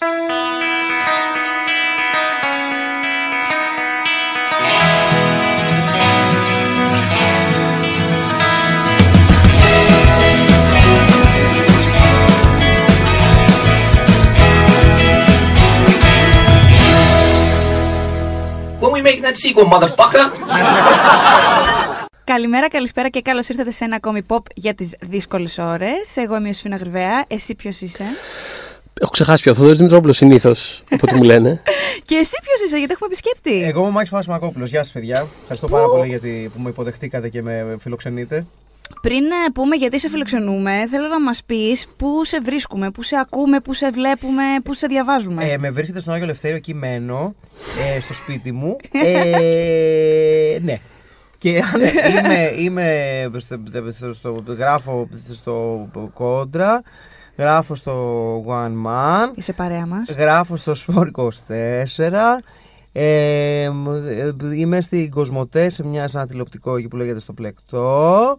When we make that sequel, motherfucker! Καλημέρα, καλησπέρα και καλώς ήρθατε σε ένα ακόμη pop για τις δύσκολες ώρες. Εγώ είμαι η Σφίνα Γρυβαία. Εσύ ποιος είσαι; Έχω ξεχάσει πια. Ο Θοδωρής Δημητρόπουλος συνήθως, από ό,τι μου λένε. Και εσύ ποιος είσαι, γιατί έχουμε επισκέπτη. Εγώ είμαι ο Μάκης Παπασμακόπουλο. Γεια σας, παιδιά. Ευχαριστώ πάρα πολύ γιατί που με υποδεχτήκατε και με φιλοξενείτε. Πριν ε, πούμε γιατί σε φιλοξενούμε, θέλω να μας πεις πού σε βρίσκουμε, πού σε ακούμε, πού σε βλέπουμε, πού σε διαβάζουμε. Ε, με βρίσκεται στον Άγιο Ελευθέριο εκεί μένω, ε, στο σπίτι μου. Ε, ναι. Και αν είμαι, είμαι στο, στο, γράφω στο κόντρα, γράφω στο One Man, Είσαι παρέα μας. γράφω στο Σπορ 24, ε, είμαι στην Κοσμοτέ σε, μια, σε ένα τηλεοπτικό εκεί που λέγεται στο Πλεκτό.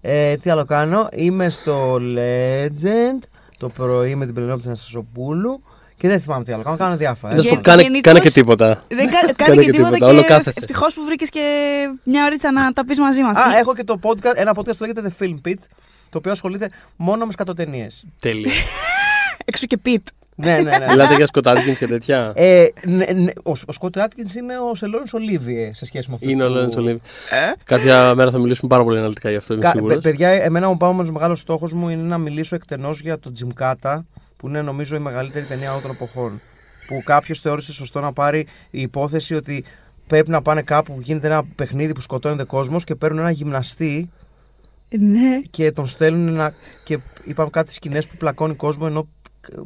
Ε, τι άλλο κάνω, είμαι στο Legend το πρωί με την Πελενόπη Αναστασοπούλου και δεν θυμάμαι τι άλλο κάνω, κάνω διάφορα. Να σου πω, Γεν- κάνε, γενικώς- κάνε και τίποτα. Δεν κα, Κάνε κάνει και και τίποτα τίποτα, όλο και κάθεσαι. ευτυχώς που βρήκες και μια ωρίτσα να τα πεις μαζί μας. Α, έχω και το podcast, ένα podcast που λέγεται The Film Pit, το οποίο ασχολείται μόνο με σκατοτενίες. Τέλεια. Έξω και πιτ. ναι, ναι, ναι. Μιλάτε για σκοτάδικινς και τέτοια. Ε, ναι, ναι, ο, ο Σκότ Άτκινς είναι ο Σελόνι Ολίβιε σε σχέση με αυτό. Είναι ο Λόρεντ Ολίβ. Κάποια μέρα θα μιλήσουμε πάρα πολύ αναλυτικά γι' αυτό, είμαι σίγουρος. παιδιά, εμένα ο επόμενο μεγάλο στόχο μου είναι να μιλήσω εκτενώς για το Τζιμκάτα, που είναι νομίζω η μεγαλύτερη ταινία όλων των εποχών. Που κάποιος θεώρησε σωστό να πάρει η υπόθεση ότι πρέπει να πάνε κάπου που γίνεται ένα παιχνίδι που σκοτώνεται κόσμος και παίρνουν ένα γυμναστή Ναι. και τον στέλνουν να. και είπαμε κάτι σκηνές που πλακώνει κόσμο ενώ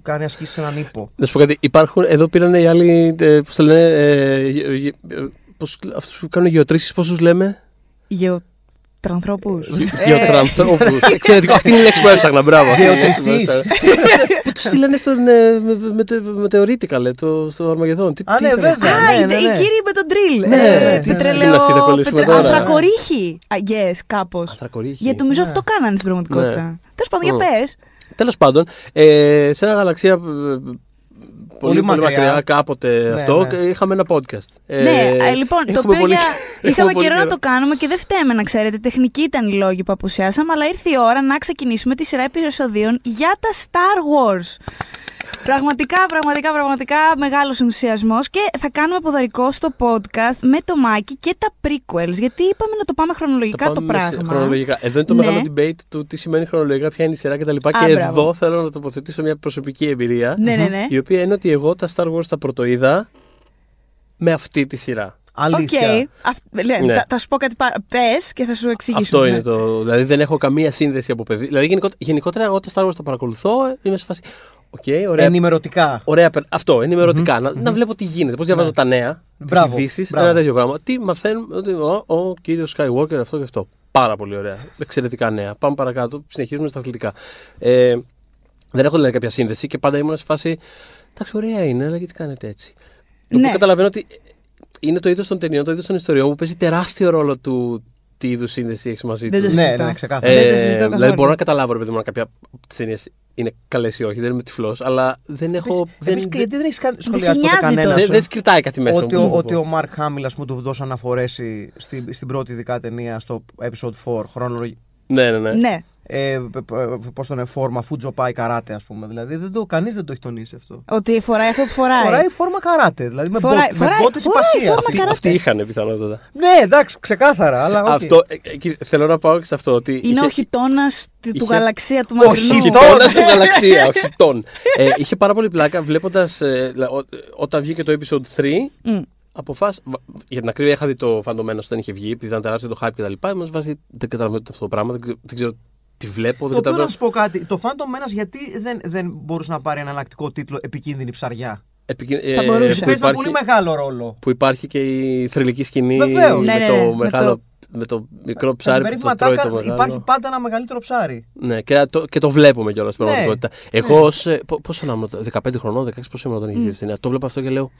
κάνει ασκήσεις σε έναν ύπο. Να σου πω κάτι, υπάρχουν, εδώ πήραν οι άλλοι, ε, πώς το λένε, ε, γε- γε- ε, πώς, αυτούς που κάνουν γεωτρήσεις, πώς τους λέμε; Γεωτρανθρώπου. Γεωτρανθρώπους. Εξαιρετικό, αυτή είναι η λέξη που έψαχνα, μπράβο. αυτή είναι η λέξη που Γεωτρησείς. έψαχνα. Που τους στείλανε στον, ε, με, με, με, μετεωρίτη καλέ, το, στο Αρμαγεδόν. Τι, Α, τι ναι, ήταν βέβαια. Α, ναι, οι, ναι, οι ναι. κύριοι με τον drill. Ναι, Ε, τις πετρελαίο. γυμναστή θα κολλήσουμε πετρε- τώρα. Ανθρακορίχη. I guess, κάπως. Ανθρακορίχη. Γιατί νομίζω Ναι. αυτό κάνανε στην πραγματικότητα. Ναι. Τέλος πάντων, για Mm. πες. Τέλος πάντων, ε, σε ένα γαλαξία ε, πολύ, πολύ μακριά, μακριά. κάποτε Ναι, αυτό, ναι. και είχαμε ένα podcast. Ε, ναι, ε, λοιπόν, το έχουμε οποίο πολύ- για... έχουμε είχαμε πολύ καιρό να το κάνουμε και δεν φταίμε να ξέρετε. Τεχνική ήταν οι λόγοι που απουσιάσαμε, αλλά ήρθε η ώρα να ξεκινήσουμε τη σειρά επεισοδίων για τα Star Wars. Πραγματικά, πραγματικά, πραγματικά μεγάλος ενθουσιασμός και θα κάνουμε ποδαρικό στο podcast με το Μάκη και τα prequels. Γιατί είπαμε να το πάμε χρονολογικά Θα το πάμε πράγμα. Χρονολογικά. Εδώ είναι το Ναι. μεγάλο debate του τι σημαίνει χρονολογικά, ποια είναι η σειρά κτλ. Και, Α, μπράβο. εδώ θέλω να τοποθετήσω μια προσωπική εμπειρία. Ναι, ναι, ναι. Η οποία είναι ότι εγώ τα Star Wars τα πρωτοείδα με αυτή τη σειρά. Οκ. Αλήθεια. Αυ- λέ, Ναι. Θα, θα σου πω κάτι παρα... Πες και θα σου εξηγήσω. Αυτό ναι. είναι το. Δηλαδή δεν έχω καμία σύνδεση από παιδί. Δηλαδή γενικότερα, γενικότερα εγώ τα Star Wars τα παρακολουθώ. ε, Είμαι σε φάση. Οκ, ωραία. Ενημερωτικά. Ωραία, περ- αυτό, ενημερωτικά. Να, να βλέπω τι γίνεται, πώς διαβάζω Ναι. τα νέα, τις Μπράβο, ειδήσεις, μπράβο. ένα τέτοιο πράγμα. Τι μαθαίνουμε, ότι ο, ο κύριος Skywalker, αυτό και αυτό. Πάρα πολύ ωραία. Εξαιρετικά νέα. Πάμε παρακάτω, συνεχίζουμε στα αθλητικά. Ε, δεν έχω δηλαδή κάποια σύνδεση και πάντα ήμουν σε φάση. Εντάξει, ωραία είναι, αλλά γιατί κάνετε έτσι. Το Ναι. οποίο καταλαβαίνω ότι είναι το είδος των ταινιών, το είδος των ιστοριών που παίζει τεράστιο ρόλο του τι είδους σύνδεση έχεις μαζί Δεν τους. το Ναι, συζητώ. ναι, ξεκάθαρα. Δεν το συζητώ δηλαδή καθόλου. μπορώ να καταλάβω ρε παιδί μου αν κάποια από τι ταινίε είναι καλές ή όχι, δεν είμαι τυφλός, αλλά δεν έχω. δεν, Επίσης, και γιατί δεν έχεις σε σχολιάσει τότε νοιάζει κανένας. τόσο. δεν, δεν σκριτάει κάτι μέσα. Ότι, μου, ο, να το ότι πω. ο Μαρκ Χάμιλ, ας πούμε, του δώσαν να φορέσει στην, στην πρώτη ειδικά ταινία στο episode 4 χρονολογικά. Ναι, ναι, ναι. Ναι. Ε, Πώς τον φόρμα, αφού τζοπάει καράτε, ας πούμε. Δηλαδή, δεν το, κανείς δεν το έχει τονίσει αυτό. Ότι φοράει αυτό που φοράει. Φοράει φόρμα καράτε, δηλαδή με, Φοράει- μπο, με φοράει- μπότες φοράει υπασίας. φόρμα Αυτή- καράτε. Αυτοί είχαν πιθανότατα. Ναι, εντάξει, ξεκάθαρα. Αλλά, οκ. Αυτό, ε, εκεί θέλω να πάω και σε αυτό. Ότι Είναι είχε, ο χιτόνα του είχε- γαλαξία του Ο μακρινού. χιτώνας. χιτώνας του γαλαξία, ο χιτών. ε, είχε πάρα πολύ πλάκα βλέποντας. όταν βγήκε το episode 3, Μμ. αποφάσισα. Για την ακρίβεια, είχα δει το Phantom Menace όταν είχε βγει, επειδή ήταν τεράστιο το hype κτλ. Ήμουν σε φάση, δεν καταλαβαίνω αυτό το πράγμα, δεν ξέρω, δεν ξέρω τι βλέπω. Το Δεν οποίο να καταλαβαίνω. σου πω κάτι. Το Phantom Menace γιατί δεν, δεν μπορούσε να πάρει ένα εναλλακτικό τίτλο Επικίνδυνη ψαριά. Επικοι- Θα ε, μπορούσε. που Παίζει ένα υπάρχει- πολύ μεγάλο ρόλο. που υπάρχει και η θρηλυκή σκηνή Βεβαίως. με, Ναι, ναι, το ναι, με μεγάλο, το- με το μικρό ψάρι που το τρώει περίφημα το μεγάλο. υπάρχει πάντα ένα μεγαλύτερο ψάρι. Ναι, και το, και το βλέπουμε κιόλας στην Ναι. πραγματικότητα. Εγώ ως, ε, πο- πόσο να ήμουν, 15 χρονών, 16 πόσο ήμουν όταν είχε βγει η ταινία. Το βλέπω αυτό και λέω.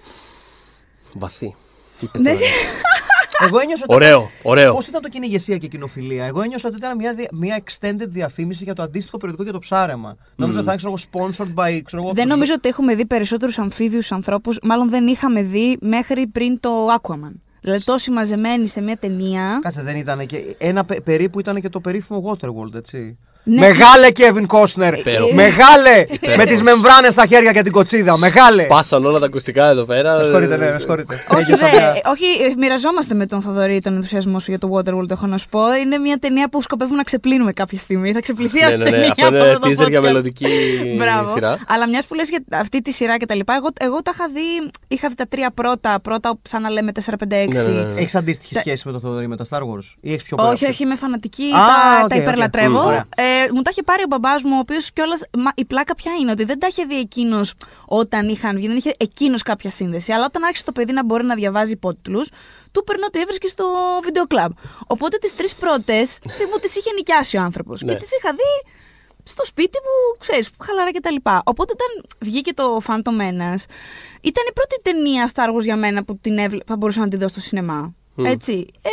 Βαθύ. Τι είπε Ναι. τώρα. Εγώ ένιωσα ότι. Ωραίο, ωραίο. Πώς ήταν το κυνηγεσία και κοινοφιλία; Εγώ ένιωσα ότι ήταν μια, δι- μια extended διαφήμιση για το αντίστοιχο περιοδικό για το ψάρεμα. Νόμιζα ότι θα ξέρω εγώ sponsored by. Ξέρω εγώ, Δεν ζω- νομίζω ότι έχουμε δει περισσότερους αμφίβιους ανθρώπους. Μάλλον δεν είχαμε δει μέχρι πριν το Aquaman. Δηλαδή τόσοι μαζεμένοι σε μια ταινία. Κάτσε, δεν ήταν και. Ένα πε- περίπου ήταν και το περίφημο Waterworld, έτσι. Ναι. Μεγάλε Kevin Costner! Υπέροχο. Μεγάλε! Υπέροχο. με τις μεμβράνες στα χέρια και την κοτσίδα. Μεγάλε! Σπάσαν όλα τα ακουστικά εδώ πέρα. Με συγχωρείτε, ναι, με συγχωρείτε. Όχι, Ένιωσα δε, μια- όχι, ε, μοιραζόμαστε με τον Θοδωρή τον ενθουσιασμό σου για το Waterworld, έχω να σου πω. Είναι μια ταινία που σκοπεύουμε να ξεπλύνουμε κάποια στιγμή. Θα ξεπλυθεί Ναι, αυτή ναι, η ναι. ταινία. Αυτό από είναι το teaser για podcast. μελλοντική Μπράβο. σειρά. Αλλά μιας που λες για αυτή τη σειρά και τα λοιπά, εγώ, εγώ τα είχα δει. Είχα δει τα τρία πρώτα. Πρώτα, σαν να λέμε 4-5-6. Ναι, ναι, ναι, ναι. Έχεις αντίστοιχη Τα- σχέση με το Θοδωρή με τα Star Wars, ή έχεις πιο Όχι, πολύ όχι, είμαι φανατική. Α, τα, οκ, τα οκ. υπερλατρεύω. Μμ, ωραία. Ε, μου τα είχε πάρει ο μπαμπάς μου, ο οποίος κιόλας. Η πλάκα ποια είναι, ότι δεν τα είχε δει εκείνος όταν είχαν βγει. Δεν είχε εκείνος κάποια σύνδεση. Αλλά όταν άρχισε το παιδί να μπορεί να διαβάζει υπότιτλου, του παίρνω ότι έβρισκε στο βίντεο κλαμπ. Οπότε τις τρεις πρώτες μου τις είχε νοικιάσει ο άνθρωπος. Ναι. Και τις είχα δει στο σπίτι μου, ξέρεις, χαλαρά και τα λοιπά. Οπότε όταν βγήκε το Phantom Menace, ήταν η πρώτη ταινία Star Wars για μένα που την έβλε... θα μπορούσα να την δω στο σινεμά. Έτσι. Ε,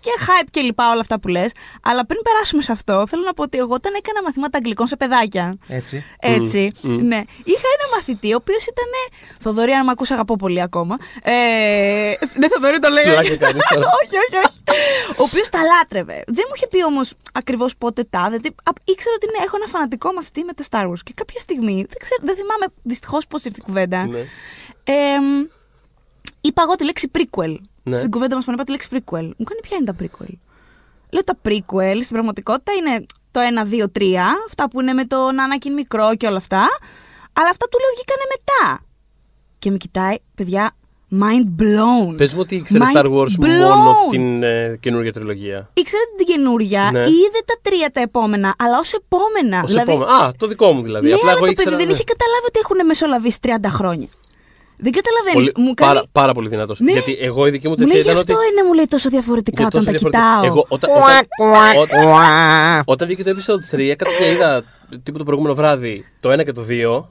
και hype και λοιπά όλα αυτά που λες. Αλλά πριν περάσουμε σε αυτό, θέλω να πω ότι εγώ όταν έκανα μαθήματα αγγλικών σε παιδάκια, Έτσι. έτσι, ναι. Είχα ένα μαθητή ο οποίος ήταν. Θοδωρή, αν με ακούς, αγαπώ πολύ ακόμα. Ε, ναι, Θοδωρή το λέω. Πλάκα κάνεις τώρα. όχι, όχι, όχι. Ο οποίος τα λάτρευε. Δεν μου είχε πει όμως ακριβώς πότε τάδε. τι- α- Ήξερα ότι ναι, έχω ένα φανατικό μαθητή με τα Star Wars. Και κάποια στιγμή, δεν, ξέρω, δεν θυμάμαι δυστυχώς πώς ήρθε η κουβέντα. Ναι. Ε, είπα εγώ τη λέξη prequel. Ναι. Στην κουβέντα μας που είπα τη λέξη prequel. Μου κάνει ποια είναι τα prequel; Λέω τα prequel στην πραγματικότητα είναι το 1, 2, 3, αυτά που είναι με τον Anakin μικρό και όλα αυτά. Αλλά αυτά του λέω βγήκανε μετά. Και με κοιτάει, παιδιά, mind blown. Πες μου ότι ήξερες Mind Star Wars blown. μόνο την ε, καινούργια τριλογία. Ήξερε την καινούρια, Ναι. είδε τα τρία τα επόμενα, αλλά ως επόμενα. Ως επόμενο. Α, το δικό μου δηλαδή. ναι, Απλά αλλά εγώ το ήξερα, παιδί δεν ναι. είχε καταλάβει ότι έχουν μεσολαβήσει 30 χρόνια. Δεν καταλαβαίνεις. Πολύ- Μου κάνει. πάρα, πάρα πολύ δυνατός. Ναι. Γιατί εγώ η δική μου Μου λέει τεχνία γι' ήταν αυτό ότι. είναι, μου λέει τόσο διαφορετικά γιατί όταν τόσο τα διαφορετικά. κοιτάω. Εγώ όταν, όταν, όταν, όταν βγήκε το episode 3, έκατσα και είδα τύπου το προηγούμενο βράδυ το 1 και το 2.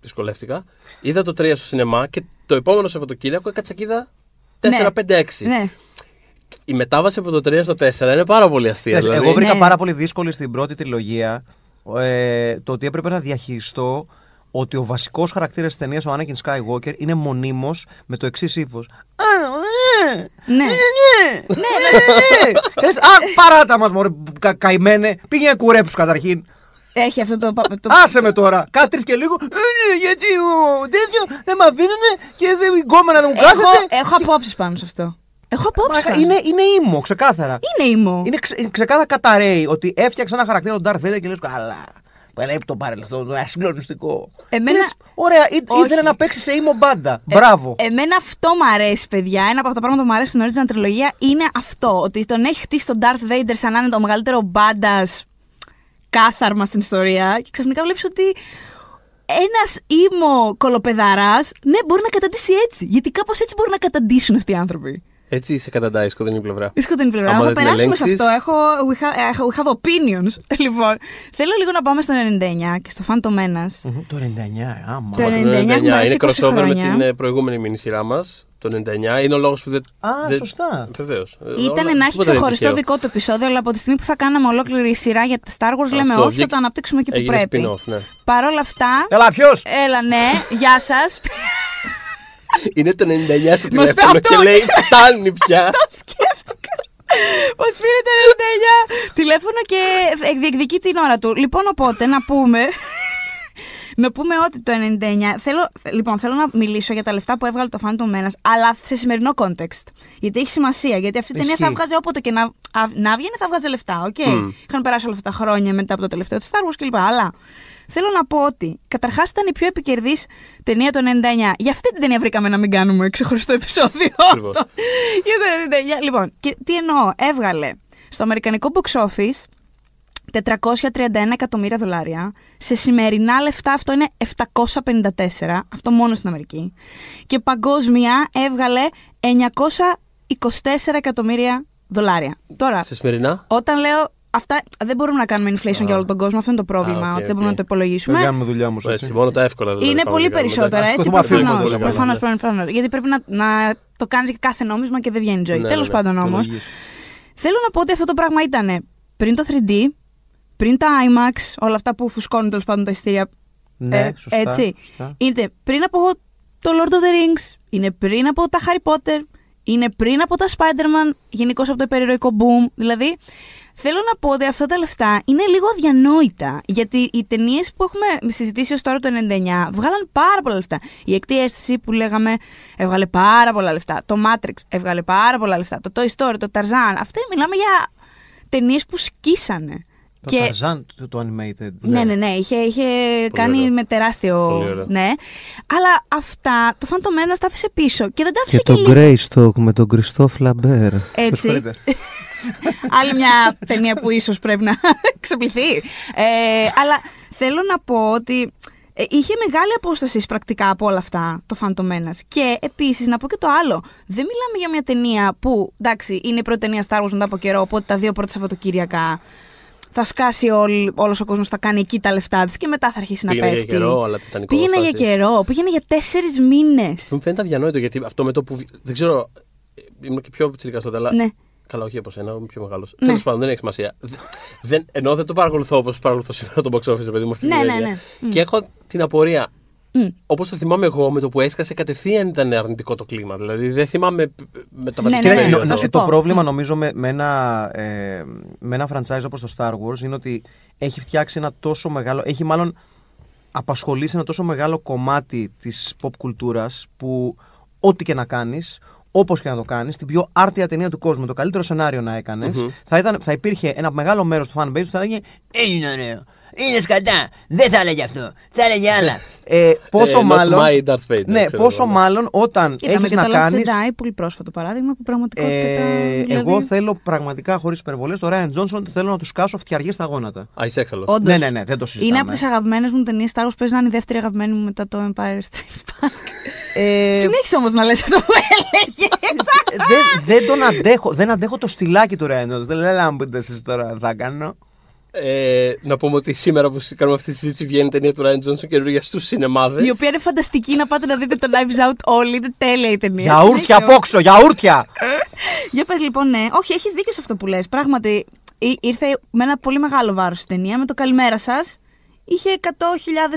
Δυσκολεύτηκα. Είδα το 3 στο σινεμά και το επόμενο Σαββατοκύριακο έκατσα και είδα 4, Ναι. 5, 6. Ναι. Η μετάβαση από το 3 στο 4 είναι πάρα πολύ αστεία. Θες, δηλαδή. Εγώ βρήκα Ναι. πάρα πολύ δύσκολη στην πρώτη τριλογία ε, το ότι έπρεπε να διαχειριστώ ότι ο βασικός χαρακτήρας της ταινίας, ο Anakin Skywalker, είναι μονίμως με το εξής ύφος. Ναι. Ναι, Λες, Α, παράτα μας, μωρέ, κα, καημένε. Πήγαινε κουρέψου καταρχήν. Έχει αυτό το. το... Άσε με τώρα. Κάτρι και λίγο. «Ε, γιατί ο τέτοιο δεν με αφήνουνε και δεν η γκόμενα δεν μου έχω, κάθεται. έχω απόψεις πάνω σε αυτό. Έχω απόψεις. Μαλάκα, Είναι, είναι ήμο, ξεκάθαρα. είναι ήμο. Είναι ξε, ξεκάθαρα καταραίει ότι έφτιαξε ένα χαρακτήρα τον Darth Vader και λες καλά. Πρέπει το παρελθόν, το ασυγκλονιστικό. Εμένα- Και λες, ωραία, ή- Όχι. ήθελε να παίξει σε ήμο μπάντα. Μπράβο. Ε, εμένα αυτό μου αρέσει, παιδιά. Ένα από τα πράγματα που μου αρέσει στην original τριλογία είναι αυτό. Ότι τον έχει χτίσει τον Darth Vader σαν να είναι το μεγαλύτερο μπάντας κάθαρμα στην ιστορία. Και ξαφνικά βλέπεις ότι ένας ήμο κολοπεδαράς, ναι, μπορεί να καταντήσει έτσι. Γιατί κάπως έτσι μπορεί να καταντήσουν αυτοί οι άνθρωποι. Έτσι είσαι κατά σκοτεινή είναι η πλευρά. Η σκοτεινή πλευρά. Άμα Θα δεν την περάσουμε σε ελέγξεις- αυτό. Έχω, we, have, we have opinions. Λοιπόν, θέλω λίγο να πάμε στο 99 και στο Phantom Menace. Μμμ, Το 99, άμα. Το Το 99 έχουμε αρέσει είναι 20 crossover με χρόνια. την ε, προηγούμενη μήνυ σειρά μας. Το 99 είναι ο λόγος που δεν. Α, δεν... σωστά. Βεβαίως. Ήταν να έχεις ξεχωριστό δικό του επεισόδιο, αλλά από τη στιγμή που θα κάναμε ολόκληρη σειρά για τα Star Wars, λέμε Αυτό, όχι, θα βγήκε- το αναπτύξουμε εκεί που Έγινε πρέπει. spin-off, ναι. Παρ' όλα αυτά, Έλα, ποιος! έλα ναι, γεια σας. Είναι το 99 στο Μας πει τηλέφωνο αυτό. και λέει φτάνει πια. το σκέφτηκα. Πώ πήρε το 99 τηλέφωνο και διεκδικεί την ώρα του. Λοιπόν, οπότε να πούμε. Να πούμε ότι το 99. Θέλω, λοιπόν, θέλω να μιλήσω για τα λεφτά που έβγαλε το Phantom Menace, αλλά σε σημερινό context. Γιατί έχει σημασία. Γιατί αυτή η ταινία θα Ισχύει. βγάζει όποτε και να, α, να βγαίνει, θα βγάζει λεφτά. Οκ. Μμ. Είχαν περάσει όλα αυτά τα χρόνια μετά από το τελευταίο της Star Wars κλπ. Αλλά θέλω να πω ότι καταρχάς ήταν η πιο επικερδής ταινία το 99. Για αυτή την ταινία βρήκαμε να μην κάνουμε ξεχωριστό επεισόδιο. Ακριβώς. αυτό. Για το 99. Λοιπόν, και τι εννοώ. Έβγαλε στο αμερικανικό box office 431 εκατομμύρια δολάρια. Σε σημερινά λεφτά αυτό είναι 754. Αυτό μόνο στην Αμερική. Και παγκόσμια έβγαλε 924 εκατομμύρια δολάρια. Τώρα, Σε σημερινά; όταν λέω αυτά δεν μπορούμε να κάνουμε inflation για όλο τον κόσμο. Αυτό είναι το πρόβλημα. Α, οκ, ότι δεν οκ. μπορούμε να το Δεν υπολογίσουμε. κάνουμε δουλειά όμως. Έτσι, μόνο τα εύκολα δηλαδή. Είναι πάμε πολύ να κάνουμε, περισσότερα εντάξει. έτσι. Σκοτωμά φίλοι Προφανώς. μόνο, πολύ καλά, Προφανώς, Γιατί πρέπει να, να το κάνεις για κάθε νόμισμα και δεν βγαίνει ζωή. Ναι, Τέλος ναι, ναι. πάντων όμως, Υπολογίες. θέλω να πω ότι αυτό το πράγμα ήταν πριν το 3D, πριν τα IMAX, όλα αυτά που φουσκώνουν τέλος πάντων τα εισιτήρια. Ναι, Ε, σωστά. έτσι. σωστά. Είναι πριν από το Lord of the Rings, είναι πριν από τα Harry Potter, είναι πριν από τα Spider-Man, γενικώς από το υπερηρωικό boom. Δηλαδή, θέλω να πω ότι αυτά τα λεφτά είναι λίγο αδιανόητα. Γιατί οι ταινίες που έχουμε συζητήσει ως τώρα το 99 βγάλαν πάρα πολλά λεφτά. Η εκτή αίσθηση που λέγαμε έβγαλε πάρα πολλά λεφτά. Το Matrix έβγαλε πάρα πολλά λεφτά. Το Toy Story, το Tarzan. Αυτά μιλάμε για ταινίες που σκίσανε. Το Tarzan, το, το animated. Ναι, ναι, ναι. Είχε, είχε κάνει ωραίο. με τεράστιο. Πολύ ωραίο. Ναι. Αλλά αυτά το Phantom Menace τα άφησε πίσω. Και δεν τα άφησε Και και, το λίγο. Greystock με τον Κριστόφ Λαμπέρ. Έτσι. Συγχωρείτε. Άλλη μια ταινία που ίσως πρέπει να ξεπληθεί. Ε, αλλά θέλω να πω ότι ε, είχε μεγάλη απόσταση πρακτικά από όλα αυτά το Phantom Menace. Και επίσης να πω και το άλλο. Δεν μιλάμε για μια ταινία που εντάξει είναι η πρώτη ταινία Star Wars μετά από καιρό, οπότε τα δύο πρώτα Σαββατοκύριακα θα σκάσει όλ, όλος ο κόσμος, θα κάνει εκεί τα λεφτά της και μετά θα αρχίσει να Πήγαινε για πέφτει. καιρό, αλλά τιτανικό. Πήγαινε για φάση. καιρό, πήγαινε για τέσσερις μήνες. Μου φαίνεται αδιανόητο γιατί αυτό με το που. Δεν ξέρω. Ήμουν και πιο τσιλικά τότε, αλλά. Ναι. Καλά, όχι από σένα, είμαι πιο μεγάλος. Ναι. Τέλος πάντων, δεν έχει σημασία. Δεν, ενώ δεν το παρακολουθώ όπως παρακολουθώ σήμερα το box office, παιδί μου, αυτή Ναι, την ναι, έννοια. ναι. Μμ. Και έχω την απορία. Μμ. Όπως το θυμάμαι εγώ, με το που έσκασε κατευθείαν ήταν αρνητικό το κλίμα. Δηλαδή δεν θυμάμαι με τα Ναι, βατικά ναι, Κοίτα, ναι, νο- θα νο- σου το πω. πρόβλημα Μμ. νομίζω με, με, ένα, ε, με ένα franchise όπως το Star Wars είναι ότι έχει φτιάξει ένα τόσο μεγάλο, έχει μάλλον απασχολήσει ένα τόσο μεγάλο κομμάτι της pop κουλτούρας που ό,τι και να κάνεις, όπως και να το κάνεις, την πιο άρτια ταινία του κόσμου, το καλύτερο σενάριο να έκανες, Μμμ. θα, ήταν, θα υπήρχε ένα μεγάλο μέρος του fanbase που θα έλεγε «Είναι ωραίο, είναι σκατά, δεν θα έλεγε αυτό, θα έλεγε άλλα». Ε, πόσο Ε, not μάλλον... my Darth Vader, ναι, ξέρω πόσο εγώ, ναι. μάλλον όταν Είδαμε έχεις και να το Last κάνεις... Jedi, πολύ πρόσφατο παράδειγμα, που πραγματικότητα. Ε, δηλαδή, Εγώ θέλω πραγματικά χωρίς υπερβολές το Ryan Johnson θέλω να τους κάσω φτιαριές στα γόνατα. Α, είσαι έξαλλος. Όντως. Ναι, ναι, ναι, δεν το συζητάμε. Είναι από τις αγαπημένες μου ταινίες Star Wars. Παίζει να είναι η δεύτερη αγαπημένη μου μετά το Empire Strikes Back. Ε, Συνέχισε όμως να λες αυτό που έλεγες. δεν, δεν τον αντέχω. Δεν αντέχω το στυλάκι του Ryan Johnson. Δεν λέω να μου πείτε εσεί τώρα θα κάνω. Ε, να πούμε ότι σήμερα που κάνουμε αυτή τη συζήτηση βγαίνει η ταινία του Ryan Johnson καινούργια στους σινεμάδες. Η οποία είναι φανταστική να πάτε να δείτε το Knives Out όλοι. Είναι τέλεια η ταινία. Γιαούρτια Συνέχεια. απόξω, γιαούρτια! Για πες λοιπόν, ναι. Όχι, έχεις δίκιο σε αυτό που λες. Πράγματι, ή- ήρθε με ένα πολύ μεγάλο βάρος η ταινία. Με το καλημέρα σας. Είχε 100.000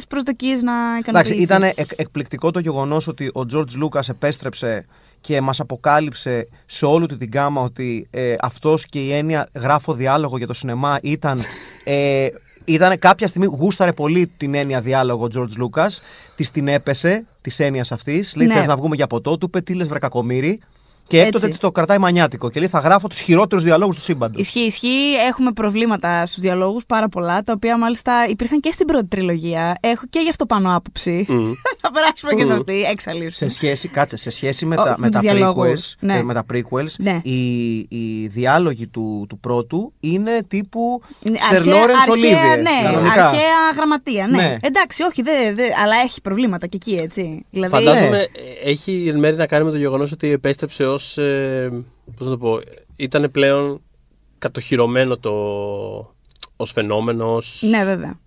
προσδοκίες να ικανοποιήσει. Εντάξει, ήταν εκ- εκπληκτικό το γεγονός ότι ο George Lucas επέστρεψε και μας αποκάλυψε σε όλη του την γάμα ότι ε, αυτός και η έννοια γράφω διάλογο για το σινεμά ήταν... Ε, ήταν κάποια στιγμή γούσταρε πολύ την έννοια διάλογο ο George Lucas, της την έπεσε της έννοιας αυτής. Λέει: Ναι. Θες να βγούμε για ποτό, του είπε τι λες βρακακομύρι. Και έκτοτε Έτσι. της το κρατάει μανιάτικο. Και λέει: Θα γράφω τους χειρότερους διαλόγους του σύμπαντος. Ισχύει, ισχύει. Έχουμε προβλήματα στους διαλόγους, πάρα πολλά, τα οποία μάλιστα υπήρχαν και στην πρώτη τριλογία. Έχω και γι' αυτό πάνω άποψη. Μμ. Θα περάσουμε και σε Μμμ. αυτή. Εξαλείψη. Σε σχέση, κάτσε, σε σχέση με, Ο- τα, με με, τα τους διαλόγους, prequels, ναι. ε, με τα prequels Ναι. οι, οι διάλογοι του, του πρώτου είναι τύπου Είναι Sir αρχαία- Lawrence αρχαία, Olivier. Ναι, κανονικά. αρχαία γραμματεία. Ναι. Ναι. Εντάξει, όχι, δε, δε, αλλά έχει προβλήματα και εκεί, έτσι. Δηλαδή, Φαντάζομαι ε, έχει εν μέρει να κάνει με το γεγονός ότι επέστρεψε ως. Ε, Πώς να το πω. Ήταν πλέον κατοχυρωμένο το. ως φαινόμενο. Ως... Ναι, βέβαια.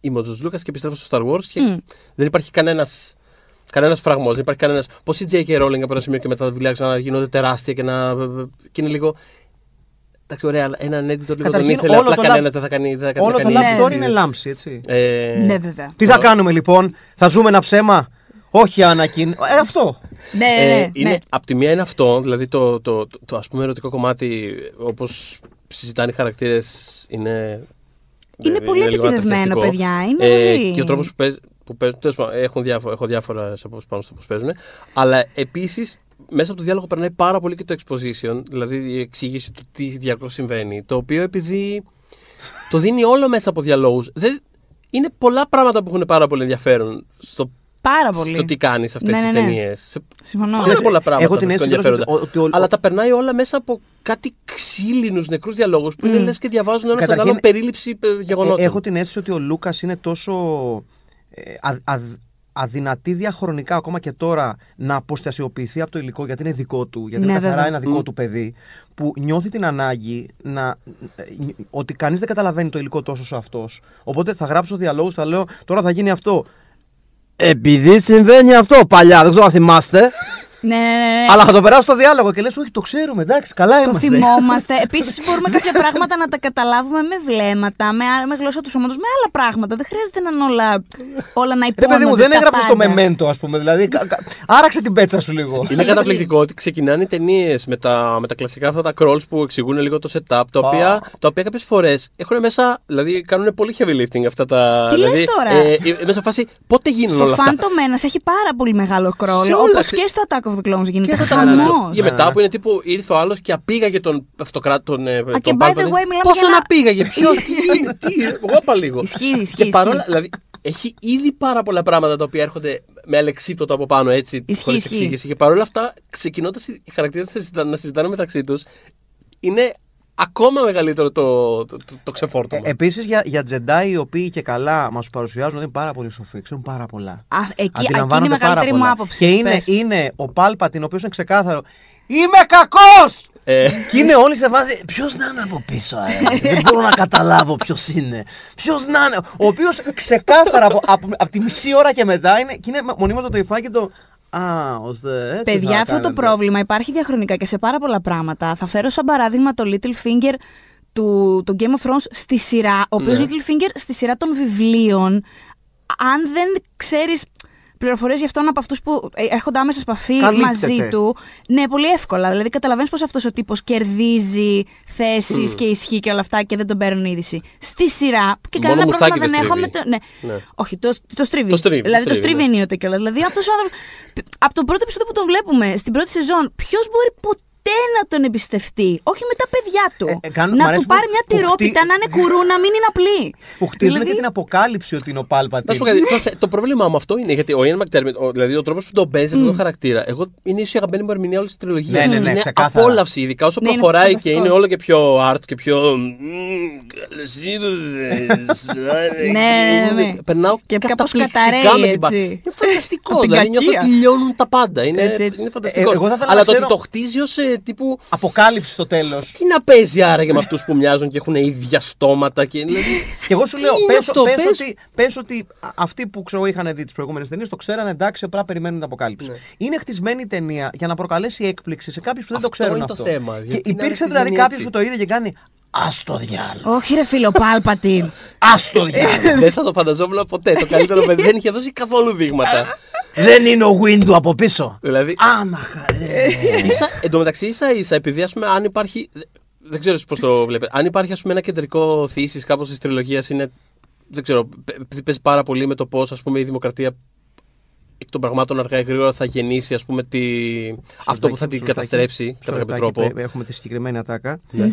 Είμαι ο Τζορτζ Λούκας και επιστρέφω στο Star Wars και Μμ. δεν υπάρχει κανένας. Κανένας φραγμός, δεν υπάρχει κανένας. Πώς η J.K. Rowling από ένα σημείο και μετά τα βιβλία να γίνονται τεράστια και να. και είναι λίγο. Εντάξει, ωραία, αλλά έναν editor λίγο τον Καταρχήν, ήθελε. όλο Απλά το κανένας lab- δεν θα κάνει. Δεν θα Όλο το κάνει love έτσι. story είναι λάμψη, έτσι. Ε, Ναι, βέβαια. Τι θα κάνουμε λοιπόν, θα ζούμε ένα ψέμα; Όχι, Άνακιν. Ε, αυτό. Ναι, ναι, Ε, ναι. είναι, ναι. Απ' τη μία είναι αυτό, δηλαδή το, το, το, το, ας πούμε ερωτικό κομμάτι όπως συζητάνε οι χαρακτήρες είναι... Είναι πολύ λίγο επιτεδευμένο, ανατριχιαστικό. παιδιά. Είναι Ε, πολύ- Και ο τρόπος που παίζουν, που παίζουν τέλος πάντων, έχουν διάφορα, έχω διάφορα απόψεις πάνω στο πώς παίζουν, αλλά επίσης μέσα από το διάλογο περνάει πάρα πολύ και το exposition, δηλαδή η εξήγηση του τι διαρκώς συμβαίνει, το οποίο επειδή το δίνει όλο μέσα από διαλόγους, δεν, είναι πολλά πράγματα που έχουν πάρα πολύ ενδιαφέρον στο, Πάρα πολύ. στο τι κάνεις σε αυτές Ναι, τις ναι, ναι. ταινίες. Σε Συμφωνώ. Πάρα πολλά πράγματα Έχω την που αίσθηση ενδιαφέροντα. ότι, ότι, ο- Αλλά τα περνάει όλα μέσα από κάτι ξύλινους νεκρούς διαλόγους που είναι Μμ. λες και διαβάζουν ένα στον Καταρχήν, άλλο περίληψη ε, γεγονότων. Ε, έχω την αίσθηση ότι ο Λούκας είναι τόσο. ε, α- α- αδυνατεί διαχρονικά ακόμα και τώρα να αποστασιοποιηθεί από το υλικό γιατί είναι δικό του, γιατί Ναι, είναι καθαρά βέβαια. ένα δικό του παιδί, που νιώθει την ανάγκη να, ε, ότι κανείς δεν καταλαβαίνει το υλικό τόσο όσο αυτός. Οπότε θα γράψω διαλόγους, θα λέω τώρα θα γίνει αυτό. Επειδή συμβαίνει αυτό παλιά, δεν ξέρω αν θυμάστε. Ναι, ναι, ναι, ναι. Αλλά θα το περάσω στο διάλογο και λες: Όχι, το ξέρουμε, εντάξει, καλά Το είμαστε. θυμόμαστε. Επίσης, μπορούμε κάποια πράγματα να τα καταλάβουμε με βλέμματα, με, α- με γλώσσα του σώματος, με άλλα πράγματα. Δεν χρειάζεται να είναι όλα, όλα να Ρε υπόνονται. παιδί μου, δεν τα έγραψες το πάντα. μεμέντο, ας πούμε. Δηλαδή, κα- κα- άραξε την πέτσα σου λίγο. Είναι καταπληκτικό ότι ξεκινάνε οι ταινίες με τα, με τα κλασικά αυτά τα crawls που εξηγούν λίγο το setup, τα οποία, τα οποία κάποιες φορές έχουν μέσα, δηλαδή κάνουν πολύ heavy lifting αυτά τα. Τι λες δηλαδή, τώρα; Ε, ε, μέσα σε φάση πότε γίνουν Στο όλα αυτά; Phantom Menace έχει πάρα πολύ μεγάλο Σε κρόλο. όλα, Όπω σε- και στο Attack of the Clones γίνεται Και χαμό. Για μετά που είναι τύπου ήρθε ο άλλος και απήγαγε τον αυτοκράτη. Τον, ε, Α, τον και by the Palpatine. way, μιλάμε Πώς για τον ένα- απήγαγε, ποιο, τι, τι, εγώ είπα λίγο. Ισχύει, ισχύει, Και παρόλα, ισχύει. δηλαδή, έχει ήδη πάρα πολλά πράγματα τα οποία έρχονται με αλεξίπτωτο από πάνω έτσι, Ισχύει, χωρίς ισχύει. εξήγηση. Και παρόλα αυτά, ξεκινώντας οι χαρακτήρες να συζητάνε, να συζητάνε μεταξύ τους, είναι ακόμα μεγαλύτερο το, το, το, το ξεφόρτωμα. Ε, Επίσης για, για Jedi οι οποίοι και καλά μας παρουσιάζουν ότι είναι πάρα πολύ σοφοί, ξέρουν πάρα πολλά. Α, εκεί, εκεί είναι η Αντιλαμβάνονται πάρα μεγαλύτερη μου πολλά. άποψη. Και είναι, Πες. είναι ο Πάλπατιν, ο οποίος είναι ξεκάθαρο. Είμαι κακός! Ε, και είναι όλοι σε βάση. Ποιος να είναι από πίσω, αέρα. Δεν μπορώ να καταλάβω ποιος είναι. Ποιος να είναι; Ο οποίος ξεκάθαρα από, από, από τη μισή ώρα και μετά είναι, και είναι μονίμως το υφάκι το. Α, ώστε έτσι. Παιδιά, θα αυτό το κάνετε». πρόβλημα υπάρχει διαχρονικά και σε πάρα πολλά πράγματα. Θα φέρω σαν παράδειγμα το Littlefinger του, του Game of Thrones στη σειρά, ο οποίος Ναι. Littlefinger στη σειρά των βιβλίων, αν δεν ξέρεις πληροφορίες για αυτόν από αυτούς που ε, έρχονται άμεσα σε επαφή Καλύπτεται. μαζί του, ναι, πολύ εύκολα. Δηλαδή, καταλαβαίνεις πως αυτός ο τύπος κερδίζει θέσεις και ισχύ και όλα αυτά και δεν τον παίρνουν είδηση. Στη σειρά, που και Μόνο κανένα πρόβλημα μουστάκι δεν δεν έχω με στρίβει. το. Ναι. Ναι. Όχι, το, το στρίβει. Το στρίβει, δηλαδή, το το στρίβει, στρίβει ναι. ενίοτε κιόλας. Δηλαδή, αυτός ο άνθρωπο. Από το πρώτο επεισόδιο που τον βλέπουμε, στην πρώτη σεζόν, ποιος μπορεί ποτέ να τον εμπιστευτεί. Όχι με τα παιδιά του. Ε, ε, κάνουν- μ' να αρέσει του πάρει που- μια που τυρόπιτα, χτί- να είναι κουρού, να μην είναι απλή. Που χτίζουν Δηλαδή, και την αποκάλυψη ότι είναι ο Πάλπατιν. Να σου πω κάτι. το, θε- το πρόβλημα μου αυτό είναι γιατί ο Ian McDermott, ο, δηλαδή ο τρόπος που τον παίζει αυτό το χαρακτήρα, εγώ είναι ίσως η αγαπημένη μου ερμηνεία όλης της τριλογίας. Ναι, ναι, ναι, είναι ξεκάθαρα. απόλαυση, ειδικά όσο Ναι, είναι προχωράει και φανταστικό. είναι όλο και πιο art και πιο. «Μμμ, καλώς ήρθες, άρε, Ναι, ναι, ναι, ναι. Περνάω Και κάπως καταπληκτικά καταραίει, με την πα- έτσι. Είναι φανταστικό. Από την δηλαδή νιώθω κακία. ότι λιώνουν τα πάντα. Είναι, Έτσι, έτσι. είναι φανταστικό. Ε, εγώ θα ήθελα Αλλά να το ότι ξέρω- το χτίζει ως τύπου. Αποκάλυψη στο τέλος. Τι να παίζει άραγε με αυτούς που μοιάζουν και έχουν ίδια στόματα και. Δηλαδή, Και εγώ σου Τι λέω, είναι πες, αυτό, πες πες. ότι, πες ότι α- αυτοί που ξέρω είχαν δει τις προηγούμενες ταινίες το ξέρανε εντάξει, απλά περιμένουν την αποκάλυψη. Ναι. Είναι χτισμένη η ταινία για να προκαλέσει έκπληξη σε κάποιους που δεν το Αυτό ξέρουν είναι το αυτό. θέμα, Και γιατί είναι υπήρξε άραγε δηλαδή γίνει κάποιος έτσι. που το είδε και κάνει Α το διάλογο. Όχι, ρε φίλο, Πάλπατιν. Α το διάλογο. δεν θα το φανταζόμουν ποτέ. Το καλύτερο παιδί δεν είχε δώσει καθόλου δείγματα. Δεν είναι ο Windu από πίσω. δηλαδή, Άμαχα, ρε. ίσα, εν τω μεταξύ, ίσα ίσα, επειδή ας πούμε, αν υπάρχει. Δεν ξέρω πώς το βλέπετε. Αν υπάρχει ας πούμε, ένα κεντρικό θύση κάπως της τριλογίας είναι. Δεν ξέρω, παι- επειδή παίζει πάρα πολύ με το πώς η δημοκρατία εκ των πραγμάτων αργά ή γρήγορα θα γεννήσει ας πούμε, τη... αυτό που θα την καταστρέψει κατά κάποιο τρόπο. Έχουμε τη συγκεκριμένη ατάκα. Ναι.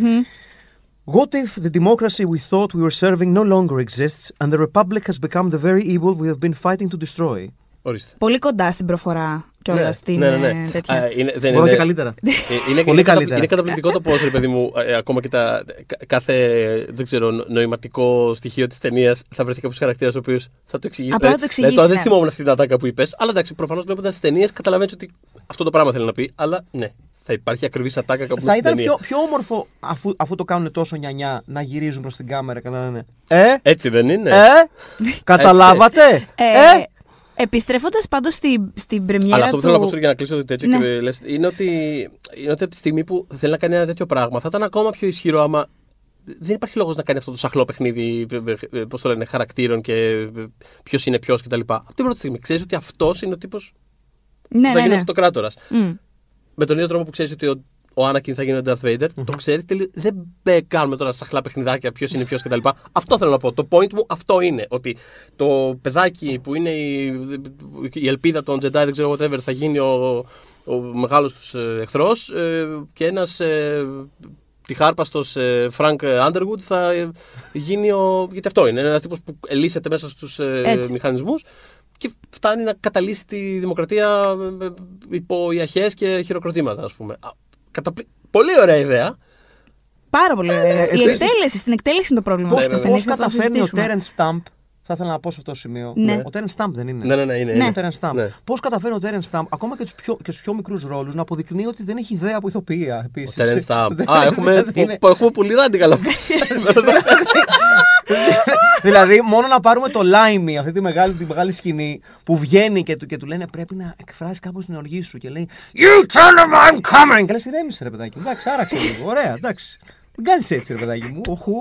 What if the democracy we thought we were serving no longer exists and the republic has become the very evil we have been fighting to destroy? Ορίστε. Πολύ κοντά στην προφορά κιόλας Ναι, στην ναι, ναι, ναι. ε, τέτοια. Α, είναι- δεν Μπορώ είναι- και καλύτερα. Ε, είναι, Πολύ είναι, κατα- καλύτερα. είναι καταπληκτικό το πώς, ρε παιδί μου, ε, ακόμα και τα, κα- κάθε δεν ξέρω, νο- νοηματικό στοιχείο της ταινίας θα βρεθεί κάποιο χαρακτήρα ο οποίος θα το εξηγήσει. Απλά θα Δηλαδή, το εξηγήσει, τώρα δεν ναι. θυμόμουν αυτή την ατάκα που είπες, αλλά εντάξει, προφανώς βλέποντας τις ταινίες καταλαβαίνεις ότι αυτό το πράγμα θέλει να πει. Αλλά ναι, θα υπάρχει ακριβής ατάκα κάπου Θα στην ήταν ταινία. πιο, πιο όμορφο αφού, αφού το κάνουν τόσο νιανιά να γυρίζουν προς την κάμερα και να λένε Ε, Έτσι δεν είναι. ε, καταλάβατε; Ε, Ε, Επιστρέφοντας πάντως στην, στην πρεμιέρα Αλλά αυτό που του... θέλω να πω για να κλείσω το τέτοιο Ναι. και λες, είναι, ότι, είναι ότι από τη στιγμή που θέλει να κάνει ένα τέτοιο πράγμα θα ήταν ακόμα πιο ισχυρό άμα. Δεν υπάρχει λόγος να κάνει αυτό το σαχλό παιχνίδι πώς το λένε, χαρακτήρων και ποιος είναι ποιος κτλ. Από την πρώτη στιγμή ξέρεις ότι αυτός είναι ο τύπος Ναι, που θα ναι, γίνει ναι. αυτοκράτορας. Μμ. Με τον ίδιο τρόπο που ξέρεις ότι ο, ο Anakin θα γίνει ο Darth Vader, το ξέρεις. Δεν μπε- κάνουμε τώρα σαχλά παιχνιδάκια ποιος είναι ποιος κτλ. Αυτό θέλω να πω. Το point μου αυτό είναι. Ότι το παιδάκι που είναι η, η ελπίδα των Jedi, δεν ξέρω whatever, θα γίνει ο, ο μεγάλος τους εχθρός και ένας ε, τυχάρπαστο Frank Underwood θα ε, γίνει ο. Γιατί αυτό είναι. Ένας τύπος που ελίσσεται μέσα στους Έτσι. μηχανισμούς και φτάνει να καταλύσει τη δημοκρατία ε, ε, υπό ιαχές και χειροκροτήματα, ας πούμε. Α, καταπλη- Πολύ ωραία ιδέα. Πάρα πολύ ωραία. Ε, Η επίσης- εκτέλεση, στην εκτέλεση είναι το πρόβλημα. Ναι, στις ναι, ναι. ταινίες Πώ να το καταφέρνει ο συζητήσουμε. Terence Stamp θα ήθελα να πω σε αυτό το σημείο. Ναι. Ο Τέρεν Σταμπ δεν είναι. Ναι, ναι, ναι, είναι. Ναι. Ο είναι. Τέρεν Σταμπ. Ναι. Πώ καταφέρει ο Τέρεν Σταμπ, ακόμα και, στους πιο, και στου πιο μικρού ρόλου, να αποδεικνύει ότι δεν έχει ιδέα από ηθοποιία. Ο Επίσης. Terence Stamp. Δεν- Α, έχουμε, δεν είναι- που- έχουμε πολύ radical από δηλαδή, μόνο να πάρουμε το Limey, αυτή τη μεγάλη, τη μεγάλη σκηνή που βγαίνει και του, και του λένε πρέπει να εκφράσει κάπως την οργή σου και λέει You tell him I'm coming! Και λες ηρέμησε ρε παιδάκι μου. Εντάξει, άραξε λίγο. Ωραία, εντάξει. Μην κάνεις έτσι ρε παιδάκι μου. Οχου.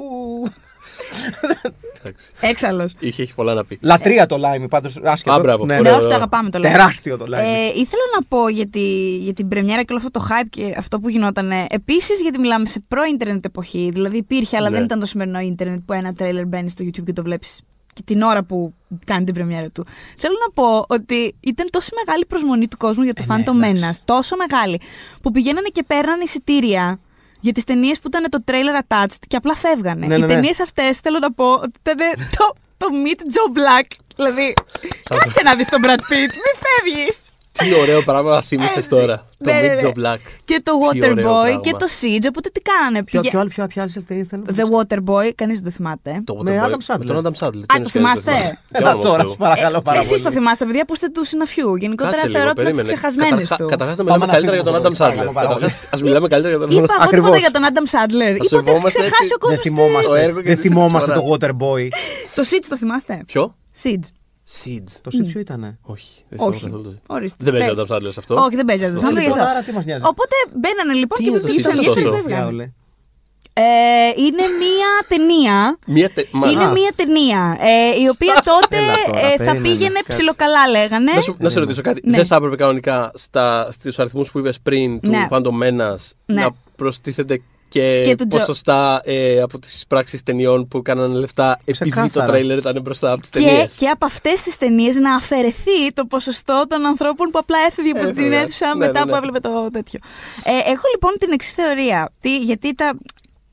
Εντάξει. Έξαλλος. Είχε έχει πολλά να πει. Λατρεία το Limey πάντως. Άσχετο. Α, μπράβο, Ναι, Ναι, Ωραίο, όχι, το ωραίο. αγαπάμε το λέμε. Τεράστιο το Limey. Ε, ήθελα να πω για, τη, για την πρεμιέρα και όλο αυτό το hype και αυτό που γινόταν. Επίσης, γιατί μιλάμε σε προ-ίντερνετ εποχή. Δηλαδή υπήρχε, αλλά Ναι. δεν ήταν το σημερινό ίντερνετ που ένα τρέιλερ μπαίνει στο YouTube και το βλέπεις και την ώρα που κάνει την πρεμιέρα του. Θέλω να πω ότι ήταν τόσο μεγάλη προσμονή του κόσμου για το Ε, ναι, Phantom εντάξει. Menace. Τόσο μεγάλη. Που πηγαίνανε και παίρνανε εισιτήρια για τις ταινίες που ήταν το trailer attached και απλά φεύγανε. Ναι, Οι ναι, ναι. ταινίες αυτές θέλω να πω ότι ήταν το, το Meet Joe Black. Δηλαδή, κάτσε να δεις τον Brad Pitt, μη φεύγεις. Τι ωραίο πράγμα θύμισε Έτσι. τώρα. Το Ναι, ναι, Meet ναι. Joe Black. Και το Τι ωραίο Waterboy πράγμα. και το Siege. Οπότε τι κάνανε. Ποιο, Πηγα- ποιο άλλο, ποιο, ποια άλλη ταινία ήταν. The Waterboy, κανείς δεν το θυμάται. Το Με Waterboy. Adam Sandler. Με τον Adam Sandler. Α, το θυμάστε; Έλα τώρα, σου παρακαλώ πάρα Εσείς πολύ. το θυμάστε, παιδιά, που είστε του συναφιού. Γενικότερα Κάτσε λίγο, θεωρώ ότι είναι τι περίμενε. ξεχασμένε Καταρχά- του. Καταρχάς να Πάμε μιλάμε να καλύτερα για τον φύγουμε Adam από το Sandler. πράγμα, πάρα πολύ. Καταρχάς, ας μιλάμε καλύτερα για τον Είπα εγώ Ακριβώς. τίποτα για τον Adam Sandler. Θα σε Είπα ότι έχει φοβόμαστε ξεχάσει ο Δεν κόσμο. θυμόμαστε, Το έργο και δεν της θυμόμαστε το συμπεριφορά. Waterboy. Το Siege το θυμάστε; Ποιο; Siege. Seeds. Το Σίτσιο ήτανε; Όχι. Δεν θυμάμαι Όχι. καθόλου το- Ορίστε. Δεν παίζει ο Πε- Adam Sandler σε αυτό. Όχι, δεν παίζεις ο Adam Ε, Sandler. γι' λοιπόν, αυτό. άρα τι μας νοιάζει; Οπότε μπαίνανε λοιπόν Τι και είναι το τι Siege ταινίες τόσο; φεύγανε. Διάολε; Ε, είναι μία ταινία Μία τε... Μα- Είναι Α, μία ταινία ε, η οποία τότε Έλα τώρα, ε, θα περίμενε, πήγαινε κάτσε. ψιλοκαλά, λέγανε. Να σου, να σε ρωτήσω κάτι. Ναι. Δεν θα έπρεπε κανονικά στα, στους αριθμούς που είπες πριν του Ναι. Phantom Menace Ναι. να προστίθεται και, Και του Τζο- ποσοστά ε, από τις πράξεις ταινιών που κάνανε λεφτά επειδή το Ξεκάθαρα. τρέιλερ ήταν μπροστά από τις Και, ταινίες. και από αυτές τις ταινίες να αφαιρεθεί το ποσοστό των ανθρώπων που απλά έφευγε από την Έφευγε. αίθουσα Ναι, μετά ναι, που ναι. έβλεπε το τέτοιο. Ε, έχω λοιπόν την εξής θεωρία. Τι, γιατί τα,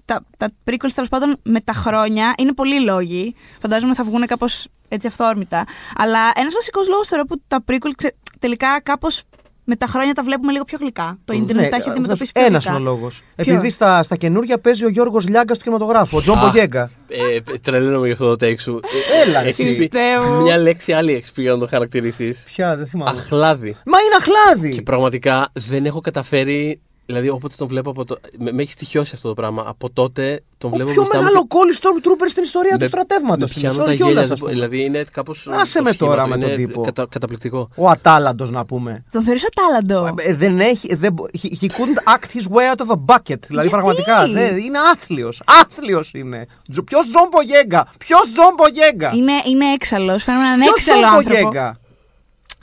τα, τα prequels τέλος πάντων με τα χρόνια είναι πολλοί λόγοι. Φαντάζομαι θα βγουν κάπως έτσι αυθόρμητα. Αλλά ένας βασικός λόγος θεωρώ που τα prequel ξε- τελικά κάπως με τα χρόνια τα βλέπουμε λίγο πιο γλυκά. Το ίντερνετ τα έχει αντιμετωπίσει πιο Ένας γλυκά. Ναι, είναι ο λόγος. Επειδή στα, στα καινούργια παίζει ο Γιώργος Λιάγκας στο κινηματογράφο, ο Τζον Α. Μπογέγκα. Ε, τρελαίνομαι για αυτό το take σου. Έλα, ρε, Έχεις εσύ. πει Πιστεύω. Μια λέξη άλλη έχεις πει για να το χαρακτηρίσεις. Ποια, δεν θυμάμαι. Αχλάδι. Μα είναι αχλάδι! Και πραγματικά δεν έχω καταφέρει. Δηλαδή, όποτε τον βλέπω από το. Με, με έχει στοιχειώσει αυτό το πράγμα. Από τότε τον Ο βλέπω πιο μπροστά μου μεγάλο και- κόλλη Stormtrooper στην ιστορία του με- στρατεύματος. με πιάνουν τα γέλια. δεν μπο- Δηλαδή, είναι κάπως. Άσε με τώρα με τον τύπο. Κατα, καταπληκτικό. Ο Ατάλαντος να πούμε. Τον θεωρείς ατάλαντο. Ε, Δεν έχει. Δεν, μπο- he, he couldn't act his way out of a bucket. Δηλαδή Γιατί; πραγματικά. Δεν, είναι άθλιος. Άθλιος είναι. Ποιος Τζον Μπογέγκα. Ποιος Τζον Μπογέγκα. Είναι, είναι έξαλλος. Φαίνεται να είναι Ποιος έξαλλο Τζον άνθρωπο. Μπογέγκα.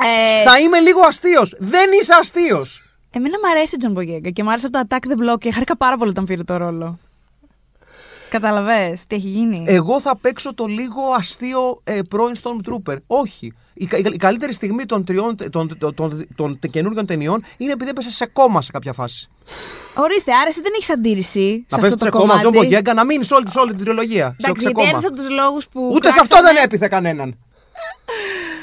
Ε, Θα είμαι λίγο αστείος. Δεν είσαι αστείος. Εμένα μου αρέσει ο Τζον Μπογέγκα και μου άρεσε το Attack the Block και χάρηκα πάρα πολύ όταν πήρε το ρόλο. Καταλαβέ τι έχει γίνει; Εγώ θα παίξω το λίγο αστείο ε, πρώην Stormtrooper. Όχι. Η, κα- η καλύτερη στιγμή των, τριών, των, των, των, των καινούργιων ταινιών είναι επειδή έπεσε σε κώμα σε κάποια φάση. Ορίστε, άρα εσύ δεν έχεις αντίρρηση. να σε πέφτει αυτό σε το κώμα κομμάτι. Τζον Μπογέγκα, να μείνεις σε όλη, σε όλη την τριλογία. Σε, Εντάξει, σε γιατί κώμα. ένας από τους λόγους που. Ούτε σε αυτό δεν έπειθε κανέναν.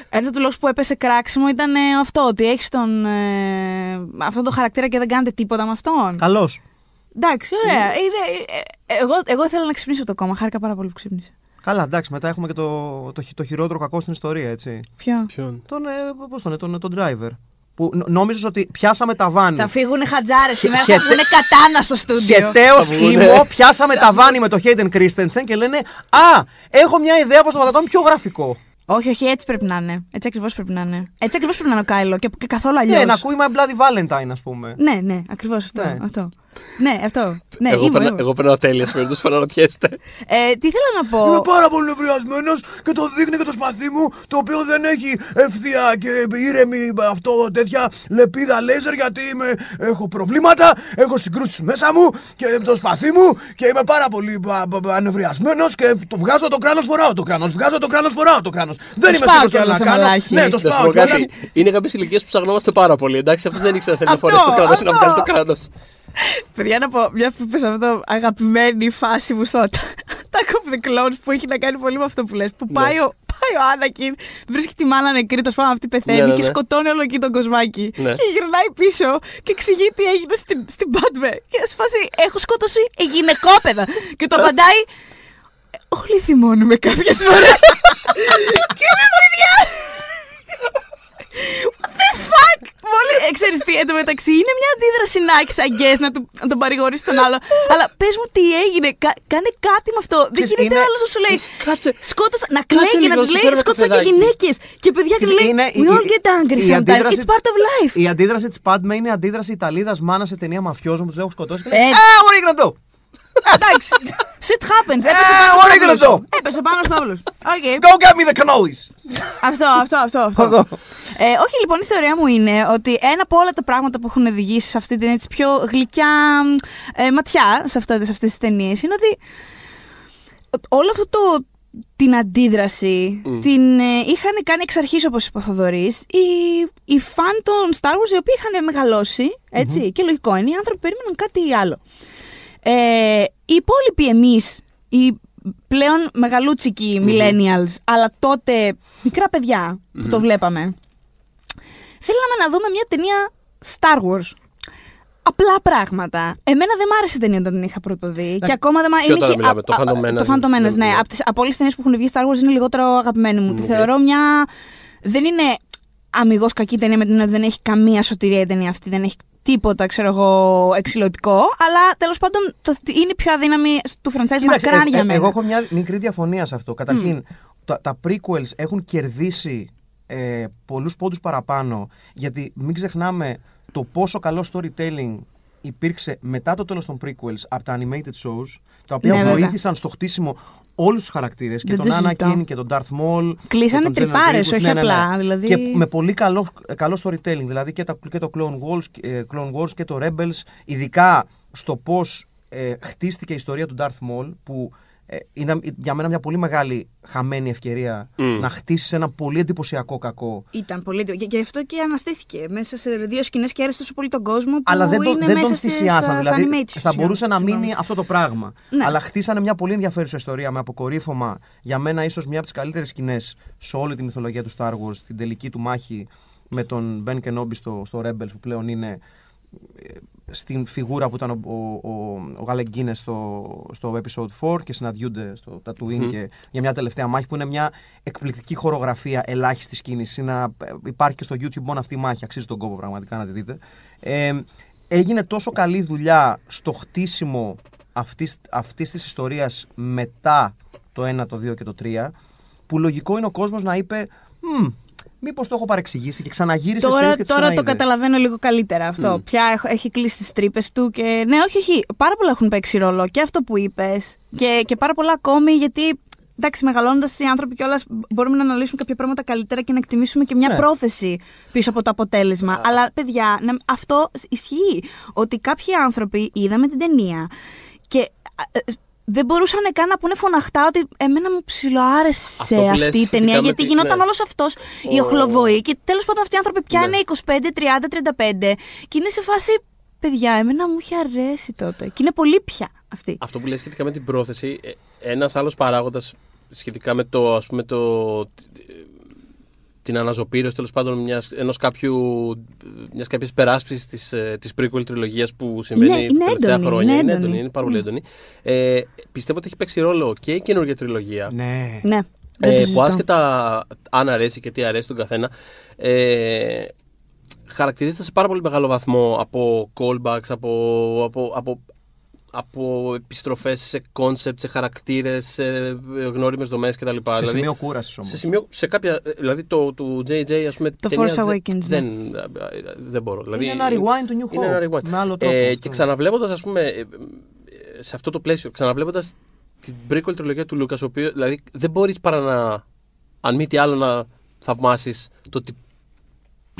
Ένας από του λόγου που έπεσε κράξιμο ήταν ε, αυτό, ότι έχεις τον. Ε, αυτόν τον χαρακτήρα και δεν κάνετε τίποτα με αυτόν. Καλώ. Εντάξει, ωραία. Είναι, ε, ε, εγώ, εγώ ήθελα να ξυπνήσω το κόμμα. Χάρηκα πάρα πολύ που ξύπνησε. Καλά, εντάξει, μετά έχουμε και το, το, χει- το χειρότερο κακό στην ιστορία, έτσι. Ποιο. Ποιον; Τον, ε, πώς τον, ε, τον, τον driver. Που νο- νόμιζες ότι πιάσαμε τα βάνη. Θα φύγουν χατζάρες σήμερα, θα χετε- βγουν κατάνα στο στούντιο. Χεταίο Θα βγουνε. ήμο, πιάσαμε τα βάνη με το Hayden Christensen και λένε Α, έχω μια ιδέα πώ θα το κάνουμε πιο γραφικό. Όχι, όχι, έτσι πρέπει να είναι. Έτσι ακριβώς πρέπει να είναι. Έτσι ακριβώς πρέπει να είναι ο Κάιλο και, και καθόλου αλλιώ. Ναι, να ακούει My Bloody Valentine, ας πούμε. Ναι, ναι, ακριβώς αυτό. Ναι. αυτό. Ναι, αυτό. Ναι, εγώ, είμαι, περνά, είμαι. εγώ περνάω τέλεια σε περίπτωση που αναρωτιέστε. Ε, τι ήθελα να πω. Είμαι πάρα πολύ νευριασμένο και το δείχνει και το σπαθί μου, το οποίο δεν έχει ευθεία και ήρεμη αυτό τέτοια λεπίδα λέιζερ γιατί είμαι, έχω προβλήματα, έχω συγκρούσεις μέσα μου και το σπαθί μου και είμαι πάρα πολύ ανεβριασμένος και το βγάζω το κράνος, φοράω το κράνος. Βγάζω το κράνος, φοράω το κράνος. Δεν είμαι σπάω σίγουρος τι άλλο κιόλας, να κάνω. μαλάκι. Ναι, το Να σου σπάω πω κιόλας. κάτι. Είναι κάποιες ηλικίες που ψαχνόμαστε πάρα πολύ. Εντάξει, αυτό δεν ήξερε να θέλει να Αυτό, φορέσει το κράνος ή να αυτό. βγάλει το κράνος. Παιδιά, να πω, μια που είπες αυτό, αγαπημένη φάση μου στο Attack of the Clones που έχει να κάνει πολύ με αυτό που λες. Που Ναι. πάει, ο, πάει ο Άνακιν, βρίσκει τη μάνα νεκρή, το σπάμε αυτή πεθαίνει Ναι, ναι, και ναι. σκοτώνει όλο εκεί τον κοσμάκι. Ναι. Και γυρνάει πίσω και εξηγεί τι έγινε στην, στην Padme. Και σε φάση, έχω σκοτώσει γυναικόπαιδα. και το απαντάει, Όλοι θυμώνουμε κάποιες φορές. και με παιδιά. What the fuck! Πολύ, ε, ξέρεις τι, εν τω μεταξύ είναι μια αντίδραση να έχεις αγκές να, του- να τον παρηγορήσεις τον άλλο. Αλλά πες μου τι έγινε, κα- κάνε κάτι με αυτό. Δεν Ξέρεις, γίνεται είναι- άλλος να σου λέει. Κάτσε. Σκότωσα, να Κάτσε κλαίει και να λίγο, του σου λέει φέρω ένα σκότωσα και καφεδάκι. γυναίκες. Και παιδιά του λέει. Είναι We all get angry η sometimes. αντίδραση- It's part of life. Η αντίδραση της Πάντμε είναι η αντίδραση Ιταλίδας μάνας σε ταινία μαφιόζων που τους έχουν σκοτώσει. και λέει, Έτσι. Ε, what are you gonna do? Εντάξει. Shit happens. Έπεσε Ε, πάνω what στο are you gonna όπλο. do? Έπεσε πάνω στο όπλο. OK. Go get me the cannolis! Αυτό, αυτό, αυτό. αυτό. Αυτό. Ε, όχι, λοιπόν, η θεωρία μου είναι ότι ένα από όλα τα πράγματα που έχουν οδηγήσει σε αυτή την έτσι, πιο γλυκιά ε, ματιά σε, αυτά, σε αυτές τις ταινίες είναι ότι όλο αυτό το, την αντίδραση την ε, είχαν κάνει εξ αρχής όπως είπε ο Θοδωρής οι, οι φαν των Star Wars οι οποίοι είχαν μεγαλώσει έτσι, και λογικό είναι οι άνθρωποι περίμεναν κάτι άλλο ε, οι υπόλοιποι εμείς οι πλέον μεγαλούτσικοι millennials αλλά τότε μικρά παιδιά που το βλέπαμε θέλαμε να δούμε μια ταινία Star Wars. Απλά πράγματα. Εμένα δεν μ' άρεσε η ταινία όταν την είχα πρώτο δει. Και ακόμα δεν μ' Ποιο είναι τώρα χι- μιλάμε, α- το α- Phantom α- Menace, Το Phantom Menace, ναι. ναι. Από, τις, από όλες τις ταινίες που έχουν βγει Star Wars είναι λιγότερο αγαπημένη μου. Τη θεωρώ μια αμυγός κακή ταινία με την έννοια ότι δεν έχει καμία σωτηρία η ταινία αυτή. Δεν έχει τίποτα, ξέρω εγώ, εξηλωτικό. Αλλά τέλος πάντων το, είναι η πιο αδύναμη του franchise Κοίταξε, μακράν ε, για ε, μένα. Εγώ έχω μια μικρή διαφωνία σε αυτό. Καταρχήν, τα, τα prequels έχουν κερδίσει ε, πολλούς πόντους παραπάνω γιατί μην ξεχνάμε το πόσο καλό storytelling υπήρξε μετά το τέλος των prequels από τα animated shows τα οποία Ναι, βέβαια. βοήθησαν στο χτίσιμο όλους τους χαρακτήρες και Δεν τον το συζητώ. Anakin και τον Darth Maul Κλείσανε και τον General τρυπάρες, Grievous. όχι Ναι, ναι, ναι. απλά, δηλαδή- και με πολύ καλό, καλό storytelling δηλαδή και, τα, και το Clone Wars, ε, Clone Wars και το Rebels ειδικά στο πώς ε, χτίστηκε η ιστορία του Darth Maul που ε, είναι για μένα μια πολύ μεγάλη χαμένη ευκαιρία να χτίσεις ένα πολύ εντυπωσιακό κακό. Ήταν πολύ. Και γι' αυτό και αναστήθηκε μέσα σε δύο σκηνές και άρεσε τόσο πολύ τον κόσμο που Αλλά δεν, το, είναι δεν μέσα τον στη- θυσιάσαν. στα- στα Δηλαδή animated θα shows. μπορούσε να Συγγνώμη. μείνει αυτό το πράγμα. Ναι. Αλλά χτίσανε μια πολύ ενδιαφέρουσα ιστορία με αποκορύφωμα για μένα ίσως μια από τις καλύτερες σκηνές σε όλη τη μυθολογία του Star Wars. Την τελική του μάχη με τον Ben Kenobi στο, στο Rebels που πλέον είναι ε, στην φιγούρα που ήταν ο, ο, ο, ο Γάλεκ Γκίνες στο, στο episode 4 και συναντιούνται στο Tatooine και για μια τελευταία μάχη που είναι μια εκπληκτική χορογραφία ελάχιστη κίνηση. Να, ε, υπάρχει και στο YouTube μόνο αυτή η μάχη, αξίζει τον κόπο πραγματικά να τη δείτε. Ε, έγινε τόσο καλή δουλειά στο χτίσιμο αυτής, αυτής της ιστορίας μετά το 1, το 2 και το 3 που λογικό είναι ο κόσμος να είπε «Μμ, μήπως το έχω παρεξηγήσει και ξαναγύρισε στις Τώρα, ταινίες και τις τώρα το ξαναείδε». καταλαβαίνω λίγο καλύτερα αυτό. Πια έχω- έχει κλείσει τις τρύπες του και. Ναι, όχι, όχι. Πάρα πολλά έχουν παίξει ρόλο και αυτό που είπες και, και πάρα πολλά ακόμη γιατί. Εντάξει, μεγαλώνοντας οι άνθρωποι κιόλας μπορούμε να αναλύσουμε κάποια πράγματα καλύτερα και να εκτιμήσουμε και μια Ναι. πρόθεση πίσω από το αποτέλεσμα. Αλλά, παιδιά, ναι, αυτό ισχύει. Ότι κάποιοι άνθρωποι είδαμε την ταινία και α, ε, δεν μπορούσαν καν να πούνε φωναχτά ότι εμένα μου ψιλοάρεσε Αυτό που λες αυτή η σχετικά ταινία με γιατί τη- γινόταν ναι. όλος αυτός η Ο- οχλοβοή και τέλος πάντων αυτοί οι άνθρωποι πια Ναι. είναι 25, 30, 35 και είναι σε φάση. Παιδιά, εμένα μου είχε αρέσει τότε. Και είναι πολύ πια αυτή. Αυτό που λες σχετικά με την πρόθεση, ε, ένας άλλος παράγοντας σχετικά με το, ας πούμε, το, την αναζωπήρωση τέλος πάντων μιας, ενός κάποιου, μιας κάποιες περάσπισης της, ε, της prequel τριλογίας που συμβαίνει Είναι- είναι τα τελευταία έντονη, χρόνια. είναι είναι έντονη. έντονη, είναι πάρα πολύ έντονη. Ε, πιστεύω ότι έχει παίξει ρόλο και η καινούργια τριλογία Ναι. Ναι. Δεν το ε, που συζητώ. άσχετα αν αρέσει και τι αρέσει τον καθένα, ε, χαρακτηρίζεται σε πάρα πολύ μεγάλο βαθμό από callbacks, από, από, από, από επιστροφές σε concept, σε χαρακτήρες, σε γνώριμες δομές κτλ. Σε Δηλαδή, σημείο κούρασης όμως. σε σημείο, σε κάποια, δηλαδή το του JJ ας πούμε Το ταινία Force δεν- Awakens, ναι. δεν, δεν μπορώ. Δηλαδή, Είναι ένα rewind του New είναι ένα Hope. rewind. Με άλλο τρόπο. Ε, αυτό. και ξαναβλέποντας ας πούμε ε, ε, σε αυτό το πλαίσιο, ξαναβλέποντας την prequel τριλογία του Λούκας, ο οποίος, δηλαδή δεν μπορείς παρά να, αν μη τι άλλο, να θαυμάσεις το ότι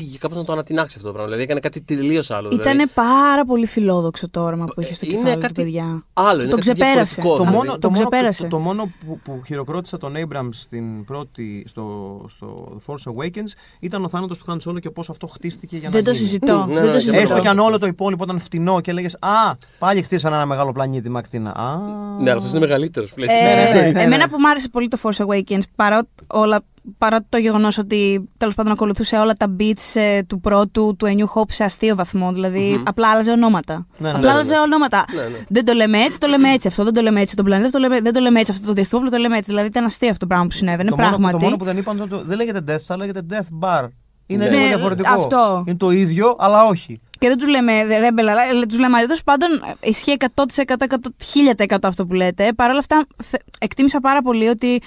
πήγε κάπως να το ανατινάξει αυτό το πράγμα. Δηλαδή έκανε κάτι τελείως άλλο. Ήταν δηλαδή, πάρα πολύ φιλόδοξο το όραμα που είχε στο είναι κεφάλι του, κάτι παιδιά. άλλο, είναι τον κάτι ξεπέρασε. διαφορετικό, το δηλαδή. μόνο, τον το, μόνο, ξεπέρασε. το, το μόνο που, που χειροκρότησα τον Abrams στην πρώτη, στο, στο The Force Awakens ήταν ο θάνατος του Han Solo και πώς αυτό χτίστηκε για Δεν να το γίνει. συζητώ. Ναι, Δεν ναι, το συζητώ. Έστω και αν όλο το υπόλοιπο ήταν φτηνό και έλεγες Α, πάλι χτίσανε ένα μεγάλο πλανήτη με ακτίνα. Α, Ναι, αλλά αυτός είναι μεγαλύτερος. Ε, πλαίσιο. ναι, ναι, ναι. Εμένα που μου άρεσε πολύ το Force Awakens, παρότι όλα παρά το γεγονός ότι τέλος πάντων ακολουθούσε όλα τα beats ε, του πρώτου, του A New Hope σε αστείο βαθμό. Δηλαδή, απλά άλλαζε ονόματα. Ναι, ναι, απλά ναι, άλλαζε ναι. ονόματα. Ναι, ναι. Δεν το λέμε έτσι, το λέμε έτσι. Αυτό δεν το λέμε έτσι. Τον πλανήτη αυτό το λέμε, δεν το λέμε έτσι. Αυτό το διαστημόπλο το λέμε έτσι. Δηλαδή, ήταν αστείο αυτό το πράγμα που συνέβαινε. το, μόνο, πράγματι. το μόνο που δεν είπαν ήταν το, δεν λέγεται Death Star, λέγεται Death Bar. Είναι Ναι. λίγο Ναι, διαφορετικό. αυτό. Είναι το ίδιο, αλλά όχι. Και δεν τους λέμε ρέμπελ, αλλά τους λέμε αλλιώ. Πάντων, ισχύει 100%, 100, 1000% αυτό που λέτε. Παρ' όλα αυτά, θε- εκτίμησα πάρα πολύ ότι ε,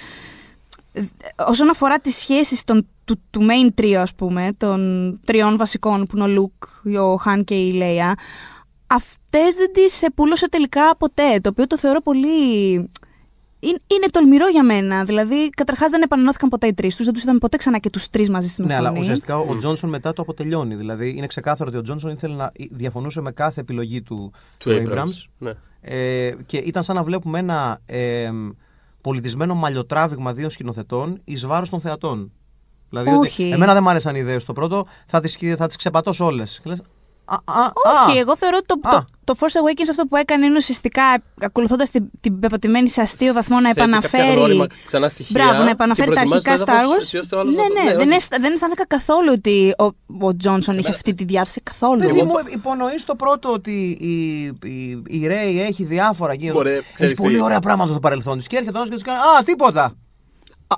όσον αφορά τις σχέσεις των, του, του main trio, ας πούμε, των τριών βασικών που είναι ο Λουκ, ο Χαν και η Λέια, αυτές δεν τις πουλώσε τελικά ποτέ, το οποίο το θεωρώ πολύ... Είναι, είναι τολμηρό για μένα. Δηλαδή, καταρχάς δεν επανενώθηκαν ποτέ οι τρεις τους, δεν τους είδαμε ποτέ ξανά και τους τρεις μαζί στην Ναι, οθόνη. αλλά ουσιαστικά ο Τζόνσον μετά το αποτελειώνει. Δηλαδή είναι ξεκάθαρο ότι ο Τζόνσον ήθελε να διαφωνούσε με κάθε επιλογή του, Του Abrams. Ναι. Ε, και ήταν σαν να βλέπουμε ένα ε, πολιτισμένο μαλλιοτράβηγμα δύο σκηνοθετών εις βάρος των θεατών. Δηλαδή, Όχι. Ότι εμένα δεν μ' άρεσαν οι ιδέες στο πρώτο, θα τις θα τις ξεπατώσω όλες. Α, α, Όχι, α, εγώ θεωρώ ότι το, Α. το, το Force Awakens αυτό που έκανε είναι ουσιαστικά ακολουθώντας την, την πεπατημένη σε αστείο βαθμό να Θέτει κάποια επαναφέρει. γνώριμα, ξανά στοιχεία Μπράβο, να και επαναφέρει τα προετοιμάζει αρχικά το Star έδαφος Wars. έτσι ώστε ο άλλος Ναι, να το- ναι, δεν, όχι. αισθα- δεν αισθάνθηκα καθόλου ότι ο, ο Τζόνσον είχε αυτή τη διάθεση. Καθόλου. Παιδί Εγώ μου, υπονοείς το πρώτο ότι η, η, η Ρέι έχει διάφορα γύρω. Μωρέ, έχει ξέρεις πολύ τι. ωραία πράγματα στο παρελθόν της. Και έρχεται ο και της κάνει Α, τίποτα.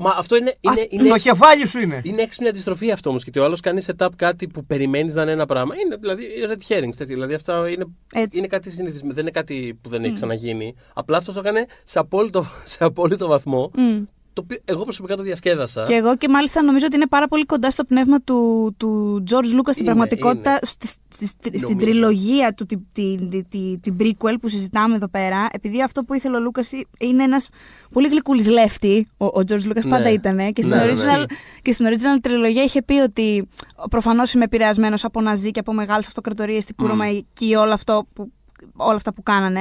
Μα αυτό είναι, είναι, Α, είναι, Το κεφάλι σου είναι. είναι έξυπνη αντιστροφή αυτό όμως. Γιατί ο άλλος κάνει setup κάτι που περιμένεις να είναι ένα πράγμα. Είναι δηλαδή red herrings. τέτοια. Δηλαδή αυτό είναι, Έτσι. είναι κάτι συνηθισμένο. Δεν είναι κάτι που δεν έχει ξαναγίνει. Απλά αυτός το έκανε σε απόλυτο, σε απόλυτο βαθμό. Μμ. Το οποίο εγώ προσωπικά το διασκέδασα. Και εγώ και μάλιστα νομίζω ότι είναι πάρα πολύ κοντά στο πνεύμα του, του George Lucas στην Είναι, πραγματικότητα, είναι. στη, στη- στη- στην Νομίζω. τριλογία του, την, την, την, την, την prequel που συζητάμε εδώ πέρα, επειδή αυτό που ήθελε ο Λούκας είναι ένας πολύ γλυκούλης λέφτη, ο, ο George Lucas Ναι. πάντα ήταν και, στην Ναι, ναι, ναι. original, και στην original τριλογία είχε πει ότι προφανώς είμαι επηρεασμένος από Ναζί και από μεγάλες αυτοκρατορίες τύπου Ρωμαϊκή, όλο αυτό που όλα αυτά που κάνανε.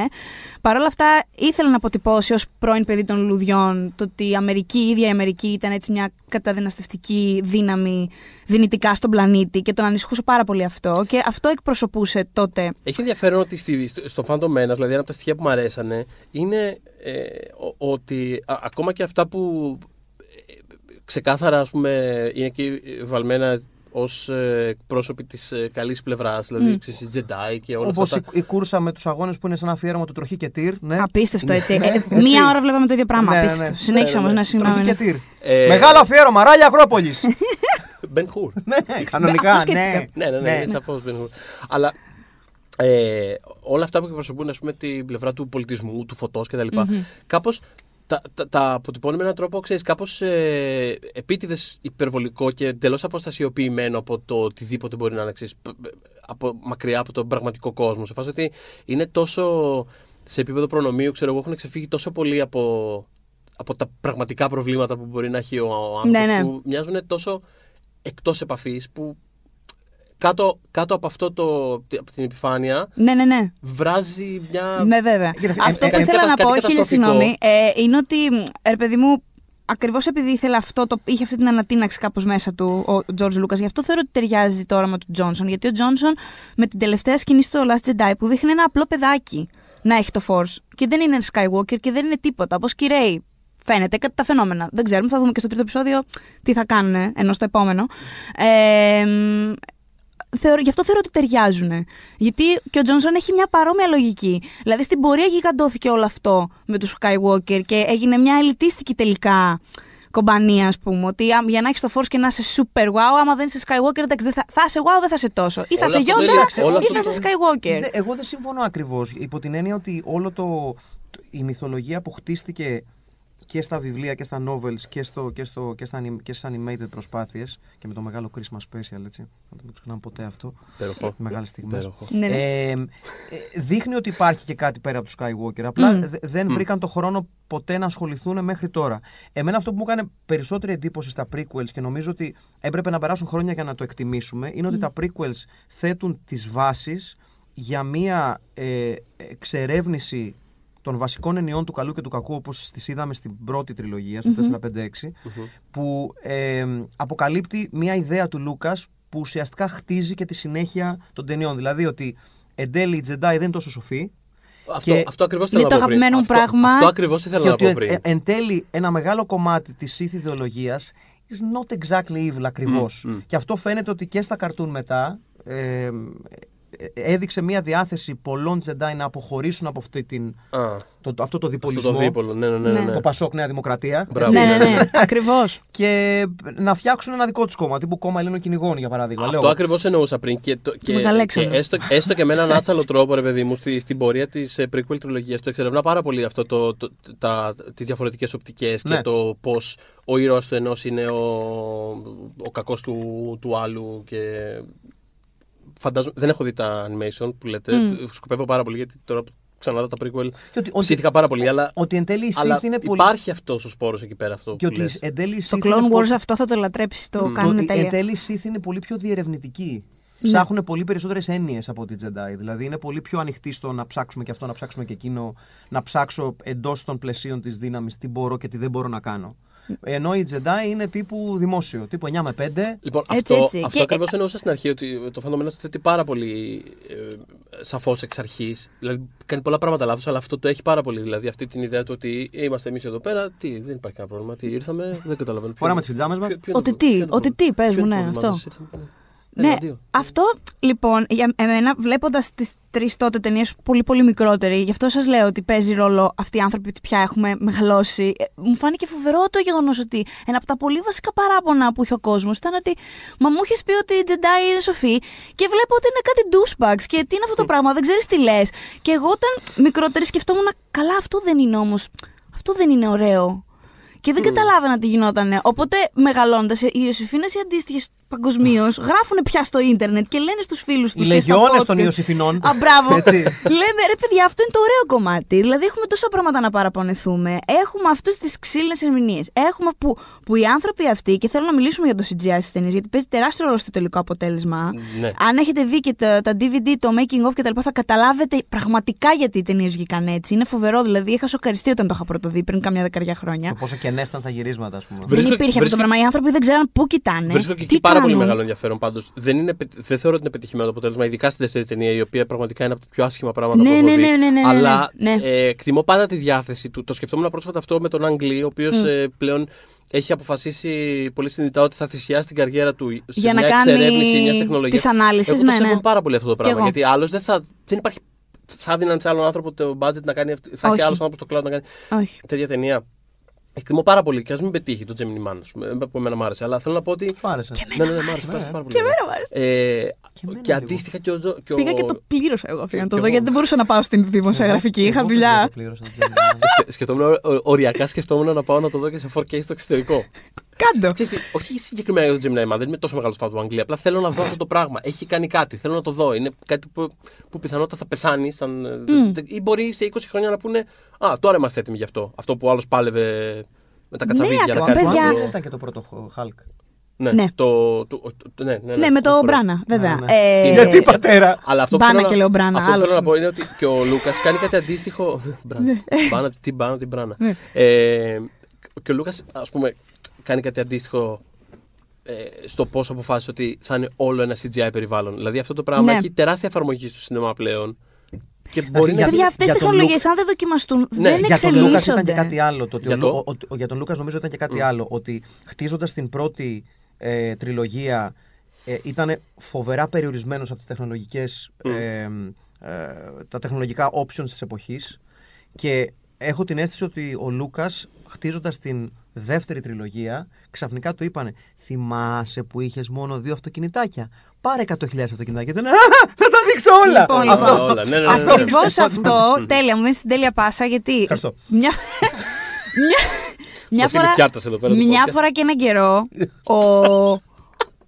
Παρ' όλα αυτά ήθελα να αποτυπώσει ως πρώην παιδί των λουλουδιών το ότι η Αμερική, η ίδια η Αμερική ήταν έτσι μια καταδυναστευτική δύναμη δυνητικά στον πλανήτη και τον ανησυχούσε πάρα πολύ αυτό και αυτό εκπροσωπούσε τότε. Έχει ενδιαφέρον ότι στη, στο, στο Phantom Menace, δηλαδή ένα από τα στοιχεία που μου αρέσανε, είναι ε, ο- ότι α- ακόμα και αυτά που ε, ξεκάθαρα ας πούμε, είναι εκεί βαλμένα ως ε, πρόσωποι της ε, καλής πλευράς, δηλαδή Μμ. ξέρεις, οι Jedi και όλα Όπως αυτά. η, τα- η κούρσα με τους αγώνες που είναι σαν αφιέρωμα του τροχή και τύρ. Ναι. Απίστευτο έτσι. Ναι, Ε, έτσι. μία ώρα βλέπαμε το ίδιο πράγμα. Ναι, ναι, Απίστευτο. ναι. Συνέχισε Ναι, ναι, όμω, ναι. να συγγνώμη. Τροχή ναι. και τύρ. Ε, Μεγάλο αφιέρωμα, ράλια Ακρόπολη. Ben Hur. ναι, κανονικά. αυτό ναι. σκέφτηκα. ναι, ναι, ναι, είναι σαφώς Ben Hur. Αλλά ε, όλα αυτά που εκπροσωπούν ας πούμε, την πλευρά του πολιτισμού, του φωτός κτλ. Κάπως τα, τα, τα αποτυπώνει με έναν τρόπο, ξέρεις, κάπως ε, επίτηδες υπερβολικό και εντελώς αποστασιοποιημένο από το οτιδήποτε μπορεί να είναι, ξέρεις, π- π- από, μακριά από τον πραγματικό κόσμο. Σε φάση ότι είναι τόσο σε επίπεδο προνομίου, ξέρω εγώ, έχουν ξεφύγει τόσο πολύ από, από τα πραγματικά προβλήματα που μπορεί να έχει ο, ο άνθρωπος, Ναι, ναι. που μοιάζουν τόσο εκτός επαφής που κάτω, κάτω από αυτό το, από την επιφάνεια Ναι, ναι, ναι. βράζει μια. Ναι, βέβαια. Κοίταξε, Αυτό ε, που ε, ήθελα κάτι να πω, καταστροφικό. χίλια συγγνώμη, ε, είναι ότι, ε, ρε παιδί μου, ακριβώς επειδή ήθελε αυτό, το, είχε αυτή την ανατείναξη κάπως μέσα του ο Τζορτζ Λούκα, γι' αυτό θεωρώ ότι ταιριάζει το όραμα του Τζόνσον. Γιατί ο Τζόνσον με την τελευταία σκηνή στο Last Jedi που δείχνει ένα απλό παιδάκι να έχει το Force και δεν είναι Skywalker και δεν είναι τίποτα. Όπως και η Rey. Φαίνεται κατά τα φαινόμενα. Δεν ξέρουμε, θα δούμε και στο τρίτο επεισόδιο τι θα κάνουν, ενώ στο επόμενο. Ε, μ, θεωρώ, γι' αυτό θεωρώ ότι ταιριάζουν. Γιατί και ο Τζόνσον έχει μια παρόμοια λογική. Δηλαδή στην πορεία γιγαντώθηκε όλο αυτό με τους Skywalker και έγινε μια ελιτίστικη τελικά κομπανία, ας πούμε. Ότι α, για να έχεις το Force και να είσαι super wow, άμα δεν είσαι Skywalker, εντάξει, δεν θα, θα είσαι wow, δεν θα είσαι τόσο. Ή θα Όλο είσαι αυτό το Yoda, είναι- όλο ή αυτό θα το- είσαι Skywalker. Δε- εγώ δεν συμφωνώ ακριβώς. Υπό την έννοια ότι όλο το, το- η μυθολογία που χτίστηκε και στα βιβλία και στα novels και, στο, και, στο, και, στα, anim- και στις animated προσπάθειες και με το μεγάλο Christmas special, έτσι. Να το ξεχνάμε ποτέ αυτό. Υπέροχο. Μεγάλες στιγμές. Υπέροχο. Ναι, ναι. Ε, ε, δείχνει ότι υπάρχει και κάτι πέρα από τους Skywalker. Απλά Μμ. δε- δεν βρήκαν το χρόνο ποτέ να ασχοληθούν μέχρι τώρα. Εμένα αυτό που μου έκανε περισσότερη εντύπωση στα prequels και νομίζω ότι έπρεπε να περάσουν χρόνια για να το εκτιμήσουμε είναι ότι τα prequels θέτουν τις βάσεις για μία ε, εξερεύνηση των βασικών ενιών του καλού και του κακού όπως τις είδαμε στην πρώτη τριλογία, στο 4-5-6 που ε, αποκαλύπτει μια ιδέα του Λούκας που ουσιαστικά χτίζει και τη συνέχεια των ταινιών. Δηλαδή ότι εν τέλει οι Jedi δεν είναι τόσο σοφοί Αυτό, Και αυτό ακριβώς είναι ήθελα το να πω πριν. αγαπημένο μου Αυτό- πράγμα. Αυτό ακριβώς ήθελα και να ότι πω εν, πριν. εν- εν τέλει ένα μεγάλο κομμάτι της Sith ιδεολογίας is not exactly evil ακριβώς. Και αυτό φαίνεται ότι και στα καρτούν μετά ε, ε, έδειξε μια διάθεση πολλών Jedi να αποχωρήσουν από αυτή την, Α, το, αυτό το αυτό διπολισμό. το δίπολο. Ναι, ναι, ναι. ναι, Ναι. ναι. Το Πασόκ Νέα Δημοκρατία. Μπράβο. Ναι, ναι, ναι. Ακριβώς. Και να φτιάξουν ένα δικό τους κόμμα, τύπου κόμμα Ελλήνων κυνηγών για παράδειγμα. Αυτό Λέω, ακριβώς εννοούσα πριν. Και, το, και, και Μεγαλέξανδρο. έστω, έστω και με έναν άτσαλο τρόπο, ρε παιδί μου, στη, στην πορεία της prequel τριλογίας, το εξερευνά πάρα πολύ αυτό το, το, τα, τις διαφορετικές οπτικές Ναι. και το πώς ο ήρωας του ενός είναι ο, ο κακός του, του άλλου και φαντάζομαι, δεν έχω δει τα animation που λέτε, σκοπεύω πάρα πολύ γιατί τώρα που ξαναδώ τα prequel Και ότι- ότι- ψήθηκα πάρα πολύ, αλλά, ότι εν τέλει η αλλά Sith είναι πολύ. υπάρχει αυτός ο σπόρος εκεί πέρα αυτό Και που ότι λες. εν τέλει η Το Sith είναι Clone πολύ- Wars αυτό θα το λατρέψεις. Το το κάνουν ότι τέλεια. εν τέλει η Sith είναι πολύ πιο διερευνητική. Ναι. Ψάχνουν πολύ περισσότερες έννοιες από τη Jedi. Δηλαδή είναι πολύ πιο ανοιχτή στο να ψάξουμε και αυτό, να ψάξουμε και εκείνο, να ψάξω εντός των πλαισίων της δύναμης τι μπορώ και τι δεν μπορώ να κάνω. Ενώ η Jedi είναι τύπου δημόσιο, τύπου 9 με 5. Λοιπόν, Έτσι, αυτό, έτσι. αυτό Και- ακριβώς εννοούσα στην αρχή ότι το φαινόμενο το θέτει πάρα πολύ ε, σαφώς εξ αρχής. Δηλαδή κάνει πολλά πράγματα λάθος, αλλά αυτό το έχει πάρα πολύ. Δηλαδή αυτή την ιδέα του ότι είμαστε εμείς εδώ πέρα, τι, δεν υπάρχει κανένα πρόβλημα. Τι ήρθαμε, δεν καταλαβαίνω. Ποιο- Φοράμε τις πιτζάμες μας. ποιο- ποιο είναι Ότι το- τι, ποιο είναι το ότι πρόβλημα. τι, πες Ποιο μου, είναι το ναι, πρόβλημα αυτό. Μας, ήρθαμε- Ναι, Ένα, δύο. αυτό λοιπόν για εμένα βλέποντας τις τρεις τότε ταινίες πολύ πολύ μικρότεροι, γι' αυτό σας λέω ότι παίζει ρόλο αυτοί οι άνθρωποι ότι πια έχουμε μεγαλώσει. Ε, Μου φάνηκε φοβερό το γεγονός ότι ένα από τα πολύ βασικά παράπονα που είχε ο κόσμος ήταν ότι Μα μου είχες πει ότι οι Jedi είναι σοφοί και βλέπω ότι είναι κάτι douchebags και τι είναι αυτό το πράγμα, δεν ξέρεις τι λες. Και εγώ όταν μικρότερη σκεφτόμουν, καλά, αυτό δεν είναι όμως. Αυτό δεν είναι ωραίο. Και δεν καταλάβαινα τι γινότανε. Οπότε μεγαλώντας, οι Ιωσήφινε οι αντίστοιχες παγκοσμίως γράφουν πια στο ίντερνετ και λένε στους φίλους τους. Οι λεγιώνες των Ιωσήφινων. Α, μπράβο. Έτσι. Λέμε ρε παιδιά, αυτό είναι το ωραίο κομμάτι. Δηλαδή έχουμε τόσα πράγματα να παραπονεθούμε. Έχουμε αυτέ τις ξύλινε ερμηνείες. Έχουμε που, που οι άνθρωποι αυτοί, και θέλω να μιλήσουμε για το CGI στις ταινίες, γιατί παίζει τεράστιο ρόλο στο τελικό αποτέλεσμα. Ναι. Αν έχετε δει και τα, τα DVD, το making of κτλ., θα καταλάβετε πραγματικά γιατί οι ταινίες βγήκαν έτσι. Είναι φοβερό, δηλαδή είχα σοκαριστεί όταν το είχα πρωτοδεί πριν καμιά δεκαριά χρόνια. Το πόσο κενέ ήταν στα γυρίσματα, ας πούμε. Δεν Βρίσκω- υπήρχε αυτό βρίσκω- το πράγμα. Οι άνθρωποι δεν ξέραν πού κοιτάνε. Βρίσκω και τι εκεί πάρα πολύ κάνουν. μεγάλο ενδιαφέρον πάντως. Δεν, είναι, πε- δεν θεωρώ ότι είναι πετυχημένο το αποτέλεσμα, ειδικά στη δεύτερη ταινία, η οποία πραγματικά είναι από τα πιο άσχημα πράγματα Ναι, που έχω ναι, δει. ναι, ναι, ναι, ναι, ναι. Αλλά Ναι. ε, εκτιμώ πάντα τη διάθεση του. Το σκεφτόμουν πρόσφατα αυτό με τον Αγγλί, ο οποίος πλέον έχει αποφασίσει πολύ συνειδητά ότι θα θυσιάσει την καριέρα του σε Για να μια κάνει εξερεύνηση μιας τεχνολογίας. τις ανάλυσεις, Εγώ ναι, το ναι. σέβομαι πάρα πολύ αυτό το πράγμα. εγώ. Γιατί άλλος δεν θα. Δεν υπάρχει. Θα δίναν σε άλλον άνθρωπο το budget να κάνει. αυτή- Θα έχει Όχι. άλλος άνθρωπος στο cloud να κάνει Όχι. τέτοια ταινία. Εκτιμώ πάρα πολύ και ας μην πετύχει το Gemini Man, ας πούμε, που εμένα μου άρεσε. Αλλά θέλω να πω ότι. Σου άρεσε. Ναι, ναι, ναι, μ' άρεσε, μ' άρεσε πάρα πολύ. Και εμένα μου άρεσε. Ε, εμένα και λίγο. αντίστοιχα και ο. Ζω- και ο- Πήγα και το πλήρωσα εγώ αυτό για να το και δω, εγώ. γιατί δεν μπορούσα να πάω στην δημοσιογραφική. Εγώ- Είχα εγώ δουλειά. το πλήρωσα το Gemini. Σκε- Σκεφτόμουν, ο- ο- οριακά σκεφτόμουν να πάω να το δω και σε 4K στο εξωτερικό. Κάντο. Ξέρεις τι, όχι συγκεκριμένα για το Gemini Man, δεν είμαι τόσο μεγάλος φαν του Αγγλία. Απλά θέλω να δω αυτό το πράγμα. Έχει κάνει κάτι, θέλω να το δω. Είναι κάτι που, που πιθανότατα θα πεθάνει. Σαν, ε, ή μπορεί σε 20 χρόνια να πούνε Α, τώρα είμαστε έτοιμοι γι' αυτό. Αυτό που άλλος πάλευε με τα κατσαβίδια να ακριβώς, κάνει. Το παιδιά. Ant-Man το- δεν ήταν και το πρώτο Hulk. Ναι, Ναι. Το, το, το- ναι, ναι, Ναι, με το το Μπράνα, βέβαια. Ναι, ναι. Ε, Γιατί πατέρα; Αλλά αυτό Μπάνα που θέλω και να- λέω Μπράνα, Αυτό που άλλος. θέλω να πω είναι ότι και ο Λούκας κάνει κάτι αντίστοιχο. Μπράνα. Ναι. Μπάνα, τι μπάνα, τι μπράνα. Ε, και ο Λούκας, ας πούμε, κάνει κάτι αντίστοιχο ε, στο πώς αποφάσισε ότι θα είναι όλο ένα CGI περιβάλλον. Δηλαδή αυτό το πράγμα Ναι. έχει τεράστια εφαρμογή στο σινεμά πλέον. Και μπορεί για- να. Παιδιά, αυτές οι για τον τεχνολογίες, αν δεν δοκιμαστούν, Ναι, δεν Για τον Λούκα ήταν και εξελίσσονται. κάτι άλλο. Το ότι Για ο το; Λου- ο- ο- για τον Λούκα νομίζω ήταν και κάτι άλλο. Ότι χτίζοντας την πρώτη ε, τριλογία ε, ήταν φοβερά περιορισμένος από τις τεχνολογικές, ε, ε, τα τεχνολογικά options της εποχής και έχω την αίσθηση ότι ο Λούκας χτίζοντας την δεύτερη τριλογία ξαφνικά του είπανε θυμάσαι που είχες μόνο δύο αυτοκινητάκια πάρε 100.000 αυτοκινητάκια Ήταν, «Α, θα τα δείξω όλα Λοιπόν, Αυτό, λοιπόν. όλα. Ναι, ναι, ναι, ναι. Ακριβώ αυτό. Τέλεια, μου δίνεις την τέλεια πάσα γιατί. Ευχαριστώ. Μια, μια, μια, Βασίλης φορά, Τσιάρτας εδώ πέρα το μια podcast. φορά και έναν καιρό ο,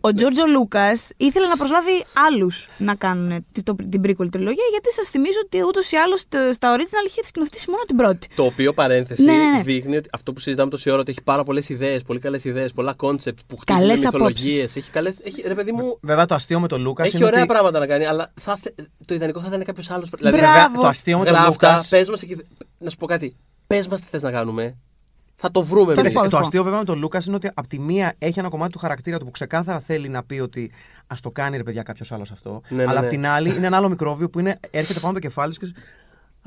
ο Τζορτζ Λούκας ήθελε να προσλάβει άλλους να κάνουν τη- το- την prequel τριλογία γιατί σας θυμίζω ότι ούτως ή άλλως στα original είχε σκηνοθετήσει μόνο την πρώτη. Το οποίο παρένθεση Ναι, ναι, ναι. δείχνει ότι αυτό που συζητάμε τόση ώρα ότι έχει πάρα πολλές ιδέες, πολύ καλές ιδέες, πολλά concept που χτίζουν Καλές μυθολογίες. Έχει καλές, έχει, ρε παιδί μου, Βέβαια το αστείο με τον Λούκας έχει είναι ωραία ότι πράγματα να κάνει, αλλά θα, θε- το ιδανικό θα ήταν κάποιος άλλος. Μπράβο. βέβαια, το αστείο με τον γράφτας, Λούκα. πες μας εκεί, να σου πω κάτι. Πες μας τι θες να κάνουμε. Θα το βρούμε Θα εμεί. σου πω. Το αστείο βέβαια με τον Λούκας είναι ότι από τη μία έχει ένα κομμάτι του χαρακτήρα του που ξεκάθαρα θέλει να πει ότι ας το κάνει ρε παιδιά κάποιος άλλος αυτό. Ναι, ναι, αλλά ναι. από την άλλη είναι ένα άλλο μικρόβιο που είναι, έρχεται πάνω το κεφάλι του και.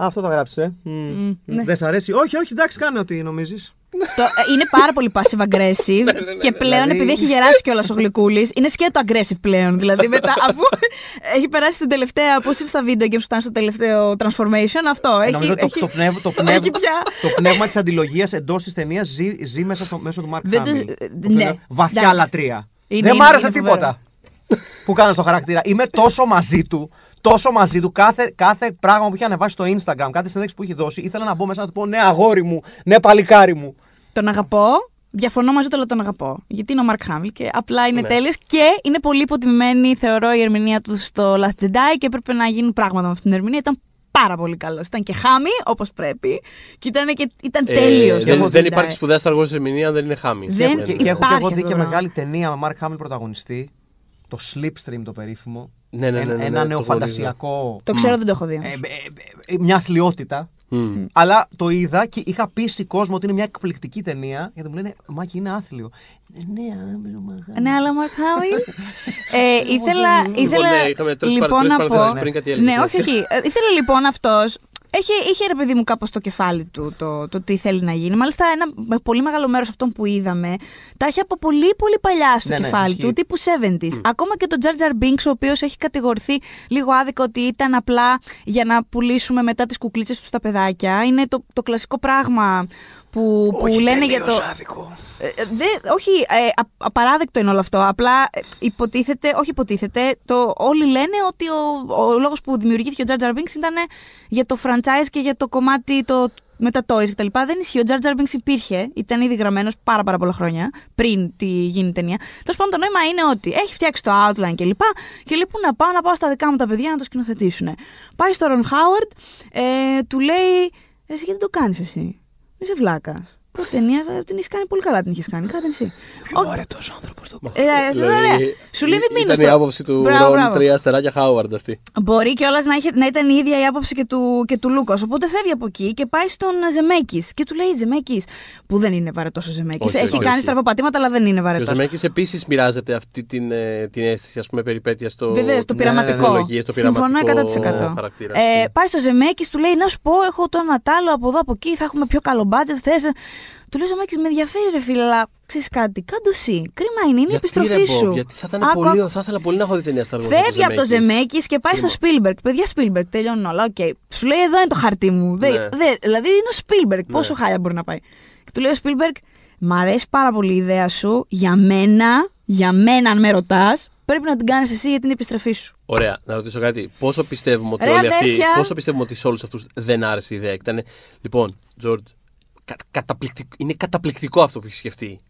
Α, αυτό το γράψε. Mm. ναι. Δεν σ' αρέσει. Όχι, όχι, εντάξει, κάνε ό,τι νομίζεις. Το, ε, είναι πάρα πολύ passive aggressive και πλέον Δηλαδή- επειδή έχει γεράσει κιόλας ο Γλυκούλης, είναι σκέτο aggressive πλέον. Δηλαδή μετά, αφού έχει περάσει την τελευταία. Πώς είναι στα βίντεο και φτάνει στο τελευταίο transformation, αυτό. Έχει, Νομίζω το, έχει, το, πνεύ, το, έχει πνεύ, πια. το πνεύμα της αντιλογίας εντός της ταινίας ζει, ζει μέσα στο, μέσω του Μάρκ Δεν το- Χάμιλ. ε, Το οποίο ναι. είναι Βαθιά Εντάξει. λατρεία. Είναι- Δεν μ' είναι- άρεσε είναι τίποτα που κάνω στο χαρακτήρα. Είμαι τόσο μαζί του, τόσο μαζί του. Κάθε, κάθε πράγμα που είχε ανεβάσει στο Instagram, κάθε συνέντευξη που είχε δώσει, ήθελα να μπω μέσα να του πω ναι, αγόρι μου, ναι, παλικάρι μου. Τον αγαπώ. Διαφωνώ μαζί του, αλλά τον αγαπώ. Γιατί είναι ο Μαρκ Χάμιλ και απλά είναι Ναι. τέλειος και είναι πολύ υποτιμημένη, θεωρώ, η ερμηνεία του στο Last Jedi και έπρεπε να γίνουν πράγματα με αυτήν την ερμηνεία. Ήταν πάρα πολύ καλός. Ήταν και χάμι, όπως πρέπει. Και ήταν, και, ήταν Ε, τέλειος. δεν, δεν υπάρχει σπουδαία Star Wars ερμηνεία αν δεν είναι χάμι. Δεν και, υπάρχει και έχω, και έχω δει αυτό και το μεγάλη ταινία με Μάρκ Χάμιλ πρωταγωνιστή. Το Slipstream το περίφημο. Ναι, ναι, ναι, Ένα- ναι, ναι, ένα το νεοφαντασιακό. Το ξέρω, δεν το έχω δει. ε, ε, ε, ε, μια αθλειότητα. Μμ. Αλλά το είδα και είχα πείσει κόσμο ότι είναι μια εκπληκτική ταινία. Γιατί μου λένε Μάκη είναι άθλιο. Ε, ναι, αλλά δεν το μαγά». Ναι, αλλά Μαρκ Χάμιλ. ε, ήθελα ήθελα ναι, είχαμε τρεις λοιπόν παρα- να τρεις πω. παραθέσεις πριν κάτι έλεγες. Ναι, όχι, όχι. Ε, Ήθελα λοιπόν αυτός. Είχε, είχε ρε παιδί μου κάπως στο κεφάλι του το, το τι θέλει να γίνει. Μάλιστα, ένα με πολύ μεγάλο μέρος αυτών που είδαμε τα έχει από πολύ πολύ παλιά στο Ναι, ναι, κεφάλι ισχύει. του, τύπου 70s. Ακόμα και τον Jar Jar Binks, ο οποίος έχει κατηγορηθεί λίγο άδικα ότι ήταν απλά για να πουλήσουμε μετά τις κουκλίτσες του στα παιδάκια. Είναι το, το κλασικό πράγμα που, που λένε για το. άδικο. Ε, ε, δε- όχι, ε, α- απαράδεκτο είναι όλο αυτό. Απλά ε, υποτίθεται, όχι υποτίθεται, το, όλοι λένε ότι ο, ο λόγος που δημιουργήθηκε ο Jar Jar Binks ήταν για το franchise και για το κομμάτι το, με τα toys κτλ. Δεν ισχύει. Ο Jar Jar Binks υπήρχε, ήταν ήδη γραμμένος πάρα, πάρα πολλά χρόνια πριν τη γίνει η ταινία. Τέλος πάντων, το νόημα είναι ότι έχει φτιάξει το outline κλπ. Και λέει πού να πάω, να πάω στα δικά μου τα παιδιά να το σκηνοθετήσουν. Πάει στο Ron Howard, ε, του λέει, «Ρε, εσύ γιατί το κάνεις εσύ; Είσαι βλάκας. Πρώτη ταινία ε, την έχεις κάνει πολύ καλά, την είχες κάνει. Κράτε εσύ. Πιο αρετό άνθρωπος το Ε, ε, ωραία. Σου λέει μην μείνω Ήταν στο- η άποψη του Μπράβο, Ρον μπράβο. τρία αστεράκια Χάουαρντ αυτή. Μπορεί κιόλας να, είχε- να ήταν η ίδια η άποψη και του, και του Λούκας. Οπότε φεύγει από εκεί και πάει στον Ζεμέκης. Και του λέει Ζεμέκης, που δεν είναι βαρετός ο Ζεμέκης. Όχι, Έχει όχι, κάνει όχι. στραβοπατήματα, αλλά δεν είναι Και ο βαρετός. Ζεμέκης επίσης μοιράζεται αυτή την, ε, την αίσθηση, ας πούμε, περιπέτεια στο. Βεβαίως, το ναι, πειραματικό. τεχνολογία, στο Συμφωνώ πειραματικό 100%. χαρακτήρα. Ε, πάει στο Ζεμέκις, του λέει να σου πω, έχω το ένα τ' άλλο από εδώ από εκεί, θα έχουμε πιο καλό budget. Θες. Του λέει ο Ζεμέκη, με ενδιαφέρει ρε φίλε, αλλά ξέρεις κάτι, κάντο εσύ. Κρίμα είναι, είναι η Γιατί, επιστροφή ρε, Bob, σου. Γιατί θα, ήταν Άκου, πολύ, άκου. θα ήθελα πολύ να έχω δει ταινία Star Wars. με Φεύγει από το Ζεμέκη και πάει στο Spielberg. Παιδιά, Spielberg, τελειώνουν όλα. Οκ. Σου λέει εδώ είναι το χαρτί μου. Δε- Ναι. δε- δηλαδή είναι ο Spielberg. Πόσο χάλια μπορεί να πάει. Και του λέει ο Spielberg, Μ' αρέσει πάρα πολύ η ιδέα σου. Για μένα, για μένα, αν με ρωτάς, πρέπει να την κάνεις εσύ για την επιστροφή σου. Ωραία, να ρωτήσω κάτι. Πόσο πιστεύουμε ότι Ρε, όλοι αυτοί. αδέρφια. Πόσο πιστεύουμε ότι σε όλους αυτούς δεν άρεσε η ιδέα; Ήτανε, λοιπόν, George, κα, καταπληκτικό, είναι καταπληκτικό αυτό που έχεις σκεφτεί.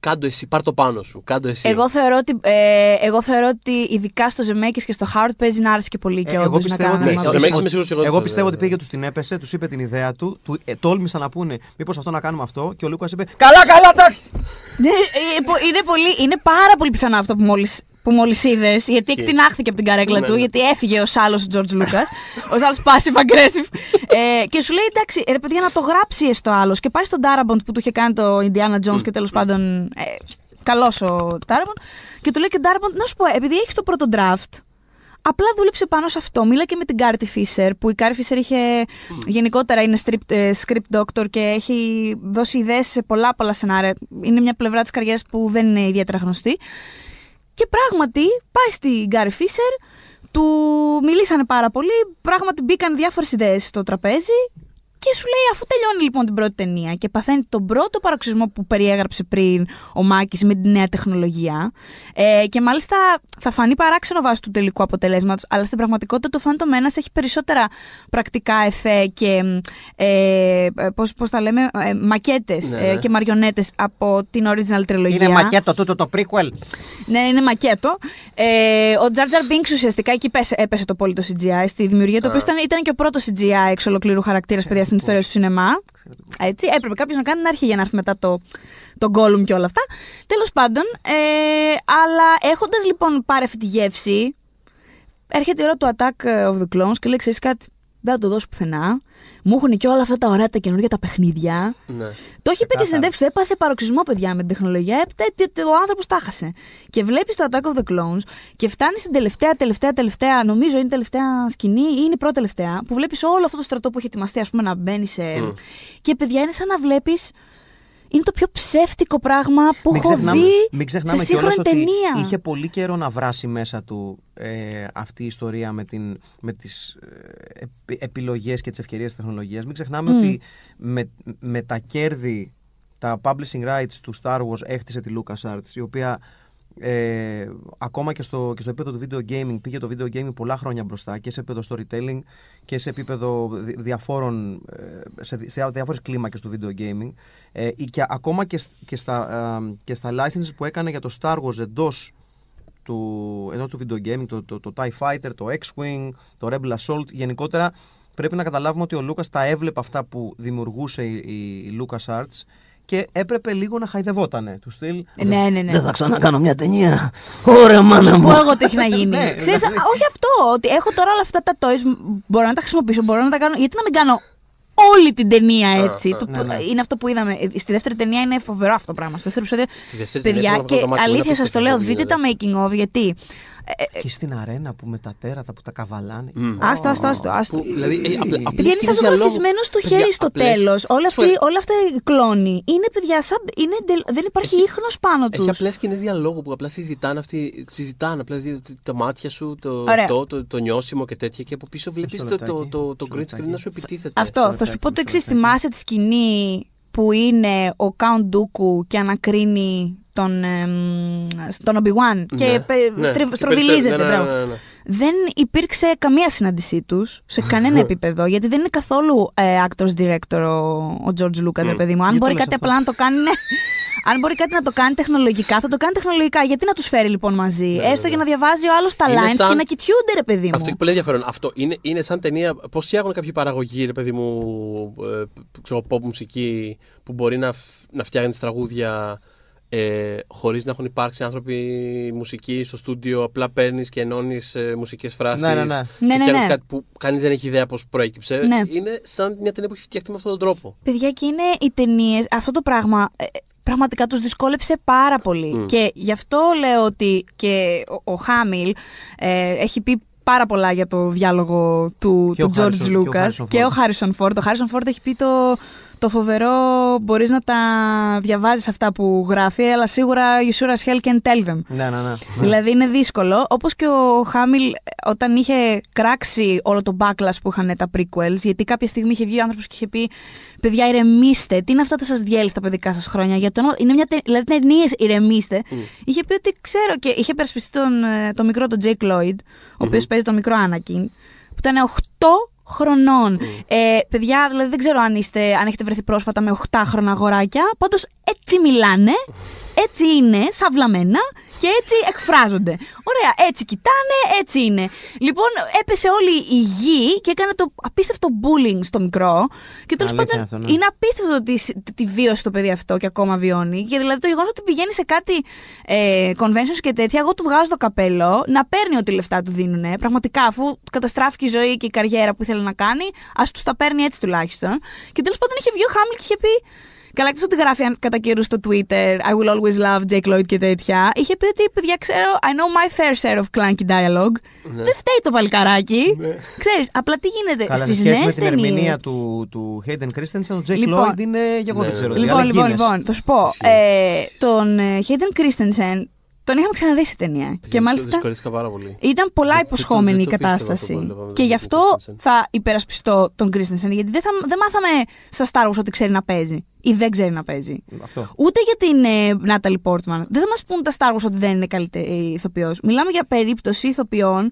Κάντο εσύ, πάρ το πάνω σου. Κάντο εσύ. Εγώ θεωρώ, ότι, ε, εγώ θεωρώ ότι ειδικά στο Ζεμέκης και στο Χάουρτ παίζει να άρεσε και πολύ και Ε, όντως εγώ να πιστεύω κάνουν ότι, Ναι, ένα το μαύρο. Ζεμέκης είμαι σίγουρος εγώ ότι εγώ θα- πιστεύω ότι πήγε, του την έπεσε, τους είπε την ιδέα του, του ε, τόλμησαν να πούνε μήπως αυτό να κάνουμε αυτό και ο Λούκας είπε Καλά, καλά, εντάξει! Ναι, ε, πο- είναι, πολύ, είναι πάρα πολύ πιθανό αυτό που μόλις που μόλις είδες, γιατί εκτινάχθηκε από την καρέκλα Ναι, του, ναι. γιατί έφυγε ο άλλος ο George Lucas, ο άλλος passive aggressive. ε, και σου λέει εντάξει, ρε παιδιά, να το γράψει έστω άλλος. Και πάει στον Darabont που του είχε κάνει το Indiana Jones και τέλος πάντων. Ε, Καλός ο Darabont. Και του λέει και Darabont, να σου πω, επειδή έχεις το πρώτο draft, Απλά δούλεψε πάνω σε αυτό. Μίλα και με την Κάρτη Φίσερ, που η Κάρτη Φίσερ είχε γενικότερα είναι script, ε, script doctor και έχει δώσει ιδέες σε πολλά πολλά σενάρια. Είναι μια πλευρά της καριέρας που δεν είναι ιδιαίτερα γνωστή. Και πράγματι πάει στην Γκάρι Φίσερ, του μιλήσανε πάρα πολύ, πράγματι μπήκαν διάφορες ιδέες στο τραπέζι και σου λέει αφού τελειώνει λοιπόν την πρώτη ταινία και παθαίνει τον πρώτο παροξισμό που περιέγραψε πριν ο Μάκης με τη νέα τεχνολογία ε, και μάλιστα θα φανεί παράξενο βάσει του τελικού αποτελέσματος αλλά στην πραγματικότητα το Phantom Menace έχει περισσότερα πρακτικά εφέ και ε, πώς, πώς τα λέμε ε, μακέτες Ναι, ε, ναι. και μαριονέτες από την original τριλογία. Είναι μακέτο τούτο το prequel; Ναι, είναι μακέτο. Ε, ο Jar Jar Binks ουσιαστικά εκεί πέσε, έπεσε το πολύ το CGI στη δημιουργία, το οποίο ήταν, ήταν και ο πρώτος CGI εξ ολοκλήρου χαρακτήρας παιδιά στην ιστορία του σινεμά. Έτσι, έπρεπε κάποιος να κάνει την αρχή για να έρθει μετά το, το Gollum και όλα αυτά. Τέλος πάντων, ε, αλλά έχοντας λοιπόν πάρει αυτή τη γεύση, έρχεται η ώρα του Attack of the Clones και λέει: Ξέρεις κάτι, δεν θα το δώσω πουθενά. Μου έχουν και όλα αυτά τα ωραία τα καινούργια τα παιχνίδια. Ναι. Το έχει πει και Ξεκάθαρα. στην συνέντευξη του. Έπαθε παροξισμό, παιδιά, με την τεχνολογία. Ε, τε- τε- Ο άνθρωπος τα χάσε. Και βλέπεις το Attack of the Clones και φτάνει στην τελευταία, τελευταία, τελευταία, νομίζω είναι η τελευταία σκηνή ή είναι η πρώτη τελευταία, που βλέπεις όλο αυτό το στρατό που έχει ετοιμαστεί, ας πούμε, να μπαίνει σε. Μμ. Και παιδιά είναι σαν να βλέπεις. Είναι το πιο ψεύτικο πράγμα που Μην έχω ξεχνάμε, δει μην σε ξεχνάμε κιόλας σύγχρονη ότι ταινία. είχε πολύ καιρό να βράσει μέσα του ε, αυτή η ιστορία με, την, με τις ε, επι- επιλογές και τις ευκαιρίες της τεχνολογίας. Μην ξεχνάμε Μμ. ότι με, με τα κέρδη, τα publishing rights του Star Wars έχτισε τη LucasArts, η οποία ε, ακόμα και στο, και στο επίπεδο του video gaming πήγε το video gaming πολλά χρόνια μπροστά και σε επίπεδο storytelling και σε επίπεδο δι- διαφόρων, ε, σε, δι- σε διάφορες κλίμακες του video gaming. Ε, ή και ακόμα και, σ- και, στα, ε, και στα licenses που έκανε για το Star Wars εντός του, ενώ του video gaming, το, το, το TIE Fighter, το X-Wing, το Rebel Assault, γενικότερα πρέπει να καταλάβουμε ότι ο Λούκας τα έβλεπε αυτά που δημιουργούσε η, η, η LucasArts και έπρεπε λίγο να χαϊδευότανε του στυλ. Ναι, ναι, ναι. Δεν θα ξανακάνω μια ταινία. Ωραία, μάνα Πω μου. εγώ τι έχει να γίνει. Ναι, Ξέρεις, δηλαδή- α, όχι αυτό. Ότι έχω τώρα όλα αυτά τα toys, μπορώ να τα χρησιμοποιήσω, μπορώ να τα κάνω. Γιατί να μην κάνω όλη την ταινία έτσι; Το Ναι, που- ναι. Είναι αυτό που είδαμε. Ε, Στη δεύτερη ταινία είναι φοβερό αυτό το πράγμα. Στο δεύτερο επεισόδιο. Στη δεύτερη Παιδιά, ταινία και θέλω να πω το μάτι μου, αλήθεια είναι σας το λέω, απίστευτο δείτε τα video, making of γιατί. Ε, ε, Και στην αρένα που με τα τέρατα που τα καβαλάνε. Μμ. Άστο, άστο, άστο. άστο. Που, δηλαδή, ε, απλα- απλές Παιδιά είναι σαν σκηνές διαλόγου. ζωγραφισμένο στο Παιδιά, χέρι στο απλές- τέλος. Όλα, Σου λέει- αυτή- όλα αυτά οι κλόνοι είναι παιδιά σαν. Είναι, εντελ- δεν υπάρχει Έχει- ίχνος πάνω τους. Έχει απλές σκηνές διαλόγου που απλά συζητάνε αυτοί. Συζητάνε απλά δι- τα μάτια σου, το, Ωραία. το, το, το νιώσιμο και τέτοια. Και από πίσω βλέπεις Μισό το, το, λεπτάκι, το, το, μισό green screen λεπτάκι. να σου επιτίθεται. Αυτό, Μισό θα σου πω το λεπτάκι, εξής. μισό Θυμάσαι τη σκηνή που είναι ο Count Dooku και ανακρίνει τον, εμ, τον Obi-Wan και Ναι, πε- ναι. στρι- Και στροβιλίζεται. περισσότερο- ναι, μπράβο. ναι, ναι, ναι. Δεν υπήρξε καμία συνάντησή τους σε κανένα επίπεδο, γιατί δεν είναι καθόλου ε, actors director ο, ο George Lucas, ρε Μμ. παιδί μου. Αν Γιατί μπορεί το λες κάτι αυτό; απλά να το κάνει. ναι. Αν μπορεί κάτι να το κάνει τεχνολογικά, θα το κάνει τεχνολογικά. Γιατί να τους φέρει λοιπόν μαζί, Ναι, Έστω ναι, για ναι. να διαβάζει ο άλλος τα Είναι lines σαν- και να κοιτιούνται, ρε παιδί μου. Αυτό έχει πολύ ενδιαφέρον. Αυτό είναι, είναι σαν ταινία. Πώς φτιάχνουν κάποιοι παραγωγοί, ρε παιδί μου, ε, ξέρω, pop μουσική που μπορεί να, φ- να φτιάχνει τραγούδια ε, χωρίς να έχουν υπάρξει άνθρωποι μουσική στο στούντιο. Απλά παίρνεις και ενώνεις ε, μουσικές φράσεις. Ναι, ναι, ναι. Ναι, ναι, φτιάχνεις ναι. κάτι που κανείς δεν έχει ιδέα πώς προέκυψε. Ναι. Είναι σαν μια ταινία που έχει φτιαχτεί με αυτόν τον τρόπο. Παιδιά, και είναι οι ταινίες, αυτό το πράγμα ε, πραγματικά τους δυσκόλεψε πάρα πολύ. Μμ. Και γι' αυτό λέω ότι και ο, ο Χάμιλ ε, έχει πει πάρα πολλά για το διάλογο του, Και του ο George Harrison- και ο Lucas Harrison και ο Ford. Harrison Ford. Ο Harrison Ford έχει πει το, το φοβερό μπορείς να τα διαβάζεις αυτά που γράφει, αλλά σίγουρα you sure as hell can tell them. Ναι, ναι, ναι. Δηλαδή είναι δύσκολο. Όπως και ο Χάμιλ όταν είχε κράξει όλο το backlash που είχαν τα prequels, γιατί κάποια στιγμή είχε βγει ο άνθρωπος και είχε πει: Παιδιά, ηρεμήστε. Τι είναι αυτά τα σας διέλει στα παιδικά σας χρόνια. Για τον, είναι μια τε- δηλαδή ταινίε, ηρεμήστε. Είχε πει ότι ξέρω και είχε περασπιστεί τον, ε, το μικρό τον Jake Lloyd, ο οποίος παίζει το μικρό Anakin, που ήταν 8 χρονών. Ε, παιδιά, δηλαδή δεν ξέρω αν, είστε, αν έχετε βρεθεί πρόσφατα με 8χρονα αγοράκια. Πάντως έτσι μιλάνε, έτσι είναι, σαυλαμένα και έτσι εκφράζονται. Ωραία, έτσι κοιτάνε, έτσι είναι. Λοιπόν, έπεσε όλη η γη και έκανε το απίστευτο bullying στο μικρό. Και τέλος Αλήθεια πάντων αυτό, ναι. είναι απίστευτο ότι σ- τη βίωσε το παιδί αυτό και ακόμα βιώνει. Και δηλαδή το γεγονός ότι πηγαίνει σε κάτι ε, conventions και τέτοια, εγώ του βγάζω το καπέλο να παίρνει ό,τι λεφτά του δίνουν. Πραγματικά, αφού καταστράφηκε η ζωή και η καριέρα που ήθελε να κάνει, ας τους τα παίρνει έτσι τουλάχιστον. Και τέλος πάντων είχε βγει ο Χάμιλ και είχε πει. Καλά, εκτό ότι γράφει αν- κατά καιρούς στο Twitter I will always love Jake Lloyd και τέτοια. Είχε πει ότι παιδιά ξέρω I know my fair share of clunky dialogue. Δεν φταίει το παλικαράκι. Ξέρεις, απλά τι γίνεται Καλά, σε στι σχέση νέες με την ταινίες; εργηνία του, του Hayden Christensen, ο Jake Λοιπόν. Lloyd είναι. και εγώ Ναι, δεν ξέρω. ναι, τι, ναι. Λοιπόν, αλλά λοιπόν, Guinness. λοιπόν, θα σου πω. Ισχύει. Ε, τον ε, Hayden Christensen τον είχαμε ξαναδεί σε ταινία. Και μάλιστα Δυσκολίστηκα πάρα πολύ. ήταν πολλά Δεν- δεν το- υποσχόμενη η δεν το πίστευα κατάσταση. αυτό που έβλεπα με Και τον γι' Hayden αυτό Christensen. θα υπερασπιστώ τον Christensen. Γιατί δεν, θα, δεν μάθαμε στα Star Wars ότι ξέρει να παίζει. Ή δεν ξέρει να παίζει. Αυτό. Ούτε για την ε, Natalie Portman. Δεν θα μας πούν τα Star Wars ότι δεν είναι καλύτερη ηθοποιός. Μιλάμε για περίπτωση ηθοποιών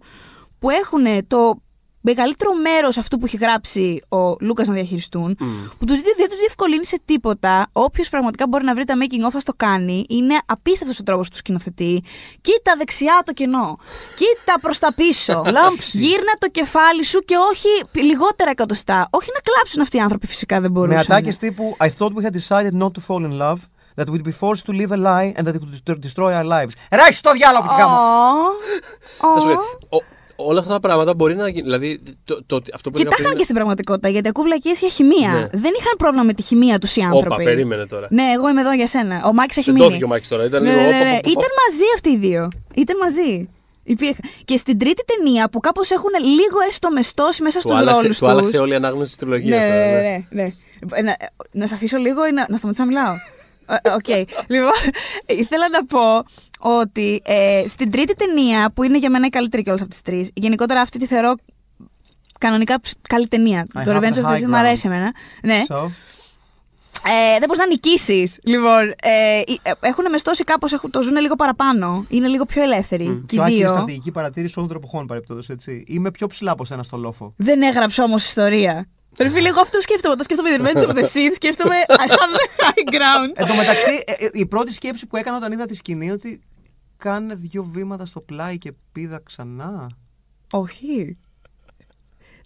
που έχουν ε, το μεγαλύτερο μέρος αυτού που έχει γράψει ο Λούκας να διαχειριστούν, που τους, δεν δεν τους διευκολύνει σε τίποτα. Όποιος πραγματικά μπορεί να βρει τα making of, ας το κάνει. Είναι απίστευτος ο τρόπος που τους σκηνοθετεί. Κοίτα δεξιά το κενό. Κοίτα προς τα πίσω. Λάμψη. Γύρνα το κεφάλι σου και όχι λιγότερα εκατοστά. Όχι να κλάψουν αυτοί οι άνθρωποι, φυσικά δεν μπορούσαν. Με ατάκες τύπου I thought we had decided not to fall in love, that we'd be forced to live a lie and that it would destroy our lives. Ράχει το διάλογο που κάνω. Ω, Θα σου ω. πω, ο- όλα αυτά τα πράγματα μπορεί να γίνει. Δηλαδή, το, το, ότι- αυτό που Και έλεγα τα πριν είχαν και στην πραγματικότητα, γιατί ακούω βλακίε για χημεία. Ναι. Δεν είχαν πρόβλημα με τη χημεία τους οι άνθρωποι. Όπα, περίμενε τώρα. Ναι, εγώ είμαι εδώ για σένα. Ο Μάκης έχει Δεν μείνει. δόθηκε ο Μάκης τώρα. Ήταν Ναι, λίγο. ναι, ναι, όπα, ναι. όπα, όπα. Ήταν μαζί αυτοί οι δύο. Ήταν μαζί. Υπήρχαν. Και στην τρίτη ταινία που κάπως έχουν λίγο έστω μεστώσει μέσα Του στους άλλαξε, ρόλους του άλλαξε όλη η ανάγνωση της τριλογίας. ναι, ναι, ναι, ναι. Ε, Να, να σε αφήσω λίγο ή να, να σταματήσω να μιλάω; Ε, Οκ. Λοιπόν, ήθελα να πω ότι ε, στην τρίτη ταινία, που είναι για μένα η καλύτερη κιόλας από τις τρεις, γενικότερα αυτή τη θεωρώ κανονικά ψ- καλή ταινία. I Το have Revenge the of the high Sith μου ground. αρέσει εμένα. Ναι. So, Ε, δεν μπορείς να νικήσεις. Λοιπόν, ε, ε, έχουν μεστώσει κάπως, το ζουν λίγο παραπάνω. Είναι λίγο πιο ελεύθεροι. Και οι πιο άκυρη δύο. στρατηγική παρατήρηση όλων των εποχών παρεπτόντω, έτσι. Είμαι πιο ψηλά από σένα στο λόφο. Δεν έγραψε όμως ιστορία. Ρε φίλε, εγώ αυτό σκέφτομαι. Όταν σκέφτομαι The Revenge of the Sith, σκέφτομαι I have the high ground. Εν τω μεταξύ, ε, ε, η πρώτη σκέψη που έκανα όταν είδα τη σκηνή ότι κάνε δύο βήματα στο πλάι και πήδα ξανά. Όχι.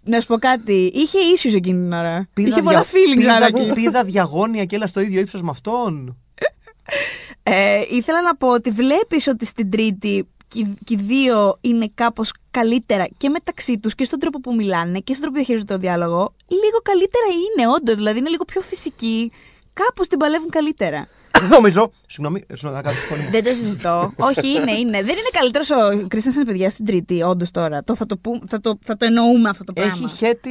Να σου πω κάτι. Είχε issues εκείνη την ώρα. Πήδα Είχε πολλά δια- feelings πήδα- Anakin. Πήδα διαγώνια και έλα στο ίδιο ύψος με αυτόν. Ε, ήθελα να πω ότι βλέπεις ότι στην τρίτη και οι- και οι δύο είναι κάπως καλύτερα και μεταξύ τους και στον τρόπο που μιλάνε και στον τρόπο που διαχειρίζονται το διάλογο. Λίγο καλύτερα είναι όντως, δηλαδή είναι λίγο πιο φυσικοί. Κάπως την παλεύουν καλύτερα. Νομίζω. Συγγνώμη, ε, συγγνώμη, να κάνω τη φωνή μου. Δεν το συζητώ. Όχι, είναι, είναι. Δεν είναι καλύτερος ο Κρίστενσεν, παιδιά, στην τρίτη, όντως τώρα. Το, θα, το πούμε, θα, το, θα το εννοούμε αυτό το πράγμα. Έχει χέτη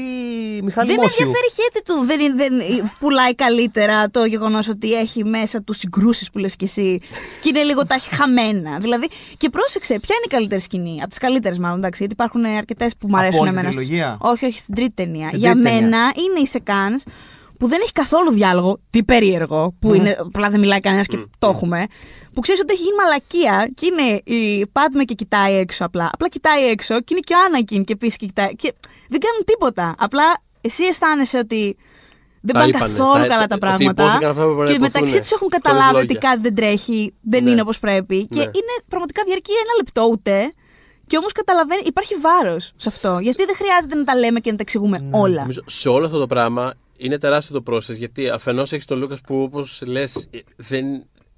Μιχάλη Δεν με Μόσιου. ενδιαφέρει χέτη του. Δεν, είναι- δεν πουλάει καλύτερα το γεγονός ότι έχει μέσα του συγκρούσεις που λες κι εσύ και είναι λίγο τα έχει χαμένα. Δηλαδή, και πρόσεξε, ποια είναι η καλύτερη σκηνή; Από τις καλύτερες, μάλλον, εντάξει, γιατί υπάρχουν αρκετές που μου Από αρέσουν όλη την εμένα. τριλογία; Όχι, όχι, στην τρίτη ταινία. Στην Για τρίτη ταινία. μένα είναι η Σεκάνς που δεν έχει καθόλου διάλογο. Τι περίεργο, που είναι, απλά δεν μιλάει κανένας και το έχουμε. Που ξέρεις ότι έχει γίνει μαλακία και είναι η Πάτμε και κοιτάει έξω απλά. Απλά κοιτάει έξω και είναι και ο Άνακιν και επίσης κοιτάει. Και δεν κάνουν τίποτα. Απλά εσύ αισθάνεσαι ότι δεν Τα πάνε είπανε. καθόλου Τα- καλά τα ότι πράγματα. υπόθηκαν αυτά που πρέπει να Και μεταξύ υποθούν. τους έχουν Χωρίς καταλάβει ότι λόγια. κάτι δεν τρέχει, δεν Ναι. είναι όπως πρέπει. Και Ναι. είναι πραγματικά διαρκεί ένα λεπτό ούτε. Και όμως καταλαβαίνει, υπάρχει βάρος σε αυτό. Γιατί δεν χρειάζεται να τα λέμε και να τα εξηγούμε όλα. Νομίζω σε όλο αυτό το πράγμα είναι τεράστιο το process γιατί αφενός έχεις τον Λούκας που όπως λες. Δεν...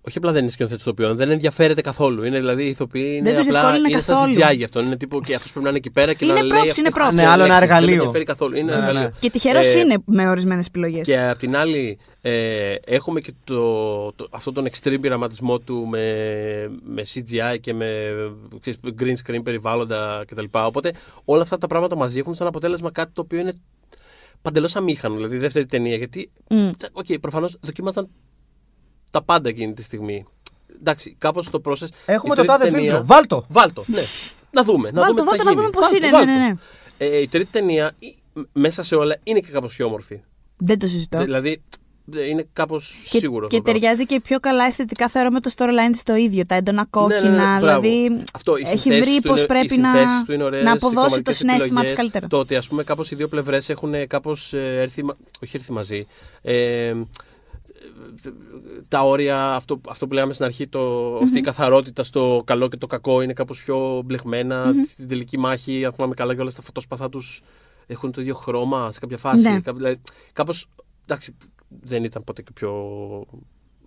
Όχι απλά δεν είναι σκηνοθέτης ηθοποιών, δεν ενδιαφέρεται καθόλου. Είναι δηλαδή ηθοποιοί, είναι Δεν τους απλά διευκόλυνε είναι σαν καθόλου. CGI γι' αυτό. Είναι τύπο και αυτός πρέπει να είναι εκεί πέρα και Είναι να λέει. props, αυτές είναι τις props. Ναι, άλλο ένα λέξεις. εργαλείο. Δεν με ενδιαφέρει καθόλου. Είναι Ναι, ένα ναι, ναι. εργαλείο. Και τυχερός Ε, είναι με ορισμένες επιλογές. Και απ' την άλλη, ε, έχουμε και το, το, αυτόν τον extreme πειραματισμό του με, με CGI και με ξέρεις, green screen περιβάλλοντα κτλ. Οπότε όλα αυτά τα πράγματα μαζί έχουν σαν αποτέλεσμα κάτι το οποίο είναι παντελώς αμήχανο. Δηλαδή, η δεύτερη ταινία. Γιατί, οκ, okay, προφανώς δοκίμαζαν τα πάντα εκείνη τη στιγμή. Εντάξει, κάπως το process. Έχουμε η το τρίτη τάδε ταινία- φίλτρο. Βάλτο. Βάλτο, ναι. Να δούμε. Να Βάλτο, δούμε τι θα βάλτο, να γίνει. δούμε πώς Βάλτο, είναι, βάλτο. ναι, ναι, ναι. Ε, η τρίτη ταινία η- μέσα σε όλα είναι και κάπως πιο όμορφη. Δεν το συζητώ. Δηλαδή ε, είναι κάπως Και, σίγουρο. και αυτό το πράγμα. ταιριάζει και πιο καλά αισθητικά θεωρώ με το storyline της το ίδιο. Τα έντονα κόκκινα. Ναι, ναι, ναι, μπράβο. δηλαδή Αυτό, οι έχει συνθέσεις βρει του πώ είναι- πρέπει οι να, συνθέσεις του είναι ωραίες, να οι αποδώσει το κομματικές συνέστημα της επιλογές, καλύτερα. Το ότι ας πούμε κάπως οι δύο πλευρές έχουν κάπως ε, έρθει, μα- όχι έρθει μαζί. Ε, τα όρια, αυτό, αυτό που λέγαμε στην αρχή, το, αυτή η καθαρότητα στο καλό και το κακό είναι κάπως πιο μπλεγμένα. Στην τελική μάχη, αν θυμάμαι καλά, και όλα τα φωτόσπαθά τους έχουν το ίδιο χρώμα σε κάποια φάση. Ναι. Κάπου- δηλαδή, κάπως, εντάξει, δεν ήταν ποτέ και πιο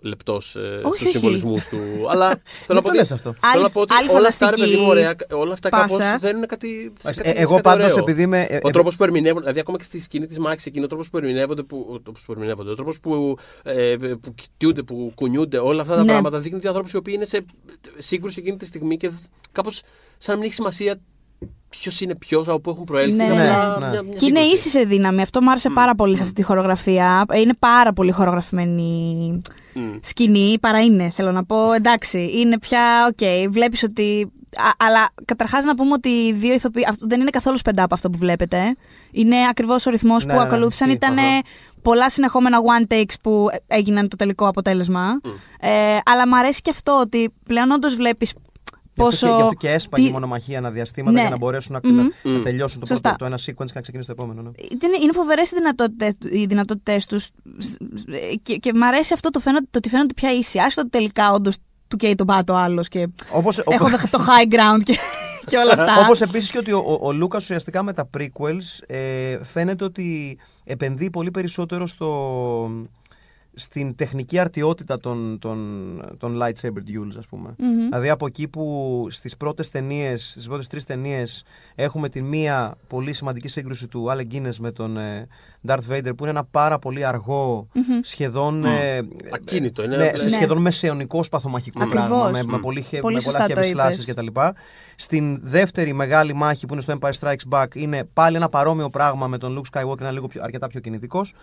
λεπτός ε, Όχι, στους όχι. συμβολισμούς του. Αλλά θέλω να το πω ότι- λες αυτό. Θέλω Άλλη- να πω ότι άλλη όλα αυτά, ρε φανταστική παιδί μου, ωραία, όλα αυτά κάπως πάσα. δίνουν κάτι. σε Ε, κάτι- σε εγώ κάτι πάντως ωραίο. επειδή είμαι- ε, Ο ε, τρόπος που ερμηνεύουν, δηλαδή ακόμα και στη σκηνή της μάχη, εκείνο ο τρόπος που ερμηνεύονται, που, ο τρόπος που ερμηνεύονται, ο τρόπος που, ε, που κοιτούνται, που κουνιούνται, όλα αυτά τα Ναι. πράγματα δείχνουν δύο ανθρώπου οι οποίοι είναι σε σύγκρουση εκείνη τη στιγμή και κάπως σαν να μην έχει σημασία ποιος είναι ποιος, από πού έχουν προέλθει. Ναι, είναι ναι, απλά ναι. μια- μια Και είναι σύγκρουση. ίση σε δύναμη. Αυτό μου άρεσε πάρα πολύ σε αυτή τη χορογραφία. Είναι πάρα πολύ χορογραφημένη Μμ. σκηνή. Παρά είναι, θέλω να πω. Εντάξει, είναι πια οκ. Βλέπεις ότι. Α, αλλά καταρχάς να πούμε ότι οι δύο ηθοποιοί. Αυτό δεν είναι καθόλου sped up αυτό που βλέπετε. Είναι ακριβώς ο ρυθμός Ναι, που ναι, ακολούθησαν. ισχύει. Ήταν Αχα. πολλά συνεχόμενα one takes που έγιναν το τελικό αποτέλεσμα. Ε, αλλά μου αρέσει και αυτό ότι πλέον όντως βλέπεις Γι' αυτό πόσο. και- γι' αυτό και έσπαγε τι- η μονομαχία αναδιαστήματα Ναι. για να μπορέσουν να, Μμμ. να, να τελειώσουν το, Σωστά. πρώτο, το ένα sequence και να ξεκινήσει το επόμενο. Ναι. είναι, είναι φοβερές οι δυνατότητες οι δυνατότητες τους και, και μ' αρέσει αυτό το, φαίνονται, το ότι φαίνονται πια ίσοι. Άσχετο ότι τελικά όντως του καίει τον πάτο άλλος και Όπως, έχω το, το high ground και, και όλα αυτά. Όπως επίσης και ότι ο, ο, ο Λούκας ουσιαστικά με τα prequels ε, φαίνεται ότι επενδύει πολύ περισσότερο στο, στην τεχνική αρτιότητα των, των, των lightsaber duels, ας πούμε. Δηλαδή από εκεί που στις πρώτες ταινίες, στις πρώτες τρεις ταινίες έχουμε τη μία πολύ σημαντική σύγκρουση του Alec Guinness με τον ε, Darth Vader που είναι ένα πάρα πολύ αργό, σχεδόν... ε, Ακίνητο, είναι ναι, δηλαδή- σχεδόν μεσαιωνικό σπαθομαχικό Ακριβώς. πράγμα με, με Μμ. πολύ, χε- Πολύ με σωστά πολλά το heavy είπες. slashes κτλ. Στην δεύτερη μεγάλη μάχη που είναι στο Empire Strikes Back είναι πάλι ένα παρόμοιο πράγμα με τον Luke Skywalker, ένα λίγο πιο, αρκετά πιο κινητικός.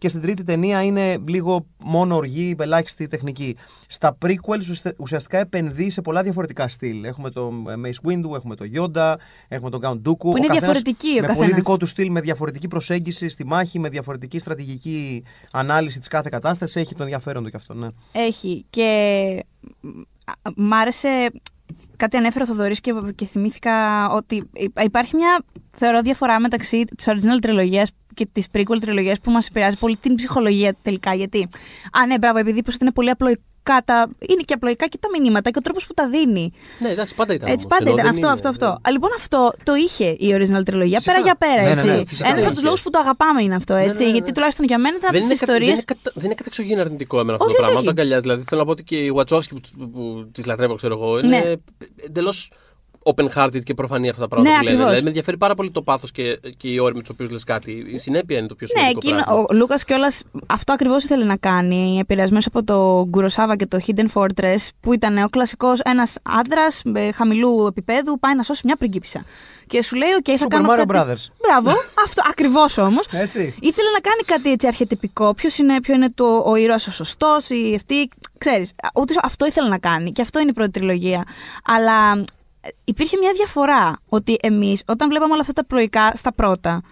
Και στην τρίτη ταινία είναι λίγο μόνο οργή, ελάχιστη τεχνική. Στα prequels ουσιαστε- ουσιαστικά επενδύει σε πολλά διαφορετικά στυλ. Έχουμε το ε, Mace Windu, έχουμε το Yoda, έχουμε τον Count Dooku. Που είναι διαφορετικοί ο Με πολύ καθένας. δικό του στυλ, με διαφορετική προσέγγιση στη μάχη, με διαφορετική στρατηγική ανάλυση της κάθε κατάστασης. Έχει το ενδιαφέρον του κι αυτό, ναι. Έχει. Και α, μ' άρεσε. Κάτι ανέφερε ο Θοδωρής και, και θυμήθηκα ότι υ- υπάρχει μια θεωρώ διαφορά μεταξύ της original τριλογίας και της prequel τριλογίας που μας επηρεάζει πολύ την ψυχολογία τελικά. Γιατί, α ναι, μπράβο, επειδή είπες ότι είναι πολύ απλοϊκά τα, είναι και απλοϊκά και τα μηνύματα και ο τρόπος που τα δίνει. Ναι, εντάξει, πάντα ήταν. Έτσι όμως, πάντα ενώ ήταν. δεν Αυτό, είναι, αυτό, αυτό. δεν- Α, Λοιπόν, αυτό το είχε η original τριλογία Φυσικά. πέρα για πέρα. Ναι, ναι, έτσι. ναι, φυσικά. Ένα από Ναι, τους ναι. λόγους που το αγαπάμε είναι αυτό. Ναι, Έτσι, ναι, ναι, Γιατί ναι. τουλάχιστον για μένα ήταν από Δεν τις είναι, κα- δεν, ιστορίε. είναι κατα, δεν είναι κατεξοχήν αρνητικό εμένα αυτό Όχι, το πράγμα. όχι. Το αγκαλιάζεις. Δηλαδή θέλω να πω ότι και η Wachowski που, που, της λατρεύω, ξέρω εγώ, είναι Ναι. Εντελώ open-hearted και προφανή αυτά τα πράγματα Ναι, που λένε. ακριβώς. Δηλαδή με ενδιαφέρει πάρα πολύ το πάθος και, και οι όροι με τους οποίους λες κάτι. Η συνέπεια είναι το πιο Ναι, σημαντικό. εκείνο, πράγμα. ο Λούκας κιόλας αυτό ακριβώς ήθελε να κάνει, επηρεασμένο από το Γκουροσάβα και το Hidden Fortress, που ήταν ο κλασικός ένας άντρας χαμηλού επίπεδου, πάει να σώσει μια πριγκίπισσα. Και σου λέει: OK, θα Super κάνω. Mario κάτι... Brothers. Μπράβο, αυτό ακριβώς όμως. Έτσι. Ήθελε να κάνει κάτι έτσι αρχιετυπικό. Ποιος είναι, ποιο είναι το, ο ήρωας ο σωστός, η αυτή. Ξέρεις. Αυτό ήθελε να κάνει. Και αυτό είναι η πρώτη τριλογία. Αλλά ε, υπήρχε μια διαφορά. Ότι εμείς, όταν βλέπαμε όλα αυτά τα πλοκικά στα πρώτα.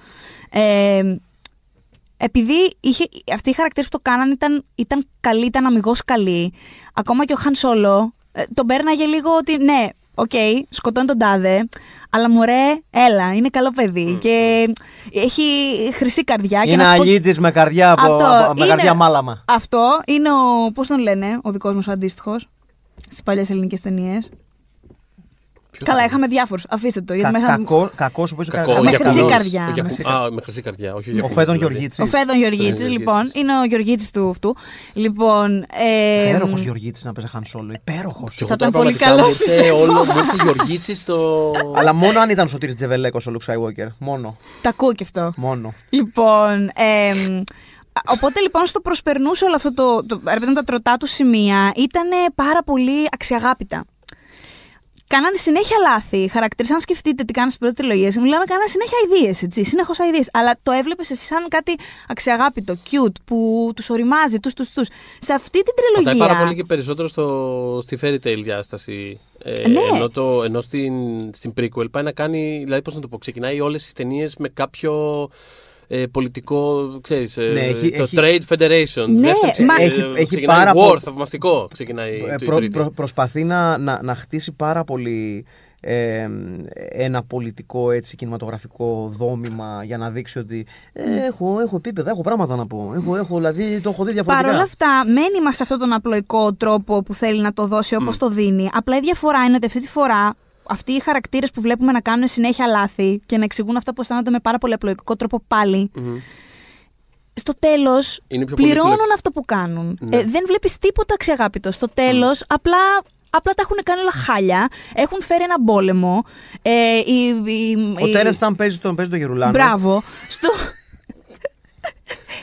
Ε, επειδή είχε, αυτοί οι χαρακτήρες που το κάνανε ήταν, ήταν καλοί, ήταν αμιγώς καλοί. Ακόμα και ο Χαν Σόλο ε, τον πέρναγε λίγο ότι ναι, οκ, σκοτώνει τον τάδε, αλλά μωρέ, έλα, είναι καλό παιδί. Και έχει χρυσή καρδιά. και Είναι να σου πω- αλήτης με καρδιά, από, Αυτό από- με είναι- καρδιά μάλαμα. Αυτό είναι ο. Πώς τον λένε, ο δικός μας ο αντίστοιχος στις παλιές ελληνικές ταινίες. Ποιος Καλά, είναι; είχαμε διάφορους. Αφήστε το. Γιατί Κα, μέχρι να- κακό, κακός όπως Κακό, με ο χρυσή Γιακουμός. καρδιά. Ο Γιακου- Με χρυσή- Α, με χρυσή καρδιά. Όχι, Ο Γιακουμός, Φέδων δηλαδή. Γεωργίτσης. Ο Φέδων Γεωργίτης, Φέδων λοιπόν. Γεωργίτσης. Είναι ο Γεωργίτης του αυτού. Λοιπόν. Ε, Υπέροχος Γεωργίτης να παίζει Χαν Σόλο. Υπέροχος. Και εγώ Θα τώρα ήταν πολύ πραγματικά καλός, μου ήρθε όλο μου ήρθε ο Γεωργίτσης στο. Αλλά μόνο αν ήταν ο Σωτήρης Τζεβελέκος ο Λουκ Skywalker. Μόνο. τα ακούω και αυτό. Μόνο. Λοιπόν. εμ, οπότε λοιπόν στο προσπερνούσε όλο αυτό το. το ρε παιδί μου, τα τροτά του σημεία ήταν πάρα πολύ αξιαγάπητα. Κάνανε συνέχεια λάθη. Οι χαρακτήρε, αν σκεφτείτε τι κάνανε στην πρώτη τριλογία, μιλάμε, κάνανε συνέχεια ιδέε, έτσι. Συνεχώς ιδέε. Αλλά το έβλεπες εσύ σαν κάτι αξιαγάπητο, cute, που τους οριμάζει, τους, τους, τους. Σε αυτή την Πατάει τριλογία. πάρα πολύ και περισσότερο στο, στη fairy tale διάσταση. Ε, Ναι. Ενώ, το, ενώ στην, στην prequel πάει να κάνει, δηλαδή πώς να το πω, ξεκινάει όλες τις ταινίες με κάποιο ε, πολιτικό, ξέρεις, ε, Ναι, έχει- το έχει- Trade Federation. Ναι, Δεύτερο, ξε- μα- ε, Έχει- έχει ξεκινάει πάρα War, πο- θαυμαστικό ξεκινάει Ε, το, η προ- τρίτη. προ- προσπαθεί να, να, να χτίσει πάρα πολύ ε, ένα πολιτικό έτσι, κινηματογραφικό δόμημα για να δείξει ότι ε, έχω, έχω επίπεδα, έχω πράγματα να πω. Έχω, έχω, δηλαδή το έχω δει διαφορετικά. Παρ' όλα αυτά, μένει μας σε αυτόν τον απλοϊκό τρόπο που θέλει να το δώσει όπως το δίνει. Απλά η διαφορά είναι ότι αυτή τη φορά αυτοί οι χαρακτήρες που βλέπουμε να κάνουν συνέχεια λάθη και να εξηγούν αυτά που αισθάνονται με πάρα πολύ απλοϊκό τρόπο πάλι. Μμμ. Στο τέλος, Είναι πιο πληρώνουν πολύπλοκο. αυτό που κάνουν. Ναι. Ε, δεν βλέπεις τίποτα αξιαγάπητο. Στο τέλος, απλά. Απλά τα έχουν κάνει όλα χάλια. Έχουν φέρει ένα πόλεμο. Ε, η, η, Ο η- Τέρενσταν παίζει τον, παίζει τον Γερουλάνο. Μπράβο. Στο,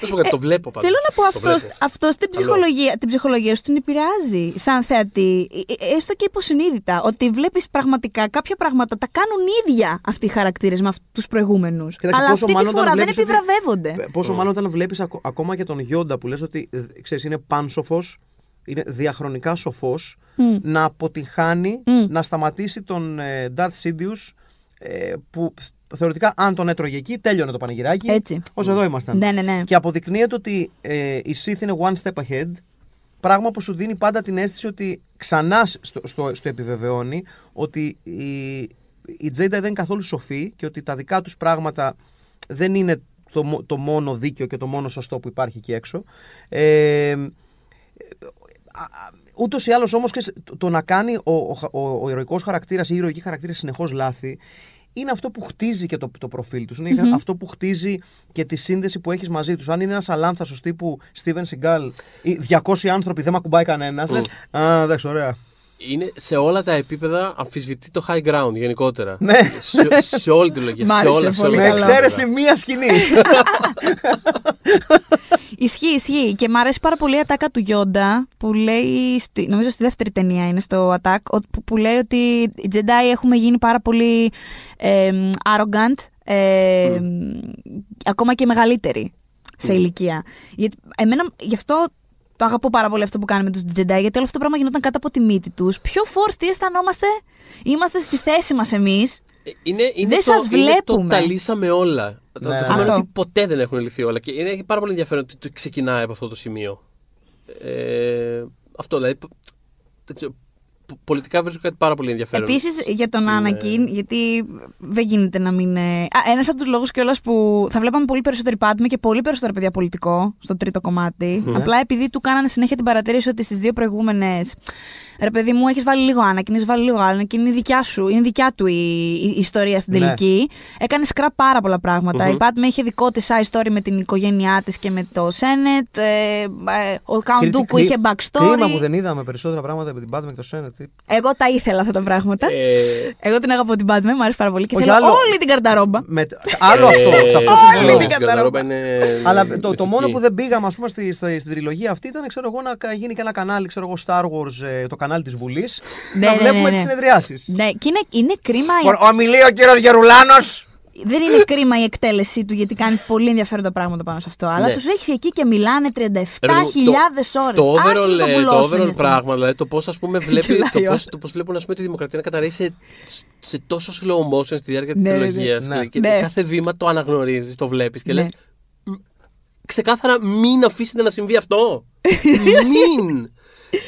Να σου πω κάτι, το βλέπω πάντως. Θέλω να πω Το αυτός, βλέπω. αυτός την, Καλό. ψυχολογία, την ψυχολογία σου την επηρεάζει σαν θεατή, ε, ε, έστω και υποσυνείδητα, ότι βλέπεις πραγματικά κάποια πράγματα τα κάνουν ίδια αυτοί οι χαρακτήρες με αυτούς τους προηγούμενους. Κοίταξε, Αλλά πόσο αυτή τη μάλλον όταν φορά δεν βλέπεις ότι- επιβραβεύονται. Ε, Πόσο μάλλον όταν βλέπεις ακόμα και τον Γιόντα που λες ότι ε, ξέρεις, είναι πάνσοφο, είναι διαχρονικά σοφός, να αποτυχάνει Μμ. να σταματήσει τον ε, Darth Sidious ε, που θεωρητικά αν τον έτρωγε εκεί τέλειωνε το πανηγυράκι. Έτσι. Ως εδώ ήμασταν. Ναι, ναι, ναι. Και αποδεικνύεται ότι ε, η Sith είναι one step ahead. Πράγμα που σου δίνει πάντα την αίσθηση ότι ξανά στο, στο, στο επιβεβαιώνει ότι οι, οι Jedi δεν είναι καθόλου σοφοί και ότι τα δικά τους πράγματα δεν είναι το, μο- το μόνο δίκαιο και το μόνο σωστό που υπάρχει εκεί έξω. Ε, Ούτως ή άλλως όμως το, το να κάνει ο, ο, ο, ο ηρωικός χαρακτήρας ή η ηρωική χαρακτήρα συνεχώς λάθη είναι αυτό που χτίζει και το, το προφίλ τους. ειναι αυτό που χτίζει και τη σύνδεση που έχεις μαζί τους. Αν είναι ένας αλάνθαστο τύπου Steven Seagal ή 200 άνθρωποι δεν με ακουμπάει κανένας, λες. Α, εντάξει, ωραία. Είναι σε όλα τα επίπεδα αμφισβητεί το high ground γενικότερα. Ναι. σε, σε όλη τη λογική. Μ' Σε άρεσε όλα, σε πολύ όλα Με τα καλά. εξαίρεση μία σκηνή. Ισχύει, ισχύει. Και μου αρέσει πάρα πολύ η ατάκα του Γιόντα που λέει, στη- νομίζω στη δεύτερη ταινία είναι στο Attack, ο- που, που λέει ότι οι Jedi έχουμε γίνει πάρα πολύ ε, arrogant, ε, ακόμα και μεγαλύτεροι σε ηλικία. Γιατί, εμένα, γι' αυτό το αγαπώ πάρα πολύ αυτό που κάνουμε τους Jedi, γιατί όλο αυτό το πράγμα γινόταν κάτω από τη μύτη τους. Πιο force, τι αισθανόμαστε, είμαστε στη θέση μας εμείς. Ε, Είναι, είναι Δεν το, σας είναι το βλέπουμε. τα λύσαμε όλα. Το, Ναι. το θέμα είναι Αυτό. ότι ποτέ δεν έχουν λυθεί όλα. Και είναι πάρα πολύ ενδιαφέρον ότι το ξεκινάει από αυτό το σημείο. Ε, αυτό δηλαδή. Π- δεν ξέρω, π- πολιτικά βρίσκω κάτι πάρα πολύ ενδιαφέρον. Επίσης για τον Στην, Άνακιν, γιατί δεν γίνεται να μην. είναι- Α, ένας από τους λόγους κιόλας που θα βλέπαμε πολύ περισσότερη Πάντμε και πολύ περισσότερο παιδιά πολιτικό στο τρίτο κομμάτι. Απλά επειδή του κάνανε συνέχεια την παρατήρηση ότι στις δύο προηγούμενες. Ρε παιδί μου, έχεις βάλει λίγο Άνακιν, έχεις βάλει λίγο Άνακιν, είναι δικιά σου, είναι δικιά του η, η- η ιστορία στην Ναι. τελική. Έκανες σκραπ πάρα πολλά πράγματα. Η Πάντμε είχε δικό της side story με την οικογένειά της και με το Σένετ. Ε, ε, ο Καουντούκου Κρι- είχε backstory. Κρίμα που δεν είδαμε περισσότερα πράγματα από την Batman και το Senate. Εγώ τα ήθελα αυτά τα πράγματα. Ε, Εγώ την αγαπώ την Batman, μου αρέσει πάρα πολύ και Όχι, θέλω άλλο- όλη την καρταρόμπα. Με... Άλλο αυτό, σε αυτό ε, συμφωνώ. Όλη η την καταρρόπα. καταρρόπα είναι Αλλά το, το ηθική. μόνο που δεν πήγαμε, ας πούμε, στη, στη- στην τριλογία αυτή ήταν, ξέρω εγώ, να κα- γίνει και ένα κανάλι, ξέρω εγώ, Star Wars, ε, το κανάλι της Βουλής, Ναι, να ναι, βλέπουμε ναι, τις ναι. συνεδριάσεις. Ναι, και είναι, είναι κρίμα. η- Ομιλεί ο κύριος Γερουλάνος. Δεν είναι κρίμα η εκτέλεσή του γιατί κάνει πολύ ενδιαφέροντα πράγματα πάνω σε αυτό. Αλλά Ναι. τους έχει εκεί και μιλάνε 37.000 ώρε. Το overall, ε, το overall πράγμα, δηλαδή το πώς βλέπει, Γελάει το ο πώς, το πώς βλέπουν ας πούμε, τη δημοκρατία να καταραίει σε, σε τόσο slow motion στη διάρκεια της Ναι, ναι, ναι. τριλογίας. Ναι. Και, και Ναι. κάθε βήμα το αναγνωρίζεις, το βλέπεις και Ναι. λες ξεκάθαρα μην αφήσετε να συμβεί αυτό. μην!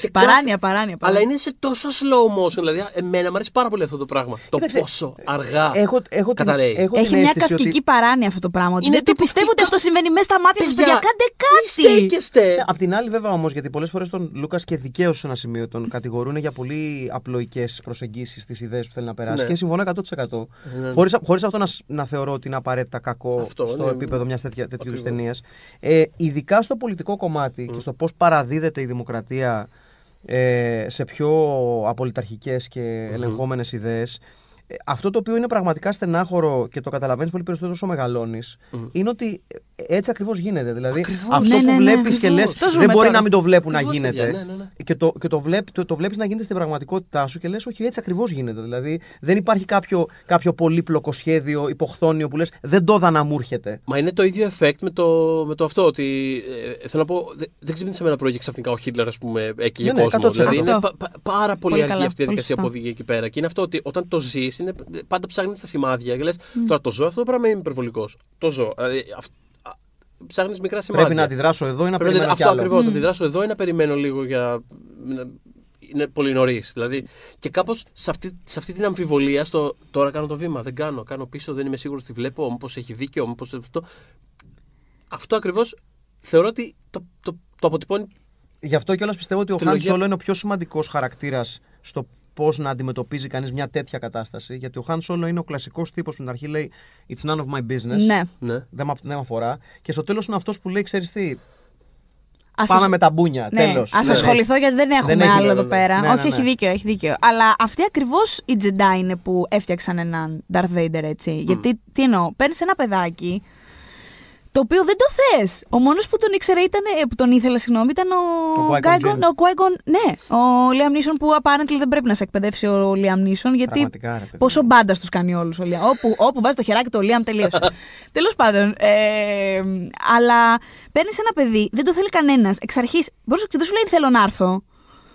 Και Παράνοια, παράνοια. Αλλά παράνοια. είναι σε τόσο slow motion. Δηλαδή, εμένα μου αρέσει πάρα πολύ αυτό το πράγμα. Το Κοίταξε, πόσο αργά Έχω, έχω την, καταραίει. έχω Έχει την μια αίσθηση καυκική ότι... παράνοια αυτό το πράγμα. Ότι Είναι δεν το τύπου, πιστεύω τι ότι αυτό συμβαίνει μέσα στα μάτια σας, Παιδιά, παιδιά. Κάντε μη κάτι. στέκεστε. Απ' την άλλη, βέβαια όμως, γιατί πολλές φορές τον Λούκας και δικαίως σε ένα σημείο τον κατηγορούν για πολύ απλοϊκές προσεγγίσεις στι ιδέες που θέλει να περάσει. Ναι. Και συμφωνώ 100%. Ναι. Χωρίς, χωρίς αυτό να, σ- να θεωρώ ότι είναι απαραίτητα κακό Αυτό, στο ναι. επίπεδο μιας τέτοια τέτοιου Ακριβώς. ταινίας. Ε, ειδικά στο πολιτικό κομμάτι και στο πώς παραδίδεται η δημοκρατία ε, σε πιο απολυταρχικές και ελεγχόμενες ιδέες. ε, αυτό το οποίο είναι πραγματικά στενάχωρο και το καταλαβαίνεις πολύ περισσότερο όσο μεγαλώνεις, είναι ότι ε, έτσι ακριβώς γίνεται. Δηλαδή, αυτό Ναι, που ναι, ναι, βλέπεις και λες, ακριβώς. Το ζούμε δεν μπορεί τώρα. να μην το βλέπουν να Ακριβώς, γίνεται. παιδιά, ναι, ναι, ναι. Και το, και το, βλέπ, το, το βλέπεις να γίνεται στην πραγματικότητά σου και λες, Όχι, έτσι ακριβώς γίνεται. Δηλαδή, δεν υπάρχει κάποιο, κάποιο πολύπλοκο σχέδιο, υποχθόνιο που λες, Δεν το είδα να μου έρχεται. Μα είναι το ίδιο effect με το, με το αυτό. Ότι ε, θέλω να πω, δε- δεν ξύπνησε με ένα πρωί και ξαφνικά ο Χίτλερ, ας πούμε, έκυγε Ναι, ναι, κόσμο. 100%. Δηλαδή είναι Αυτό. πα- πα- πάρα πολύ, Πολύ αργή καλά, αυτή η πολύ διαδικασία που σωστά. οδηγεί εκεί πέρα. Και είναι αυτό ότι όταν το ζεις, είναι, πάντα ψάχνεις στα σημάδια. Και λες, τώρα το ζω, αυτό το πράγμα είναι υπερβολικός; Το ζω. Δηλαδή, Ψάχνεις μικρά σημάδια. Πρέπει να αντιδράσω εδώ ή να Πρέπει περιμένω κι αυτό άλλο. ακριβώς. Να αντιδράσω εδώ ή να περιμένω λίγο για. να- Είναι πολύ νωρίς. Δηλαδή, και κάπως σε αυτή, σε αυτή την αμφιβολία, στο τώρα κάνω το βήμα, δεν κάνω, κάνω πίσω, δεν είμαι σίγουρος τι βλέπω, μήπως έχει δίκιο, μήπως αυτό. Αυτό ακριβώς θεωρώ ότι το, το, το αποτυπώνει. Γι' αυτό κιόλας πιστεύω ότι ο Χάν Τριλογία. Σόλο είναι ο πιο σημαντικός χαρακτήρας στο πώς να αντιμετωπίζει κανείς μια τέτοια κατάσταση. Γιατί ο Χάν Σόλο είναι ο κλασικός τύπος που στην αρχή λέει It's none of my business. Ναι. Ναι. Δεν με δεν μ' αφορά. Και στο τέλος είναι αυτός που λέει: Ξέρεις τι, Ας πάμε ασ- με τα μπούνια. Ναι, τέλος. ας Ναι. ασχοληθώ γιατί δεν έχουμε Δεν έχει, άλλο ναι, εδώ ναι. πέρα. Ναι, Όχι, ναι, ναι. έχει δίκιο, έχει δίκιο. Αλλά αυτοί ακριβώς οι Jedi είναι που έφτιαξαν έναν Darth Vader έτσι. Γιατί τι εννοώ, παίρνεις ένα παιδάκι το οποίο δεν το θες. Ο μόνος που τον ήξερε ήταν. ε, που τον ήθελε, συγγνώμη, ήταν ο. Ο Qui-Gon Qui-Gon- Jinn. ο Qui-Gon, ναι. Ο Liam Neeson που apparently δεν πρέπει να σε εκπαιδεύσει ο Liam Neeson. Γιατί Πραγματικά, ρε παιδί. πόσο μπάντα τους κάνει όλους. Όπου, όπου βάζει το χεράκι του ο Liam τελείωσε. Τέλος πάντων. Ε, αλλά παίρνεις ένα παιδί, δεν το θέλει κανένας. Εξ αρχής, μπορείς να δεν σου λέει θέλω να έρθω.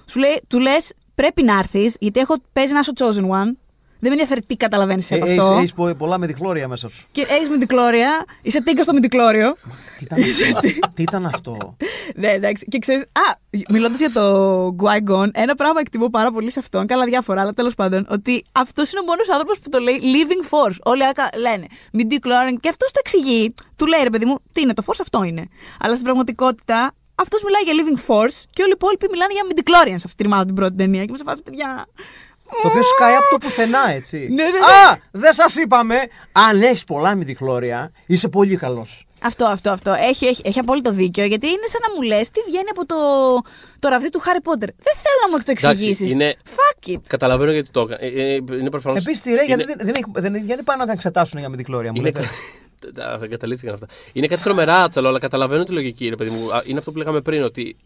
Σου λέει, του λες πρέπει να έρθεις, γιατί έχω, παίζει να είσαι ο chosen one. Δεν με ενδιαφέρει τι καταλαβαίνεις Ε, από έχεις- αυτό. έχεις πο- πολλά με τη χλώρια μέσα σου. Και έχεις μυντικλόρια, είσαι τίγκα στο μυντικλόριο. Τι ήταν αυτό; Τι ήταν αυτό; ναι, εντάξει. Και ξέρει, Α, μιλώντας για το Qui-Gon, ένα πράγμα εκτιμώ πάρα πολύ σε αυτόν. Καλά, διάφορα, αλλά τέλος πάντων. Ότι αυτός είναι ο μόνος άνθρωπος που το λέει living force. Όλοι άκα- λένε midi-chlorian και αυτός το εξηγεί. Του λέει ρε παιδί μου, τι είναι το force, αυτό είναι. Αλλά στην πραγματικότητα αυτός μιλάει για living force και όλοι οι υπόλοιποι μιλάνε για midi-chlorian σε αυτή τη ρημάδα την πρώτη ταινία. Και μου σε φάση, παιδιά. Το οποίο σκάει από το πουθενά, έτσι. Ναι, ναι, ναι. Α! Δεν σα είπαμε! Αν έχει πολλά μυθιχλώρια, είσαι πολύ καλό. Αυτό, αυτό, αυτό. Έχει, έχει, έχει απόλυτο δίκιο γιατί είναι σαν να μου λε τι βγαίνει από το, το ραβδί του Χάρι Πότερ. Δεν θέλω να μου το Εντάξει, εξηγήσει. είναι- Fuck it. Καταλαβαίνω γιατί το έκανε. Ε, ε, Είναι προφανώ. Επίση, τι ρε, γιατί, δεν, δεν, έχει- δεν, γιατί πάνε να τα εξετάσουν για μυθιχλώρια μου. Είναι... λέτε. Τα- Εγκαταλείφθηκαν αυτά. Είναι κάτι τρομερά άτσαλο, αλλά καταλαβαίνω τη λογική, ρε παιδί μου. Α, Είναι αυτό που λέγαμε πριν, ότι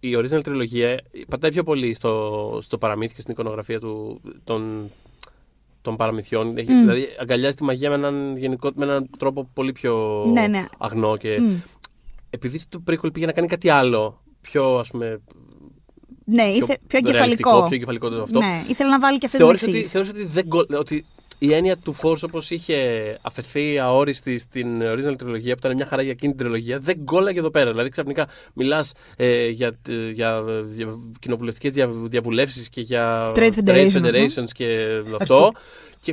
η original τριλογία πατάει πιο πολύ στο, στο παραμύθι και στην εικονογραφία του, των, των παραμυθιών. Έχει- Δηλαδή, αγκαλιάζει τη μαγεία με έναν, γενικό, με έναν τρόπο πολύ πιο Ναι, ναι. αγνό. Και Μμ. επειδή στο prequel πήγε να κάνει κάτι άλλο, πιο ας πούμε. Ναι, ήθε, πιο ρεαλιστικό, εγκεφαλικό. Πιο εγκεφαλικό το αυτό. Ναι, ήθελε να βάλει και αυτή την Θεώρησε ότι, εξήγηση. θεώρησε ότι, δεν γκολ- ότι η έννοια του Force όπως είχε αφαιθεί αόριστη στην original τριλογία, που ήταν μια χαρά για εκείνη την τριλογία, δεν γκόλαγε εδώ πέρα. Δηλαδή ξαφνικά μιλάς ε, για, για, για κοινοβουλευτικές δια, διαβουλεύσεις και για Trade Federation, federations και αυτό.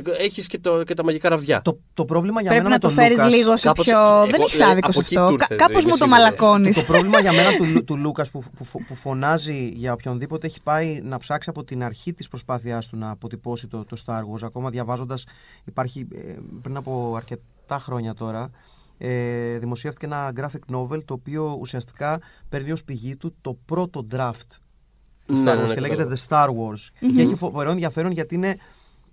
Και έχεις και, το, και τα μαγικά ραβδιά. Το, το πρόβλημα για Πρέπει μένα να το με φέρεις τον Λούκας- λίγο σε κάπως- πιο. εγώ- Δεν έχεις δηλαδή, άδικο σε από εκεί αυτό. του ήρθε, Κάπως είμαι μου το σίγουρη. μαλακώνεις. Το πρόβλημα για μένα του, Λου- του Λούκας που, που, φο- που φωνάζει για οποιονδήποτε έχει πάει να ψάξει από την αρχή της προσπάθειάς του να αποτυπώσει το, το Star Wars. Ακόμα διαβάζοντας, υπάρχει ε, πριν από αρκετά χρόνια τώρα. Ε, δημοσιεύτηκε ένα graphic novel το οποίο ουσιαστικά παίρνει ως πηγή του το πρώτο draft του Ναι, Star ναι, Wars ναι, και λέγεται κατάλαβα. The Star Wars και έχει φοβερό ενδιαφέρον γιατί είναι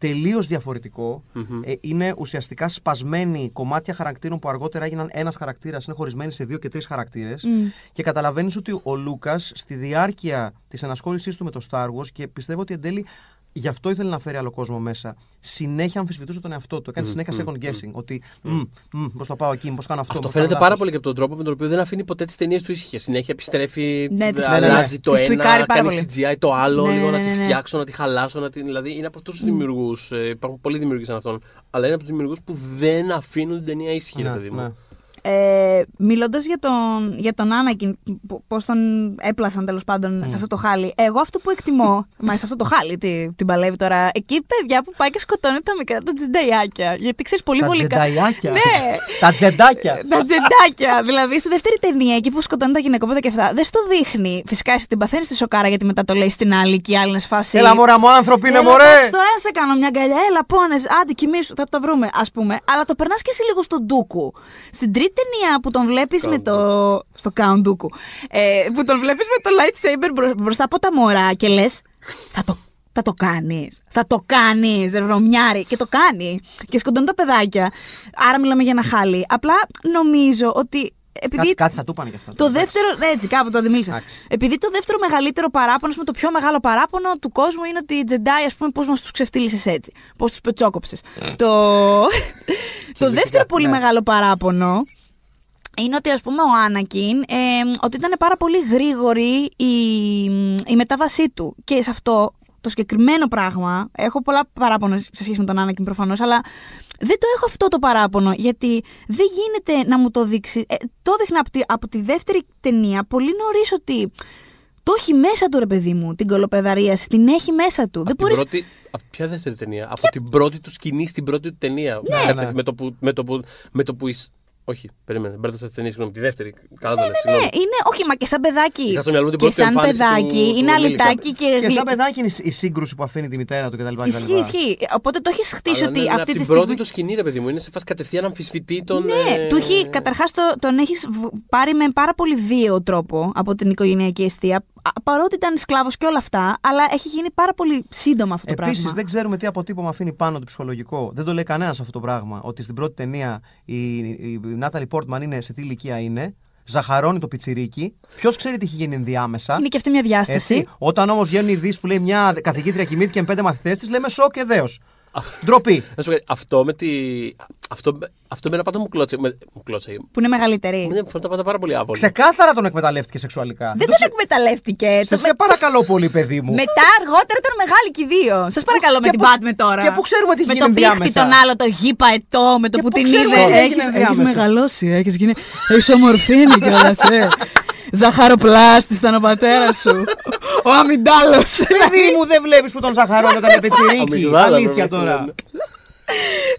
τελείως διαφορετικό. Ε, είναι ουσιαστικά σπασμένοι κομμάτια χαρακτήρων που αργότερα έγιναν ένας χαρακτήρας, είναι χωρισμένοι σε δύο και τρεις χαρακτήρες. Και καταλαβαίνεις ότι ο Λούκας στη διάρκεια της ενασχόλησής του με το Star Wars και πιστεύω ότι εν τέλει γι' αυτό ήθελε να φέρει άλλο κόσμο μέσα. Συνέχεια αμφισβητούσε τον εαυτό του. Έκανε συνέχεια second guessing. Ότι πώς το πάω εκεί, πώς κάνω αυτό. Αυτό πώς κάνω φαίνεται πάρα λάθος». πολύ και από τον τρόπο με τον οποίο δεν αφήνει ποτέ τις ταινίες του ήσυχες. Συνέχεια επιστρέφει, Ναι, τις- αλλάζει ναι, το τις τουικάρει ένα, πάρα κάνει πολύ. CGI το άλλο, Ναι, λίγο ναι, να ναι, τη ναι. φτιάξω, να τη χαλάσω. Να την, δηλαδή είναι από αυτούς τους δημιουργούς. υπάρχουν πολλοί δημιουργοί σαν αυτόν. Αλλά είναι από τους δημιουργούς που δεν αφήνουν την ταινία ήσυχη, ρε Ναι, παιδί μου. Ναι. Ε, Μιλώντας για τον, για τον Άνακιν, πώς τον έπλασαν τέλος πάντων σε αυτό το χάλι. Εγώ αυτό που εκτιμώ. μα σε αυτό το χάλι, τι, την παλεύει τώρα. Εκεί παιδιά που πάει και σκοτώνει τα μικρά τα τζενταϊάκια. Γιατί ξέρεις πολύ Τα βολικά. Jedi-άκια; Ναι. Τα Jedάκια; Τα Jedάκια. δηλαδή στη δεύτερη ταινία, εκεί που σκοτώνει τα γυναικόπαιδα και αυτά, δεν στο δείχνει. Φυσικά εσύ την παθαίνεις τη σοκάρα γιατί μετά το λέει στην άλλη και η άλλη είναι σε φάση. Έλα μωρέ μου άνθρωποι είναι Έλα, μωρέ. εντάξει, τώρα να σε κάνω μια αγκαλιά. Έλα, πόνεσες. Άντε, κοιμήσου. Θα το βρούμε, ας πούμε. Αλλά το περνάς και εσύ λίγο στον Dooku. Στην τρίτη ταινία που τον βλέπεις με το. Στο Count Dooku. Ε, που τον βλέπεις με το lightsaber μπρο- μπροστά από τα μωρά και λες. Θα το. Θα το κάνεις. Θα το κάνεις, βρομιάρη. Και το κάνει. Και σκοτώνει τα παιδάκια. Άρα μιλάμε για ένα χάλι. Απλά νομίζω ότι. Επειδή Κάτι, κάτι θα του πάνε γι' αυτά. το δεύτερο. ναι, Έτσι, κάπου το αντιμίλησα. Εντάξει. Επειδή το δεύτερο μεγαλύτερο παράπονο, ας πούμε, το πιο μεγάλο παράπονο του κόσμου είναι ότι οι Τζεντάι, ας πούμε, πώς μας τους ξεφτύλισε έτσι. Πώς τους πετσόκοψες. το το δεύτερο πολύ ναι. μεγάλο παράπονο είναι ότι ας πούμε ο Άνακιν ε, ότι ήταν πάρα πολύ γρήγορη η, η μετάβασή του και σε αυτό το συγκεκριμένο πράγμα έχω πολλά παράπονα σε σχέση με τον Άνακιν προφανώς αλλά δεν το έχω αυτό το παράπονο γιατί δεν γίνεται να μου το δείξει ε, το έδειχνα από τη, από τη δεύτερη ταινία πολύ νωρίς ότι το έχει μέσα του ρε παιδί μου την κολοπεδαρίαση την έχει μέσα του δεν Από την μπορείς πρώτη, από ποια δεύτερη ταινία, από την πρώτη του σκηνή στην πρώτη του ταινία. Ναι, Κατευθ- ναι. Με το που. Με το που, με το που εις- Όχι, περίμενε, μπέρδεψα τις ταινίες, συγγνώμη. Τη δεύτερη. Καλά το λες, ναι, συγγνώμη. είναι, όχι, μα και σαν παιδάκι. Είχα στο μυαλό μου την και πρώτη σαν εμφάνιση παιδάκι, του- του είναι Λίλη. αλυτάκι και, Και γλυ- σαν παιδάκι είναι η σύγκρουση που αφήνει τη μητέρα του κτλ. Ισχύει, ισχύει. Οπότε το έχεις χτίσει Αλλά ότι ναι, ναι, αυτή από τη την στιγμή. πρώτη του σκηνή, ρε παιδί μου, είναι σε φάση κατευθείαν αμφισβητεί τον. Ναι, ε, του έχει, καταρχάς τον έχεις πάρει με πάρα πολύ βίαιο τρόπο από την οικογενειακή αιστεία. Α, Παρότι ήταν σκλάβος και όλα αυτά, αλλά έχει γίνει πάρα πολύ σύντομα αυτό το Επίσης, πράγμα. δεν ξέρουμε τι αποτύπωμα αφήνει πάνω το ψυχολογικό. Δεν το λέει κανένας αυτό το πράγμα. Ότι στην πρώτη ταινία η, η Νάταλι Πόρτμαν είναι σε τι ηλικία είναι. Ζαχαρώνει το πιτσιρίκι. Ποιος ξέρει τι έχει γίνει ενδιάμεσα. Είναι και αυτή μια διάσταση. Έτσι. Όταν όμως βγαίνουν οι ειδήσει που λέει μια καθηγήτρια κοιμήθηκε με πέντε μαθητές της, λέμε σοκ και δέο. Ντροπή. Να σου πω κάτι, αυτό με τη. Αυτό, αυτό με ένα πάντα μου κλώτσε. Με, μου κλώτσε. Που είναι μεγαλύτερη. Είναι αυτό πάντα πάρα πολύ άβολο. Ξεκάθαρα τον εκμεταλλεύτηκε σεξουαλικά. Δεν τον εκμεταλλεύτηκε. Σε, Το- σε παρακαλώ πολύ, παιδί μου. Μετά αργότερα ήταν μεγάλη και οι δύο. Σας παρακαλώ με και την πού- Πάτμε τώρα. και πού ξέρουμε τι Με γίνει τον πίχτη ενδιάμεσα. τον άλλο, το γήπα ετώ, με το Και που πού την ξέρουμε είδε. τι έγινε Έχεις- ενδιάμεσα. Έχεις μεγαλώσει, έχεις γίνει. Έχεις ομορφύνει κιόλας, ε. Ζαχαροπλάστης ήταν ο πατέρας σου. Ο αμυντάλο. Παιδί μου, δεν βλέπεις που τον ζαχαρώνει όταν είναι πιτσιρίκι. Αμυγδάλα, Αλήθεια βέβαια, τώρα. αυτό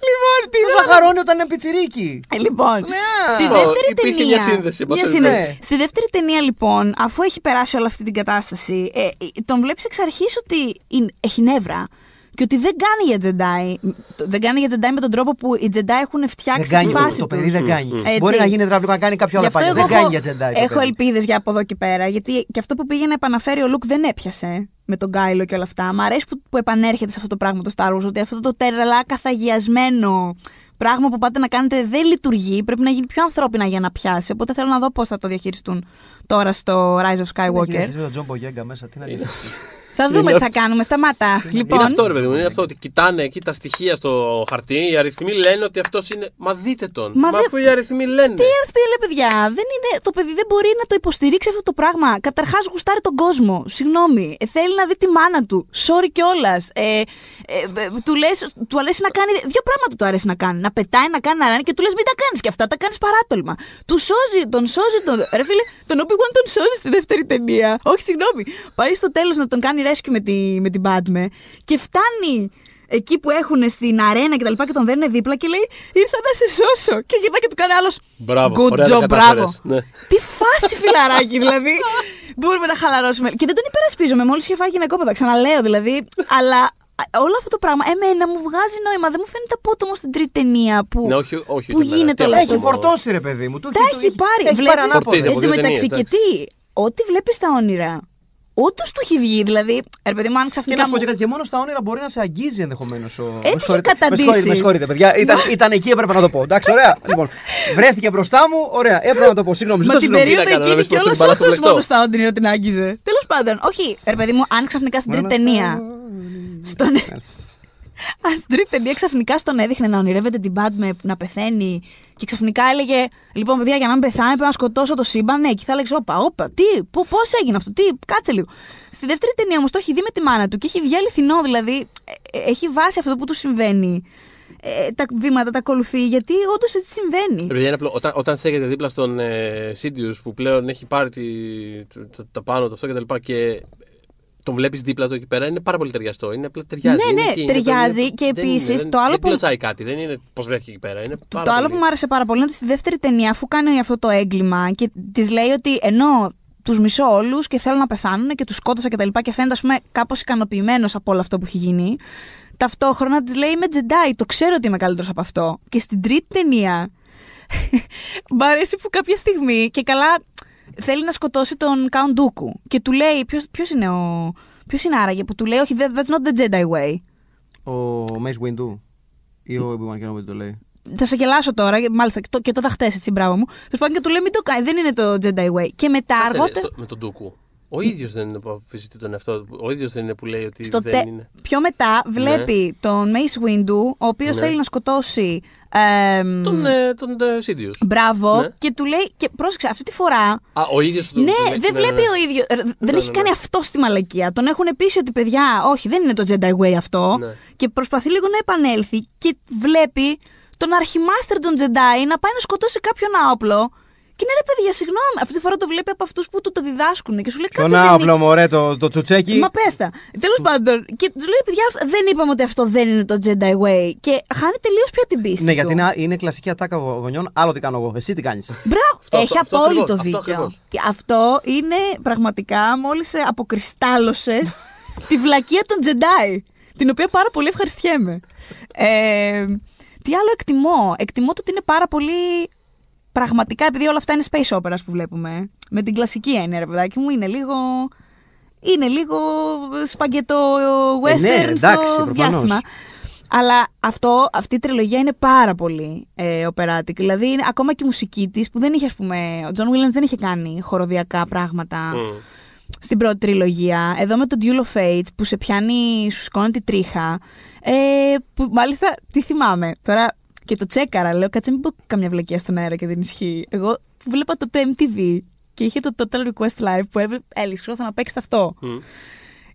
λοιπόν, τι Το να πω. χαγαρώνει όταν είναι πιτσιρίκι. Ε, λοιπόν, Ναι. στη Ω, δεύτερη υπήρχε ταινία. μια σύνδεση, όπως μια θέλετε. σύνδεση. Ναι. Στη δεύτερη ταινία, λοιπόν, αφού έχει περάσει όλη αυτή την κατάσταση, ε, ε, τον βλέπεις εξ αρχής ότι είναι- έχει νεύρα. Και ότι δεν κάνει για Jedi. Δεν κάνει για Jedi με τον τρόπο που οι Jedi έχουν Δεν φτιάξει κάνει τη το, φάση το τους. παιδί, δεν κάνει. Έτσι. Μπορεί να γίνει υδραυλικό, να κάνει κάποια Γι' άλλα αυτό πάλι. εγώ Δεν κάνει έχω, για Jedi. το έχω παιδί. ελπίδες για από εδώ και πέρα. Γιατί και αυτό που πήγε να επαναφέρει ο Λουκ δεν έπιασε με τον Κάιλο και όλα αυτά. Μ' αρέσει που, που επανέρχεται σε αυτό το πράγμα το Star Wars. Ότι αυτό το τρελά καθαγιασμένο πράγμα που πάτε να κάνετε δεν λειτουργεί. Πρέπει να γίνει πιο ανθρώπινα για να πιάσει. Οπότε θέλω να δω πώς θα το διαχειριστούν τώρα στο Rise of Είναι Skywalker. γυναίκες με τον Τζον Μπογιέγκα μέσα. Τι να γίνει. Θα δούμε Είναι τι θα κάνουμε. Σταμάτα. λοιπόν, Είναι αυτό, ρε παιδί μου. Είναι αυτό ότι κοιτάνε εκεί τα στοιχεία στο χαρτί. Οι αριθμοί λένε ότι αυτός είναι. Μα δείτε τον. Μα Μα, δε- αφού οι αριθμοί λένε. Τι έρθει λέει παιδιά, δεν είναι, το παιδί δεν μπορεί να το υποστηρίξει αυτό το πράγμα. Καταρχάς, γουστάρει τον κόσμο. Συγγνώμη. Ε, θέλει να δει τη μάνα του. Sorry κιόλας. Ε, ε, ε, του, λες, του αρέσει να κάνει. Δύο πράγματα του αρέσει να κάνει. Να πετάει, να κάνει, να ράνει και του λες: Μην τα κάνεις και αυτά, τα κάνεις παράτολμα. Του σώζει, τον σώζει. Τον... Ρε φίλε, τον Obi-Wan τον σώζει στη δεύτερη ταινία. Όχι, συγγνώμη. Πάει στο τέλος να τον κάνει rescue με, τη, με την Padme και φτάνει εκεί που έχουν στην αρένα και τα λοιπά και τον δέρνουν δίπλα και λέει Ήρθα να σε σώσω. Και γυρνά και του κάνει άλλος. Μπράβο. Good ωραία τα job, κατάφερες. μπράβο. Ναι. Τι φάση φιλαράκι, δηλαδή. Μπορούμε να χαλαρώσουμε. Και δεν τον υπερασπίζομαι. Μόλις είχε φάει γυναικόπαιδα, ξαναλέω δηλαδή. Αλλά α, όλο αυτό το πράγμα εμένα μου βγάζει νόημα. Δεν μου φαίνεται απότομο στην τρίτη ταινία που, Ναι, όχι, όχι. που και εμένα. γίνεται Τι όλο άλλο αυτό. Έχει να πω. φορτώσει ρε παιδί μου. Του τα έχει πάρει. Έχει Βλέπεις- πάρει ανάποδες. Φορτίζει από Εν τω δύο μεταξύ ταινίες, και τι, ό,τι βλέπεις στα όνειρα, όντως του έχει βγει. Δηλαδή, ρε παιδί μου, αν Και ξαφνικά. να σου πω μου- και κάτι, και μόνο στα όνειρα μπορεί να σε αγγίζει ενδεχομένως. Ο... έχει Με συγχωρείτε, καταντήσει. Με συγχωρείτε, με συγχωρείτε, παιδιά. Ήταν, ήταν εκεί, έπρεπε να το πω. Εντάξει, ωραία. λοιπόν, βρέθηκε μπροστά μου, ωραία, έπρεπε να το πω. Συγγνώμη, Μα ζητώ την συγγνώμη. περίοδο Τι να κάνω, εκείνη να και μην όλο σπάσω την μπάλα στο όντως φλεκτό. μόνο στα όνειρα την άγγιζε. Τέλος πάντων, όχι, ρε παιδί μου, αν ξαφνικά στην τρίτη ταινία. Στον... Αν στην τρίτη ταινία ξαφνικά στον έδειχνε να ονειρεύεται την Padme να πεθαίνει και ξαφνικά έλεγε Λοιπόν, παιδιά, για να μην πεθάνει, πρέπει να σκοτώσω το σύμπαν. Ναι, και θα έλεγε Όπα, όπα, τι, πώς έγινε αυτό, τι, κάτσε λίγο. Στη δεύτερη ταινία όμως το έχει δει με τη μάνα του και έχει βγει αληθινό, δηλαδή ε, ε, έχει βάσει αυτό που του συμβαίνει. Ε, τα βήματα τα ακολουθεί, γιατί όντως έτσι συμβαίνει. Ρε παιδιά, είναι απλό. Όταν, όταν στέκεται δίπλα στον ε, Sidious που πλέον έχει πάρει τη, το, το- τα πάνω του αυτό και τα λοιπά και τον βλέπεις δίπλα του εκεί πέρα, είναι πάρα πολύ ταιριαστό. Είναι απλά ταιριάζει. Ναι, είναι ναι, εκεί, είναι ταιριάζει το- και δεν επίσης είναι, το άλλο δεν που- κλωτσάει κάτι, δεν είναι πώς βρέθηκε εκεί πέρα. Είναι πάρα το άλλο πολύ- που μου άρεσε πάρα πολύ είναι ότι στη δεύτερη ταινία, αφού κάνει αυτό το έγκλημα και της λέει ότι ενώ τους μισώ όλους και θέλω να πεθάνουν και τους σκότωσα και τα λοιπά και φαίνεται, ας πούμε, κάπως ικανοποιημένος από όλο αυτό που έχει γίνει. Ταυτόχρονα της λέει Είμαι Jedi, το ξέρω ότι είμαι καλύτερος από αυτό. Και στην τρίτη ταινία. Μ' αρέσει που κάποια στιγμή και καλά θέλει να σκοτώσει τον Count Dooku. Και του λέει, ποιος είναι ο. Ποιος είναι άραγε που του λέει, Όχι, that's not the Jedi way. Ο Mace Windu ή ο Obi-Wan Kenobi το λέει. θα σε γελάσω τώρα, μάλιστα και το, και το είδα χτες, έτσι, μπράβο μου. Τέλο πάντων και του λέει μην το κάνει, δεν είναι το Jedi Way. Και μετά Κάτσε, ρε, αργότερα. στο- με τον Ντούκου. Ο ίδιος δεν είναι που αμφισβητεί τον εαυτό του. Ο ίδιος δεν είναι που λέει ότι Στο δεν τε- είναι. Πιο μετά βλέπει τον Mace Windu, ο οποίος Ναι. θέλει να σκοτώσει. Εμ, Τον, ε, τον ε, Sidious. Μπράβο. Ναι. Και του λέει. Και πρόσεξε, αυτή τη φορά. Α, ο ίδιος του Ναι, του λέει- δεν βλέπει ο ίδιος. Δεν Ναι, έχει ναι, κάνει ναι. αυτό στη μαλακία. Τον έχουν πείσει ότι παιδιά, όχι, δεν είναι το Jedi Way αυτό. Ναι. Και προσπαθεί λίγο να επανέλθει και βλέπει τον αρχιμάστερ των Jedi να πάει να σκοτώσει κάποιον άοπλο. Και ναι, ρε παιδιά, συγγνώμη. Αυτή τη φορά το βλέπει από αυτούς που του το διδάσκουν. Και σου λέει Τον κάτσε. δεν άοπλο, μωρέ, το, το τσουτσέκι. Μα πέστα. Τέλος πάντων. Και τους λέει, παιδιά, δεν είπαμε ότι αυτό δεν είναι το Jedi Way. Και χάνει τελείως πια την πίστη. Ναι, του. γιατί είναι, είναι κλασική ατάκα γο- γονιών. Άλλο τι κάνω εγώ. Εσύ τι κάνεις. Μπράβο, Αυτό, έχει αυτό, αυτό απόλυτο ακριβώς, αυτό δίκιο. ακριβώς. Αυτό είναι πραγματικά μόλις αποκριστάλλωσες τη βλακεία των Jedi. Την οποία πάρα πολύ ευχαριστιέμαι. Ε, τι άλλο εκτιμώ; Εκτιμώ το ότι είναι πάρα πολύ. Πραγματικά, επειδή όλα αυτά είναι space operas που βλέπουμε. Με την κλασική έννοια, ρε παιδάκι μου, είναι λίγο. Είναι λίγο σπαγγέτι western ναι, εντάξει, στο προφανώς. διάστημα. Αλλά αυτό, αυτή η τριλογία είναι πάρα πολύ ε, operatic. Δηλαδή, είναι, ακόμα και η μουσική της που δεν είχε, ας πούμε. Ο John Williams δεν είχε κάνει χορωδιακά πράγματα Μμ. στην πρώτη τριλογία. Εδώ με το Duel of Fates που σε πιάνει, σου σκόνει τη τρίχα. Ε, που μάλιστα, τι θυμάμαι. Τώρα και το τσέκαρα, λέω, κάτσε μην πω καμιά βλακία στον αέρα και δεν ισχύει. Εγώ βλέπα το MTV και είχε το Total Request Live που έβρε- έλεγε, «Ξέρω, θα να παίξεις αυτό. Μμ.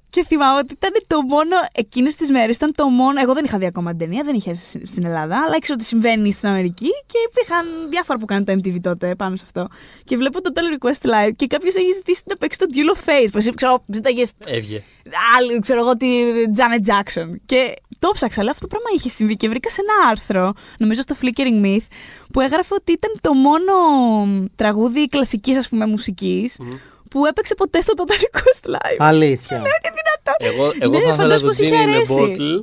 Και θυμάμαι ότι ήταν το μόνο εκείνες τις μέρες. Ήταν το μόνο. Εγώ δεν είχα δει ακόμα την ταινία, δεν είχε έρθει στην Ελλάδα, αλλά ήξερα ότι συμβαίνει στην Αμερική και υπήρχαν διάφορα που κάνουν το MTV τότε πάνω σε αυτό. Και βλέπω το Tell Request Live και κάποιος έχει ζητήσει να παίξει το Duel of Fates. Που εσύ ξέρω, ζήταγε Έβγε. άλλη, ξέρω εγώ, τη Janet Jackson. Και το ψάξα, αλλά αυτό το πράγμα είχε συμβεί και βρήκα σε ένα άρθρο, νομίζω στο Flickering Myth, που έγραφε ότι ήταν το μόνο τραγούδι κλασικής, ας πούμε, μουσικής που έπαιξε ποτέ στο Total Request Live. Αλήθεια. Είναι δυνατόν. Εγώ, εγώ Ναι, θα ήθελα φαντάσου το πως είχε Genie in the αρέσει. Bottle.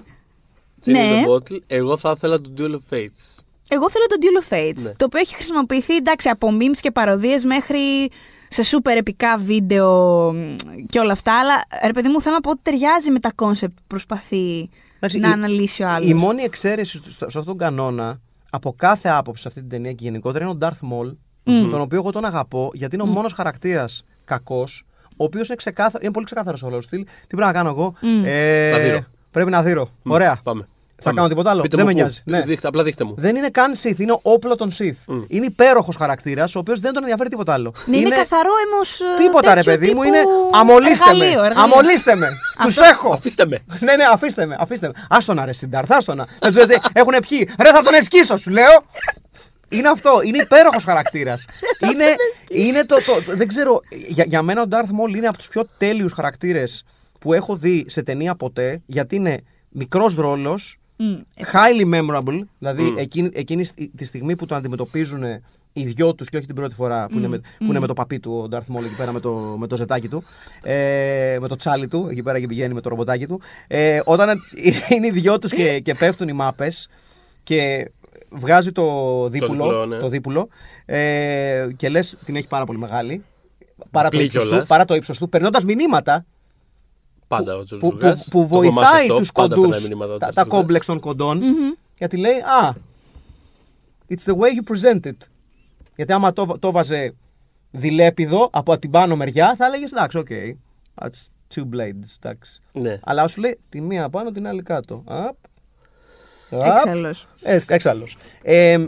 Genie Ναι. in the Bottle. Εγώ θα ήθελα το Duel of Fates. Εγώ θέλω το Duel of Fates, Ναι. το οποίο έχει χρησιμοποιηθεί εντάξει, από memes και παροδίες μέχρι σε σούπερ επικά βίντεο μ, και όλα αυτά, αλλά ρε παιδί μου θέλω να πω ότι ταιριάζει με τα concept που προσπαθεί Εντάξει, να η- αναλύσει ο άλλος. Η μόνη εξαίρεση στο- σε αυτόν τον κανόνα, από κάθε άποψη σε αυτή την ταινία και γενικότερα, είναι ο Darth Maul, τον οποίο εγώ τον αγαπώ, γιατί είναι ο μόνος χαρακτήρας κακός, ο οποίος είναι, ξεκάθα... είναι πολύ ξεκάθαρος ο ρόλο του. Τι πρέπει να κάνω εγώ; Ε, Να δείρω. Πρέπει να δείρω. Ωραία. Πάμε. Θα κάνω τίποτα άλλο; Πείτε Δεν μου με πού. νοιάζει. Ναι. Δείχτε, απλά δείχτε μου. Δεν είναι καν Sith, είναι όπλο των Sith. Είναι υπέροχος χαρακτήρας, ο οποίος δεν τον ενδιαφέρει τίποτα άλλο. Ναι, είναι, καθαρό έμος ε, Τίποτα ρε τέτοιο παιδί μου, τύπου είναι αμολύστε με. εργαλείο, εργαλείο. Αμολύστε με. Τους Αυτό- έχω. Αφήστε με. ναι, ναι, αφήστε με. Αφήστε με. Άστονα ρε Σιντάρθ, άστονα. Δεν του λέτε, έχουν πιει. Ρε, θα τον εσκίσω, σου λέω. Είναι αυτό. Είναι υπέροχος χαρακτήρας. είναι, είναι το, το, Δεν ξέρω. Για, για μένα ο Darth Maul είναι από τους πιο τέλειους χαρακτήρες που έχω δει σε ταινία ποτέ. Γιατί είναι μικρός ρόλος, Μμ. highly memorable. Δηλαδή εκείνη, εκείνη στη- τη στιγμή που τον αντιμετωπίζουν οι δυο τους και όχι την πρώτη φορά που, είναι, με, που είναι με το παπί του ο Darth Maul εκεί πέρα με το, με το ζετάκι του. Ε, με το τσάλι του εκεί πέρα και πηγαίνει με το ρομποτάκι του. Ε, όταν είναι οι δυο τους και, και πέφτουν οι μάπες και βγάζει το δίπουλο, δίπουλο, ναι. το δίπουλο ε, και λες την έχει πάρα πολύ μεγάλη. Παρά το, Απλή ύψος του, κιόλας. παρά το ύψος του, περνώντας μηνύματα Πάντα ο Τζορτζ που, που, Λουκάς. που Το έχω μάθει βοηθάει αυτό, τους πάντα κοντούς, περνάει μηνύματα ο τα, George τα Lucas. κόμπλεξ των κοντων γιατί λέει «Α, it's the way you present it». Γιατί άμα το, το 'βαζε διλέπιδο από την πάνω μεριά, θα έλεγες εντάξει, OK, that's two blades, εντάξει. Ναι. Αλλά σου λέει τη μία πάνω, την άλλη κάτω. Απ, απ, Έξαλλος. έτσι, έξαλλος. Ε,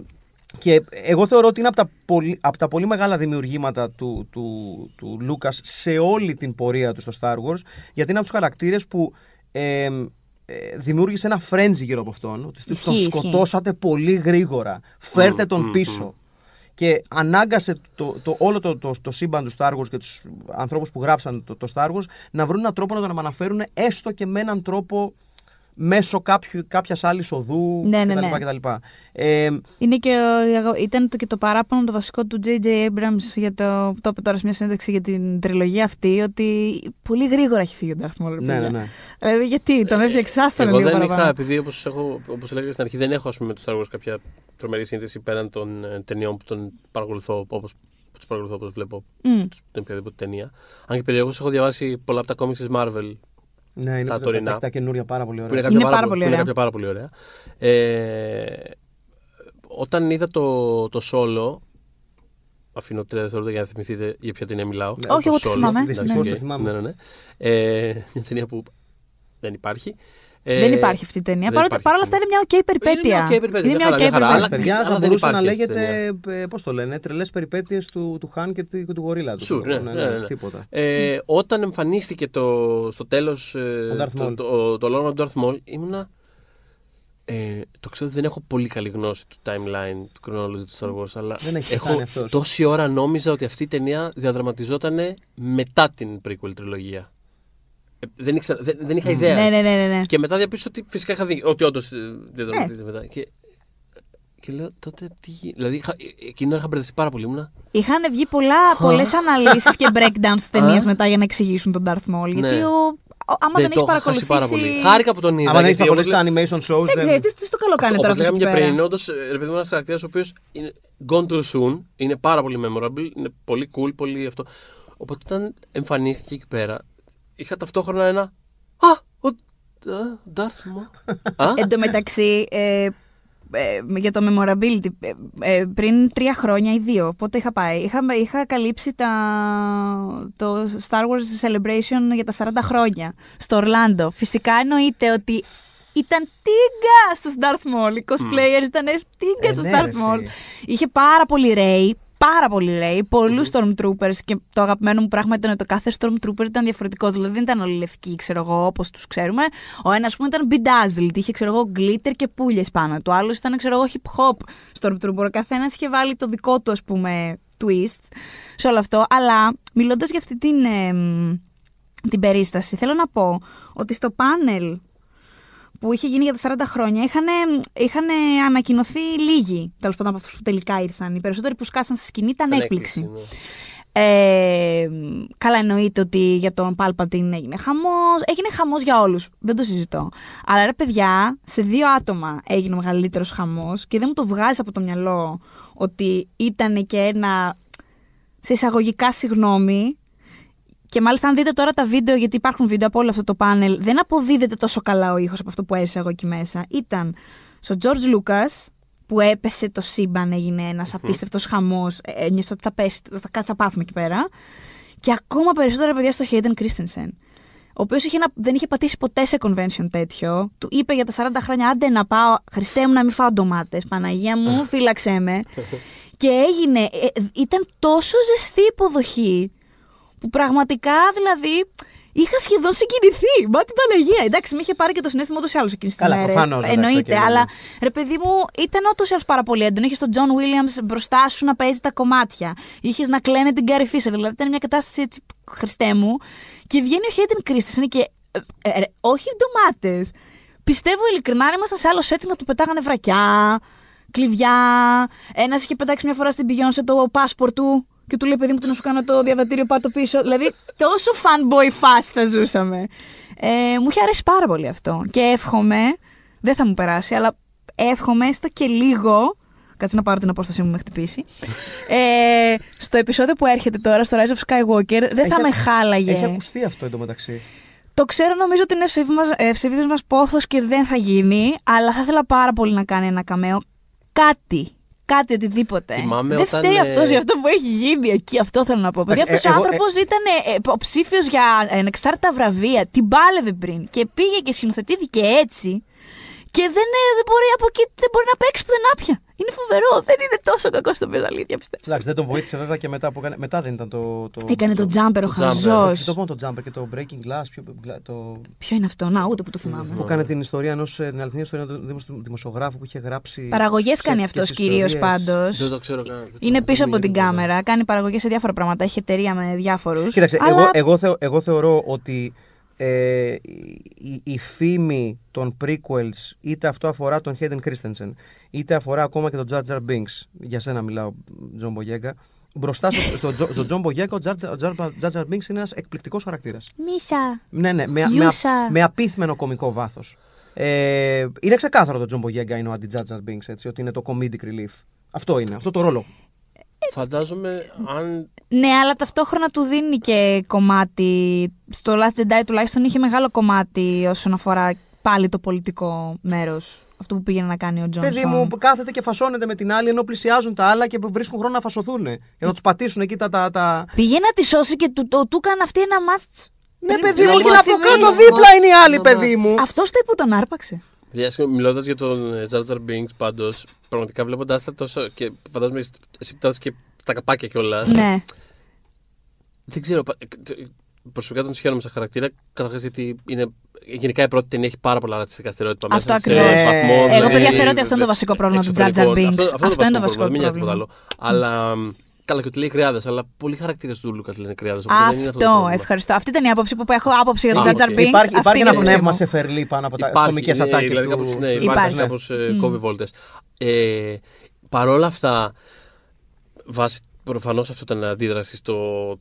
και εγώ θεωρώ ότι είναι από τα πολύ, από τα πολύ μεγάλα δημιουργήματα του, του, του Λούκας σε όλη την πορεία του στο Star Wars, γιατί είναι από τους χαρακτήρες που ε, ε, δημιούργησε ένα frenzy γύρω από αυτόν. Ότι Ισχύει, τον ισχύει. σκοτώσατε πολύ γρήγορα. Φέρτε τον πίσω. Και ανάγκασε το, το, όλο το, το, το σύμπαν του Star Wars και τους ανθρώπους που γράψαν το, το Star Wars να βρουν έναν τρόπο να τον αναφέρουν έστω και με έναν τρόπο μέσω κάποιου, κάποιας άλλης οδού Ναι, ναι, κτλ. ναι. κτλ. Ε, Είναι και, ο- ήταν το, και το παράπονο το βασικό του J.J. Abrams για το, το είπε τώρα σε μια συνέντευξη για την τριλογία αυτή, ότι πολύ γρήγορα έχει φύγει ο Darth Maul. ρε ναι, ναι, παιδιά. ναι. Δηλαδή γιατί, τον έφτιαξε άστον Εγώ λίγο δεν παραπάνω. είχα, επειδή όπως όπως έλεγα στην αρχή, δεν έχω ας πούμε, με το Star Wars κάποια τρομερή σύνθεση πέραν των ε, ταινιών που τον παρακολουθώ όπως τους παρακολουθώ όπως βλέπω Μμ. την οποιαδήποτε ταινία. Αν και περιέργως έχω διαβάσει πολλά από τα κόμιξ της Marvel Ναι, είναι Τα τα, τωρινά. τα, τα καινούρια πάρα πολύ που ωραία. είναι κάποια, Είναι πάρα πολύ που είναι ωραία. κάποια πάρα πολύ ωραία. Ε, όταν είδα το, το solo. Αφήνω τρία δευτερόλεπτα για να θυμηθείτε για ποια ταινία μιλάω. Ναι, Όχι, το εγώ τη Solo. θυμάμαι. Δυστυχώς Ναι. τη Οκ. θυμάμαι. Ναι, ναι, ναι. Ε, μια ταινία που δεν υπάρχει. Ε, Δεν υπάρχει αυτή η ταινία. δεν Παρότι, υπάρχει παρόλα αυτή αυτά η είναι μια οκ περιπέτεια. Είναι μια οκ περιπέτεια, Είναι μια μια χαρά, οκ μια χαρά, περιπέτεια. αλλά- Παιδιά, αλλά θα δεν μπορούσε να υπάρχει αυτή η λέγεται, πώς το λένε, τρελές περιπέτειες του, του Χάν και του, και του γορίλα του. Sure, ναι, ναι, ναι, ναι. Τίποτα. Ε, όταν εμφανίστηκε το, στο τέλος ε, Ο Darth το, Maul. το, το, λόγο του Darth Maul ήμουνα ε, το ξέρω ότι δεν έχω πολύ καλή γνώση του timeline του chronology του Star Wars αλλά Δεν έχει έχω κάνει αυτός. τόση ώρα νόμιζα ότι αυτή η ταινία διαδραματιζόταν μετά την prequel τριλογία ε, δεν, ήξερα, δεν, δεν είχα ιδέα Ναι, ναι, ναι, ναι, ναι. και μετά διαπίστωσα ότι φυσικά είχα δει ότι όντως διαδραματίζεται μετά και, και λέω τότε τι γι- δηλαδή είχα, εκείνη την ώρα είχα μπερδευτεί πάρα πολύ ήμουνα Είχαν βγει πολλά, πολλές αναλύσεις και breakdowns στις ταινίες Α. μετά για να εξηγήσουν τον Darth Maul. Γιατί Ναι. ο, ο- άμα δεν το έχεις είχα χάσει παρακολουθήσει... πάρα πολύ. Χάρηκα που τον είδα. Άμα δεν έχεις γιατί όπως παρακολουθήσει τα animation shows, Δεν ξέρεις, τι, τι στο καλό κάνει τώρα Όπως αυτός λέγαμε εκεί και πέρα. πριν, όντως ρε παιδί μου, ένας χαρακτήρας ο οποίος είναι gone too soon, είναι πάρα πολύ memorable, είναι πολύ cool, πολύ αυτό. Οπότε όταν εμφανίστηκε εκεί πέρα, είχα ταυτόχρονα ένα. Α, ο α, Darth Maul. Α, Εν τω μεταξύ, ε, ε, για το memorability, ε, ε, πριν τρία χρόνια ή δύο, πότε είχα πάει, είχα, είχα καλύψει τα, το Star Wars Celebration για τα 40 χρόνια στο Ορλάντο. Φυσικά εννοείται ότι ήταν τίγκα στο Darth Maul. Οι cosplayers ήταν τίγκα Ε, στο ναι, Darth ρε, Maul. εσύ. Είχε πάρα πολύ Ray, πάρα πολύ, λέει. Πολλούς Stormtroopers και το αγαπημένο μου πράγμα ήταν ότι το κάθε Stormtrooper ήταν διαφορετικός. Δηλαδή δεν ήταν όλοι λευκοί, ξέρω εγώ, όπως τους ξέρουμε. Ο ένας, ας πούμε, ήταν bedazzled, είχε, ξέρω εγώ, glitter και πουλιες πάνω του. Ο άλλος ήταν, ξέρω εγώ, hip hop Stormtrooper. Ο καθένας είχε βάλει το δικό του, ας πούμε, twist σε όλο αυτό. Αλλά μιλώντας για αυτή την, εμ, την περίσταση, θέλω να πω ότι στο πάνελ που είχε γίνει για τα 40 χρόνια είχαν, είχαν ανακοινωθεί λίγοι τέλος πάντων από αυτούς που τελικά ήρθαν. Οι περισσότεροι που σκάσαν στη σκηνή ήταν Ήταν έκπληξη. ναι. Ε, καλά, εννοείται ότι για τον Πάλπατιν έγινε χαμός. Έγινε χαμός για όλους. Δεν το συζητώ. Αλλά ρε, παιδιά, σε δύο άτομα έγινε ο μεγαλύτερος χαμός και δεν μου το βγάζει από το μυαλό ότι ήταν και ένα. σε εισαγωγικά συγγνώμη. Και μάλιστα, αν δείτε τώρα τα βίντεο, γιατί υπάρχουν βίντεο από όλο αυτό το πάνελ, δεν αποδίδεται τόσο καλά ο ήχος από αυτό που έζησα εγώ εκεί μέσα. Ήταν στο George Lucas, που έπεσε το σύμπαν, έγινε ένας απίστευτος χαμός. Ένιωσα ότι θα, πέσει, θα, θα πάθουμε εκεί πέρα. Και ακόμα περισσότερα παιδιά στο Hayden Christensen. Ο οποίος δεν είχε πατήσει ποτέ σε convention τέτοιο. Του είπε για τα 40 χρόνια: Άντε να πάω, Χριστέ μου να μην φάω ντομάτες. Παναγία μου, φύλαξε με. και έγινε. ε, ήταν τόσο ζεστή υποδοχή που πραγματικά δηλαδή είχα σχεδόν συγκινηθεί. Μα την Παναγία. Εντάξει, με είχε πάρει και το συναίσθημα ούτως ή άλλως εκείνη τη Καλά, μέρα. προφανώς, εντάξει, Εννοείται. οκ, ναι, αλλά ναι. ρε παιδί μου, ήταν ούτως ή άλλως πάρα πολύ έντονο. Είχες τον Τζον Williams μπροστά σου να παίζει τα κομμάτια. Είχες να κλαίνε την Carrie Fisher. Δηλαδή ήταν μια κατάσταση έτσι, Χριστέ μου. Και βγαίνει ο Hayden Christensen και. ε, ε, όχι ντομάτες. Πιστεύω ειλικρινά αν ήμασταν σε άλλο setting να του πετάγανε βρακιά, κλειδιά. Ένας είχε πετάξει μια φορά στην Beyoncé το passport του και του λέει: Παιδί μου, τι να σου κάνω το διαβατήριο πάρ' το πίσω. δηλαδή, τόσο fanboy fast θα ζούσαμε. Ε, μου είχε αρέσει πάρα πολύ αυτό. Και εύχομαι, δεν θα μου περάσει, αλλά εύχομαι έστω και λίγο. Κάτσε να πάρω την απόσταση μου με χτυπήσει. Ε, στο επεισόδιο που έρχεται τώρα, στο Rise of Skywalker, δεν θα Έχει- με χάλαγε. Έχει ακουστεί αυτό εντωμεταξύ. Το ξέρω, νομίζω ότι είναι ευσεβή μας, ευσεβής μας πόθος και δεν θα γίνει, αλλά θα ήθελα πάρα πολύ να κάνει ένα καμέο. Κάτι. Κάτι, οτιδήποτε. Θυμάμαι δεν όταν, φταίει ε, αυτό για αυτό που έχει γίνει εκεί. Αυτό θέλω να πω. Παιδιά, Εντάξει, αυτός ε, ο εγώ, άνθρωπος ήταν ε, υποψήφιο για ανεξάρτητα βραβεία. Την πάλευε πριν. Και πήγε και σκηνοθετήθηκε έτσι. Και δεν, ε, δεν μπορεί από εκεί δεν μπορεί να παίξει πουθενά πια. Είναι φοβερό. Δεν είναι τόσο κακό στο πες αλήθεια, πιστέψτε. Εντάξει, δεν τον βοήθησε βέβαια και μετά που έκανε. Μετά δεν ήταν το. το Έκανε το τζάμπερ ο το jumper, χαζός. Όχι, το μόνο το jumper και το breaking glass. Ποιο, το, Ποιο είναι αυτό, να, ούτε που το θυμάμαι. που έκανε την ιστορία ενός. την αληθινή ιστορία ενός δημοσιογράφου που είχε γράψει. Παραγωγές κάνει αυτός ψεύτικες κυρίως ιστορίες. πάντως. Δεν το ξέρω καν. Είναι πίσω Δεν από την τίποτα. κάμερα. Κάνει παραγωγές σε διάφορα πράγματα. Έχει εταιρεία με διάφορους. Κοίταξε, εγώ, εγώ, θεω- εγώ θεωρώ ότι ε, η, η φήμη των prequels, είτε αυτό αφορά τον Hayden Christensen, είτε αφορά ακόμα και τον Jar Jar Binks, για σένα μιλάω, Τζον Μπογέγκα, μπροστά στο, στο, Τζο- στο Τζον Μπογέγκα, ο Jar Jar- Jar Jar Jar Binks είναι ένας εκπληκτικός χαρακτήρας. Meesa. Ναι, ναι, με, με, Yousa. με απύθμενο κωμικό βάθος. Ε, είναι ξεκάθαρο το Τζον Μπογέγκα είναι ο αντι Jar Jar Binks, έτσι, ότι είναι το comedic relief. Αυτό είναι, αυτό το ρόλο. Φαντάζομαι αν. Ναι, αλλά ταυτόχρονα του δίνει και κομμάτι. Στο Last Jedi τουλάχιστον είχε μεγάλο κομμάτι όσον αφορά πάλι το πολιτικό μέρος. Αυτό που πήγαινε να κάνει ο Τζόνσον. Παιδί μου που κάθεται και φασώνεται με την άλλη ενώ πλησιάζουν τα άλλα και βρίσκουν χρόνο να φασωθούν. Για να τους πατήσουν εκεί τα. τα, τα... Πήγε να τη σώσει και του, το, του έκανε αυτή ένα μάτς. Ναι, Πριν- παιδί πριν μου, και λίγο από θυμίζεις. κάτω δίπλα είναι οι άλλοι, παιδί μου. Αυτό το είπε που τον άρπαξε. Μιλώντας για τον ε, Jar Jar Binks, πάντως, πραγματικά βλέποντας τα τόσο. και φαντάζομαι εσύ που τα είδες και στα καπάκια κιόλας. ναι. Δεν ξέρω. Πα- ε, ε, Προσωπικά τον σιχαίνομαι σαν χαρακτήρα. Καταρχάς γιατί είναι. Γενικά η πρώτη ταινία έχει πάρα πολλά ρατσιστικά στερεότυπα Αυτό μέσα. σε ακριβώς. βαθμό, Εγώ, δηλαδή, παιδιά, θεωρώ ότι αυτό είναι το βασικό πρόβλημα του Jar Jar εξωτερικό. Binks. Αυτό, Αυτό είναι το βασικό Δεν μοιάζει τίποτα πρόβλημα. άλλο. Αλλά. μ, Καλά, και ότι λέει κρυάδες, αλλά πολλοί χαρακτήρες του Λούκας λένε κρυάδες. Δεν είναι αυτό το Αυτό, πρόβλημα. ευχαριστώ. Αυτή ήταν η άποψη που έχω άποψη για τον Α, Jar Jar OK. Binks. Υπάρχει, Αυτή υπάρχει είναι ένα η πνεύμα άποψη Σε φερλή πάνω από τα Υπάρχει, κωμικές είναι, ατάκες δηλαδή, του. κάπως, ναι, Υπάρχει. υπάρχει κάπως ε, κόβει βόλτες. Ε, Παρ' όλα αυτά, βάσει προφανώς αυτό ήταν αντίδραση στο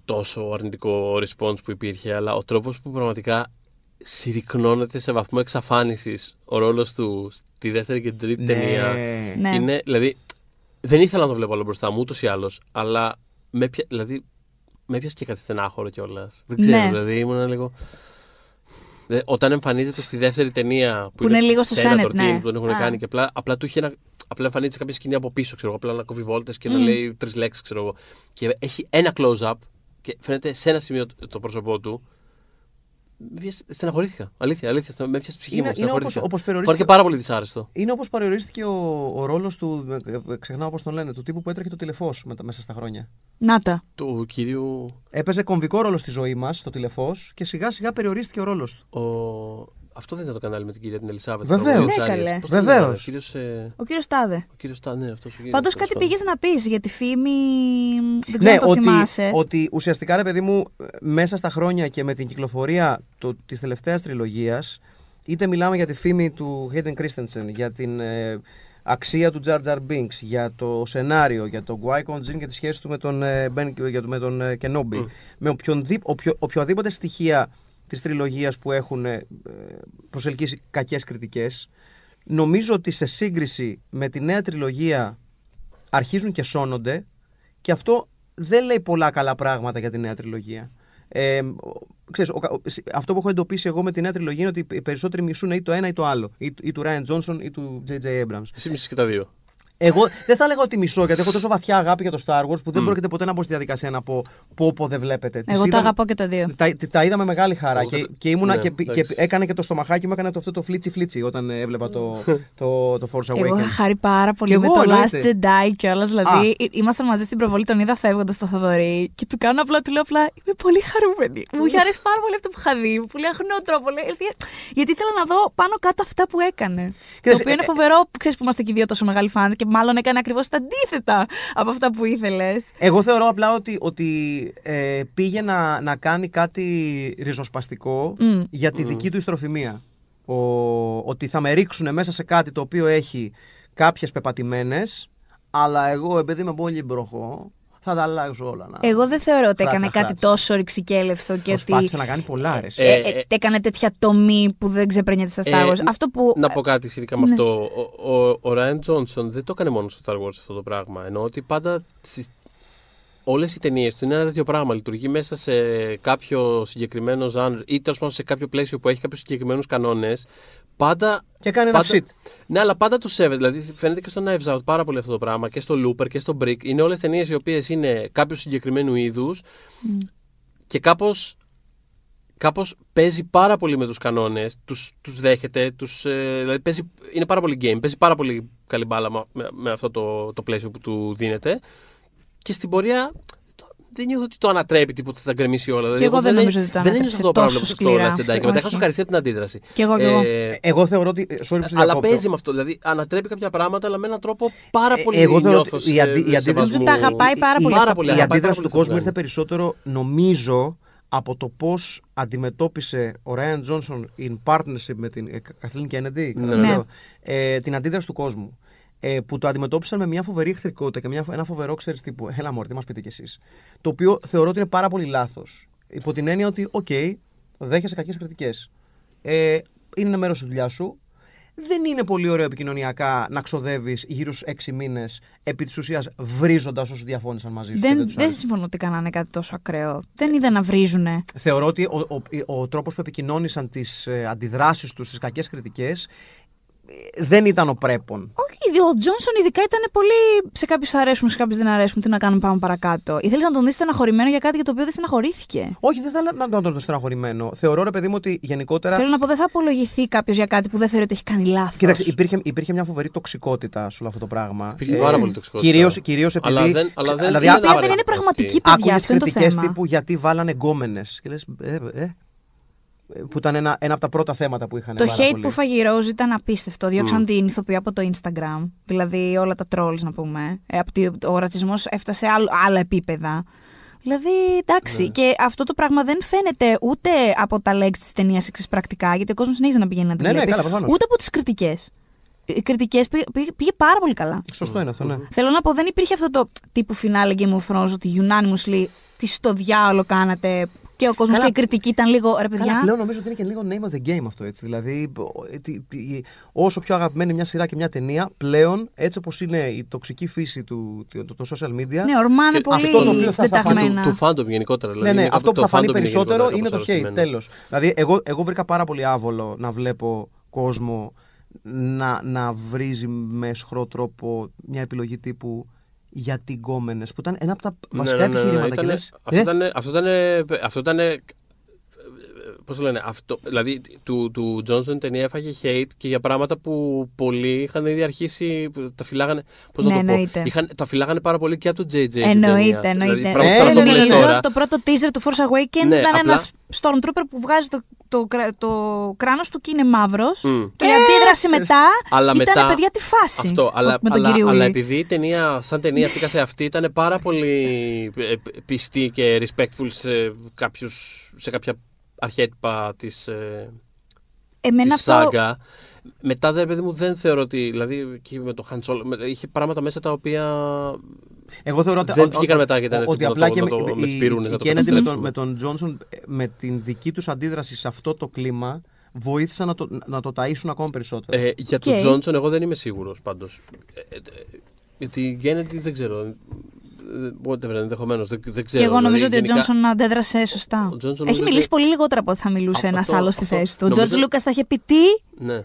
τόσο αρνητικό response που υπήρχε, αλλά ο τρόπος που πραγματικά συρρυκνώνεται σε βαθμό εξαφάνισης ο ρόλος του στη δεύτερη και την τρίτη Ναι. ταινία. Ναι. Είναι, δηλαδή, δεν ήθελα να το βλέπω άλλο μπροστά μου ούτως ή άλλως, αλλά με πια, δηλαδή, με έπιασε και κάτι στενάχωρο κιόλας. Δεν ξέρω, Ναι. δηλαδή ήμουν λίγο. Δε- Όταν εμφανίζεται στη δεύτερη ταινία που, Που είναι λίγο στο Senator Senate, ναι. Team, που τον έχουν Α. κάνει και απλά, απλά του είχε ένα, απλά εμφανίζεται σε κάποια σκηνή από πίσω, ξέρω εγώ, απλά να κόβει βόλτες και να Μμμ. λέει τρεις λέξεις, ξέρω εγώ. Και έχει ένα close-up και φαίνεται σε ένα σημείο το- το πρόσωπό του με πιάσε- στεναχωρήθηκα. Αλήθεια, αλήθεια. στεναχω- Με πιάσε ψυχή Είναι- μου. είναι όπως- στεναχωρήθηκα. όπως Μου φάνηκε περιορίστηκε- πάρα πολύ δυσάρεστο. Είναι όπως παροορίστηκε ο, ο ρόλος του. ε, ε, Ξεχνάω πώς τον λένε. Του τύπου που έτρεχε το τηλεφώ μέσα στα χρόνια. Να τα. Του κυρίου. Έπαιζε κομβικό ρόλο στη ζωή μας το τηλεφώ και σιγά σιγά περιορίστηκε ο ρόλος του. Ο... Αυτό δεν ήταν το κανάλι με την κυρία την Ελισάβετ. Βεβαίως. τραγουδίστρια Ναι, Άρειας. καλέ. Πώς τον Βεβαίως. λένε, Ο κύριος, ε, Ο κύριος Τάδε. ο κύριος Στα- ναι, αυτός ο κύριος, Πάντως τέλος κάτι πάντων. πήγε να πεις για τη φήμη. Δεν ξέρω αν το Ναι, ότι, θυμάσαι. ότι ουσιαστικά ρε παιδί μου, μέσα στα χρόνια και με την κυκλοφορία το, της τελευταίας τριλογίας, είτε μιλάμε για τη φήμη του Hayden Christensen, για την ε, αξία του Jar Jar Binks, για το σενάριο, για τον Qui-Gon Jinn και τη σχέση του με τον, ε, Ben, για το- με τον ε, Kenobi, με οποιονδή, οποιο, οποιοδήποτε στοιχεία της τριλογίας που έχουν ε, προσελκύσει κακές κριτικές, νομίζω ότι σε σύγκριση με τη νέα τριλογία αρχίζουν και σώνονται και αυτό δεν λέει πολλά καλά πράγματα για τη νέα τριλογία. Ε, ο- ξέρεις, ο κα- ο- σ- αυτό που έχω εντοπίσει εγώ με τη νέα τριλογία είναι ότι οι περισσότεροι μισούν ή το ένα ή το άλλο. Ή, ή του Ryan Johnson ή του J.J. Abrams. Εσύ μισείς και τα δύο. Εγώ δεν θα έλεγα ότι μισώ, γιατί έχω τόσο βαθιά αγάπη για το Star Wars που δεν πρόκειται ποτέ να μπω στη διαδικασία να πω πω, πω δεν βλέπετε. Τις Εγώ τα είδα- αγαπώ και τα δύο. τα, τα είδα με μεγάλη χαρά Εγώ και, κατα- και, ήμουνα ναι, και, και εντάξει. έκανε και το στομαχάκι μου, έκανε το, αυτό το φλίτσι φλίτσι όταν ε, έβλεπα το, το, το Force Εγώ είχα Awakens. χάρη πάρα πολύ Κι με εγώ, το εννοείται. Last Jedi κιόλα. Δηλαδή, ε- ήμασταν μαζί στην προβολή, τον είδα φεύγοντας στο Θοδωρή και του κάνω απλά, του λέω απλά Είμαι πολύ χαρούμενη. Μου είχε αρέσει πάρα πολύ αυτό που είχα δει. με Πολύ αχνό τρόπο. λέει, «Ε, Γιατί ήθελα να δω πάνω κάτω αυτά που έκανε. Κοίταξε, το οποίο είναι ε, φοβερό που ξέρεις που είμαστε και οι δύο τόσο μεγάλοι φαν και μάλλον έκανε ακριβώς τα αντίθετα από αυτά που ήθελες. Εγώ θεωρώ απλά ότι, ότι ε, πήγε να, να κάνει κάτι ριζοσπαστικό Μμ. για τη δική του ιστροφημία. Ο, ότι θα με ρίξουν μέσα σε κάτι το οποίο έχει κάποιες πεπατημένες, αλλά εγώ επειδή είμαι πολύ μπροχό, θα τα αλλάξω όλα. Να... Εγώ δεν θεωρώ ότι Φράτσα, έκανε κάτι φράτσα. τόσο ρηξικέλευθο και ότι. Προσπάθησε να κάνει πολλά ρε. ε, Ε, ε, ε, έκανε τέτοια τομή που δεν ξεπρένιεται στα Star Ε, Wars. Αυτό που. Να πω κάτι σχετικά με ναι. αυτό. Ο, ο, ο Ryan Johnson δεν το έκανε μόνο στο Star Wars αυτό το πράγμα. Ενώ ότι πάντα στις... όλες οι ταινίες του είναι ένα τέτοιο πράγμα. Λειτουργεί μέσα σε κάποιο συγκεκριμένο ζάνρ ή τέλος πάντων σε κάποιο πλαίσιο που έχει κάποιους συγκεκριμένους κανόνες. Πάντα. Και κάνει ένα πάντα... shit. Ναι, αλλά πάντα τους σέβεται. Δηλαδή φαίνεται και στο Knives Out πάρα πολύ αυτό το πράγμα και στο Looper και στο Brick. Είναι όλες ταινίες οι οποίες είναι κάποιου συγκεκριμένου είδους και κάπως κάπως παίζει πάρα πολύ με τους κανόνες, τους, τους δέχεται, τους, ε, δηλαδή παίζει, είναι πάρα πολύ game, παίζει πάρα πολύ καλή μπάλα με, με- με αυτό το, το πλαίσιο που του δίνεται και στην πορεία το- δεν νιώθω ότι το ανατρέπει τίποτα, θα τα γκρεμίσει όλα. Δηλαδή, εγώ δεν δεν νομίζω ότι το Δεν είναι ανατρέψε αυτό το πράγμα τόσο που στο σκληρά. Last Jedi και μετά Όχι. είχα σοκαριστεί από την αντίδραση. Κι εγώ, κι εγώ. Ε, Εγώ θεωρώ ότι. Sorry που σε αλλά διακόπτω. παίζει με αυτό. Δηλαδή ανατρέπει κάποια πράγματα, αλλά με έναν τρόπο πάρα Ε, πολύ εγώ θεωρώ νιώθω ότι η σε- αντι- η σε αντίδραση σεβασμό. του- Τα αγαπάει πάρα η- πολύ η- αυτά πολύ, Η αγαπάει πάρα αντίδραση πολύ του αυτό κόσμου που ήρθε κάνει. περισσότερο, νομίζω, από το πώς αντιμετώπισε ο Ryan Johnson in partnership με την ε, Kathleen Kennedy. καλά Ναι. το Ναι. λέω, ε, την αντίδραση του κόσμου. Ε, που το αντιμετώπισαν με μια φοβερή εχθρικότητα και μια, ένα φοβερό, ξέρεις τύπου. Έλα, μωρ', τι μας πείτε κι εσείς. Το οποίο θεωρώ ότι είναι πάρα πολύ λάθος. Υπό την έννοια ότι, οκ, δέχεσαι κακές κριτικές. Ε, είναι ένα μέρος της δουλειάς σου. Δεν είναι πολύ ωραίο επικοινωνιακά να ξοδεύεις γύρω στους έξι μήνες επί της ουσίας βρίζοντας όσους διαφώνησαν μαζί σου. και Δεν, δεν τους δεν άρεσε. συμφωνώ ότι κάνανε κάτι τόσο ακραίο. Δεν είδα να βρίζουνε. Θεωρώ ότι ο, ο, ο, τρόπος που επικοινώνησαν τις ε, αντιδράσεις τους στι κακές κριτικές δεν ήταν ο πρέπον. Όχι, ο Τζόνσον ειδικά ήταν πολύ. Σε κάποιους αρέσουν, σε κάποιους δεν αρέσουν. Τι να κάνουμε, πάμε παρακάτω. Ήθελες να τον δεις στεναχωρημένο για κάτι για το οποίο δεν στεναχωρήθηκε; Όχι, δεν θα λέω να τον δω στεναχωρημένο. Θεωρώ, ρε παιδί μου, ότι γενικότερα. Θέλω να πω, δεν θα απολογηθεί κάποιος για κάτι που δεν θεωρεί ότι έχει κάνει λάθος. Κοίταξε, υπήρχε, υπήρχε μια φοβερή τοξικότητα σε όλο αυτό το πράγμα. Υπήρχε πάρα πολύ τοξικότητα. Κυρίως, κυρίως επειδή. Αλλά δεν- αλλά δεν- δηλαδή, Η δεν οποία είναι δεν είναι αυτή. πραγματική, παιδιά. Άκουγες Αυτό είναι το κριτικές θέμα. τύπου γιατί βάλανε γκόμενες. Και λες, ε, ε, ε, που ήταν ένα, ένα από τα πρώτα θέματα που είχαν. Το πάρα hate πολύ. που φάγει η Rose ήταν απίστευτο. Διώξαν την ηθοποιία από το Instagram. Δηλαδή όλα τα trolls, να πούμε. Ε, απ' τη- ο ρατσισμός έφτασε άλλο- άλλα επίπεδα. Δηλαδή, εντάξει. Ναι. Και αυτό το πράγμα δεν φαίνεται ούτε από τα legs της ταινίας πρακτικά, γιατί ο κόσμος συνέχιζε να πηγαίνει να τη Ναι, ναι, βλέπει. καλά, προφανώς. ούτε από τις κριτικές. Οι κριτικές πήγε, πήγε- πήγε πάρα πολύ καλά. Σωστό είναι αυτό, ναι. Θέλω να πω, δεν υπήρχε αυτό το τύπου φινάλε Game of Thrones ότι unanimously τι στο διάολο κάνατε και ο κόσμος Καλά. και η κριτική ήταν λίγο ρε παιδιά. Καλά, πλέον νομίζω ότι είναι και λίγο name of the game αυτό έτσι. Δηλαδή, ο- τι- τι- όσο πιο αγαπημένη μια σειρά και μια ταινία, πλέον έτσι όπως είναι η τοξική φύση του το, το social media. Ναι, ορμάνε Και πολύ αυτό το οποίο θα- θα φανεί συντεταγμένα. Του fandom γενικότερα. Ναι, Δηλαδή, ναι, είναι αυτό που το θα φανεί fandom είναι περισσότερο γενικότερα είναι το κάπως hate. αρρωστημένο. Τέλος. Δηλαδή, εγώ, εγώ βρήκα πάρα πολύ άβολο να βλέπω κόσμο να, να βρίζει με αισχρό τρόπο μια επιλογή τύπου γιατί γκόμενε, που ήταν ένα από τα Ναι, βασικά ναι, ναι, ναι, επιχειρήματα. ήταν- και λες, Αυτό ε, ήταν- αυτό ήταν. Αυτό ήταν. Πώς το λένε, αυτό, δηλαδή του, του Johnson η ταινία έφαγε hate και για πράγματα που πολλοί είχαν ήδη αρχίσει. που Τα φυλάγανε. Πώς Ναι, να το πω. εννοείται. Είχαν, τα φυλάγανε πάρα πολύ και από το JJ. την Εννοείται, ταινία. εννοείται. Δηλαδή, πράγμα Ε, σαν αυτό που λες Νομίζω τώρα. ότι το πρώτο teaser του Force Awakens Ναι, ήταν απλά- ένας Stormtrooper που βγάζει το, το, κρα- το κράνος του και είναι μαύρος Μμ. και η αντίδραση μετά Αλλά ήταν μετά- παιδιά τη φάση Αυτό, αλλά, με τον αλλά, κύριο αλλά Ούλη. επειδή η ταινία, σαν ταινία αυτή καθεαυτή, ήταν πάρα πολύ ε, πιστή και respectful σε, κάποιους, σε κάποια αρχέτυπα της, ε, Εμένα της αυτό σάγκα. Μετά, δε, παιδί μου, δεν θεωρώ ότι. Δηλαδή, και με το Han Solo, με- είχε πράγματα μέσα τα οποία. Εγώ θεωρώ ότι. Δεν ο- ο- βγήκαν μετά και ήταν ότι έτοιμοι απλά να και το- να το- με τις η- πυρούνες η να το Kennedy με τον, καταστρέψουμε. με τον Τζόνσον, ε, με την δική τους αντίδραση σε αυτό το κλίμα, βοήθησαν να το, να το ταΐσουν ακόμα περισσότερο. Ε, για Οκ. τον Τζόνσον, εγώ δεν είμαι σίγουρος πάντως. Ε, ε, ε, γιατί η Kennedy δεν ξέρω. Ε, Whatever, ενδεχομένως. Δεν, δεν ξέρω. και εγώ νομίζω δηλαδή, ότι ο γενικά- Τζόνσον αντέδρασε σωστά. Ο Johnson Έχει νομίζω μιλήσει ότι- πολύ λιγότερα από ό,τι θα μιλούσε Α, ένας αυτό- άλλος στη αυτό. θέση του. Ο Νομίζω- Τζορτζ Λούκας θα είχε πει τι; Ναι.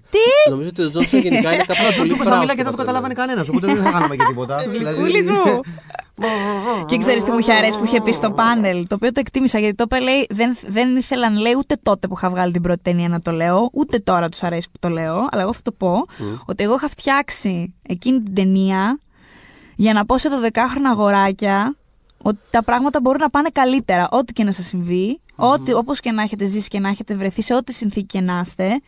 Νομίζω ότι ο Τζόνσον γενικά είναι κάποιο Ο Τζόρτζ θα μιλάει και δεν το καταλάβανε κανένας, οπότε δεν θα κάναμε και τίποτα. Δηλαδή- Γλυκούλης μου. και ξέρεις τι μου είχε αρέσει που είχε πει στο πάνελ, το οποίο το εκτίμησα γιατί το είπε, λέει, δεν, δεν ήθελαν, λέει, ούτε τότε που είχα βγάλει την πρώτη ταινία να το λέω, ούτε τώρα τους αρέσει που το λέω, αλλά εγώ θα το πω, ότι εγώ είχα φτιάξει εκείνη την ταινία για να πω σε 12χρονα αγοράκια ότι τα πράγματα μπορούν να πάνε καλύτερα, ό,τι και να σας συμβεί, ό,τι, όπως και να έχετε ζήσει και να έχετε βρεθεί, σε ό,τι συνθήκη και να είστε,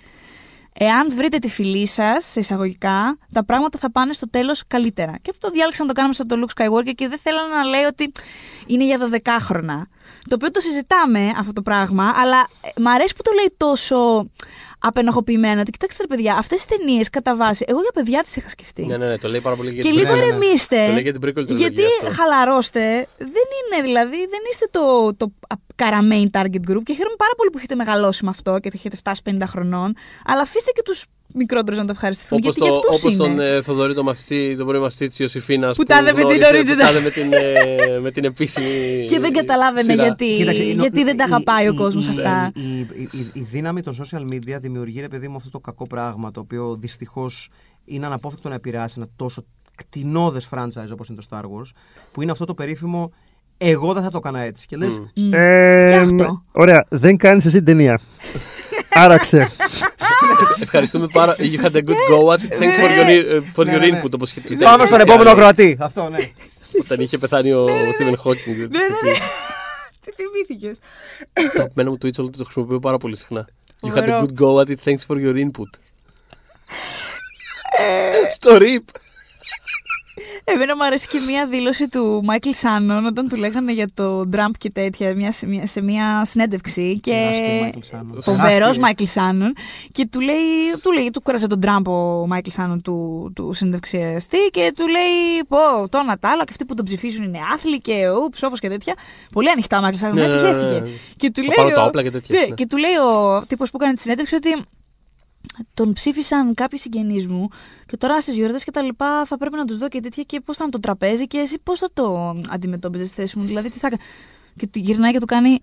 εάν βρείτε τη φιλή σας, σε εισαγωγικά, τα πράγματα θα πάνε στο τέλος καλύτερα. Και αυτό το διάλεξα να το κάνουμε σαν το Luke Skywalker και δεν θέλω να λέει ότι είναι για 12χρονα. Το οποίο το συζητάμε αυτό το πράγμα, αλλά ε, μ' αρέσει που το λέει τόσο απενοχοποιημένο. Ότι κοιτάξτε, ρε παιδιά, αυτές τις ταινίες κατά βάση, εγώ για παιδιά τις είχα σκεφτεί. Ναι, ναι, ναι, το λέει πάρα πολύ για Και την- λίγο ναι, ναι. ηρεμήστε. Το λέει για την prequel τριλογία Γιατί αυτό. χαλαρώστε, δεν είναι δηλαδή, δεν είστε το, το καρα main target group και χαίρομαι πάρα πολύ που έχετε μεγαλώσει με αυτό και θα έχετε φτάσει 50 χρονών. Αλλά αφήστε και τους μικρότερους να το ευχαριστηθούν. Όπως, γιατί το, για αυτούς όπως είναι. τον ε, Θοδωρή, τον μαθητή, τον πρώην μαθητή της Ιωσήφινας. Που τάδε με την original. Που τάδε με την, ε, με την επίσημη. και δεν καταλάβαινε σειρά. γιατί, Κοίταξε, νο- γιατί δεν τα η- αγαπάει ο η- κόσμος η- αυτά. Η, η, η, η δύναμη των social media δημιουργεί, ρε παιδί μου, αυτό το κακό πράγμα το οποίο δυστυχώς είναι αναπόφευκτο να επηρεάσει ένα τόσο κτηνώδες franchise όπως είναι το Star Wars, που είναι αυτό το περίφημο Εγώ δεν θα το έκανα έτσι. Και λες, Μμ. Ε, Και αυτό. Ωραία, δεν κάνεις εσύ την ταινία. Άραξε. Ευχαριστούμε πάρα You had a good go at it. Thanks for your, ε, for Ναι, your ναι, ναι. input. Όπως είχε πει. Πάμε στον επόμενο ακροατή. Αυτό, ναι. Όταν είχε πεθάνει ο Stephen Hawking. Ναι, ναι, ναι. Τι θυμήθηκες. Το αγαπημένο μου tweet όλο το χρησιμοποιώ πάρα πολύ συχνά. You had a Φοβερό. good go at it. Thanks for your input. Στο RIP. Εμένα μου αρέσει και μία δήλωση του Μάικλ Σάνον όταν του λέγανε για το Τραμπ και τέτοια μια, σε, μια, σε μια συνέντευξη. Και Τεράστιο Michael Shannon. Φοβερός Τεράστιο. Μάικλ Σάνον. Και του λέει, του λέει, του κούρασε τον Τραμπ ο Μάικλ Σάνον του, του συνεντευξιαστή και του λέει, Πω, το Νατάλα και αυτοί που τον ψηφίζουν είναι άθλιοι και ο ψόφο και τέτοια. Πολύ ανοιχτά ο Μάικλ Σάνον, Ναι, έτσι ναι, ναι, χέστηκε. ναι. Και του Θα λέει. πάρω τα ο- όπλα και τέτοια, Ναι, ναι. και του λέει ο τύπος που έκανε τη συνέντευξη ότι τον ψήφισαν κάποιοι συγγενείς μου και τώρα στις γιορτές και τα λοιπά θα πρέπει να τους δω και τέτοια και πώς θα είναι το τραπέζι και εσύ πώς θα το αντιμετώπιζες στη θέση μου. Δηλαδή, τι θα. κα- Και του γυρνάει και του κάνει.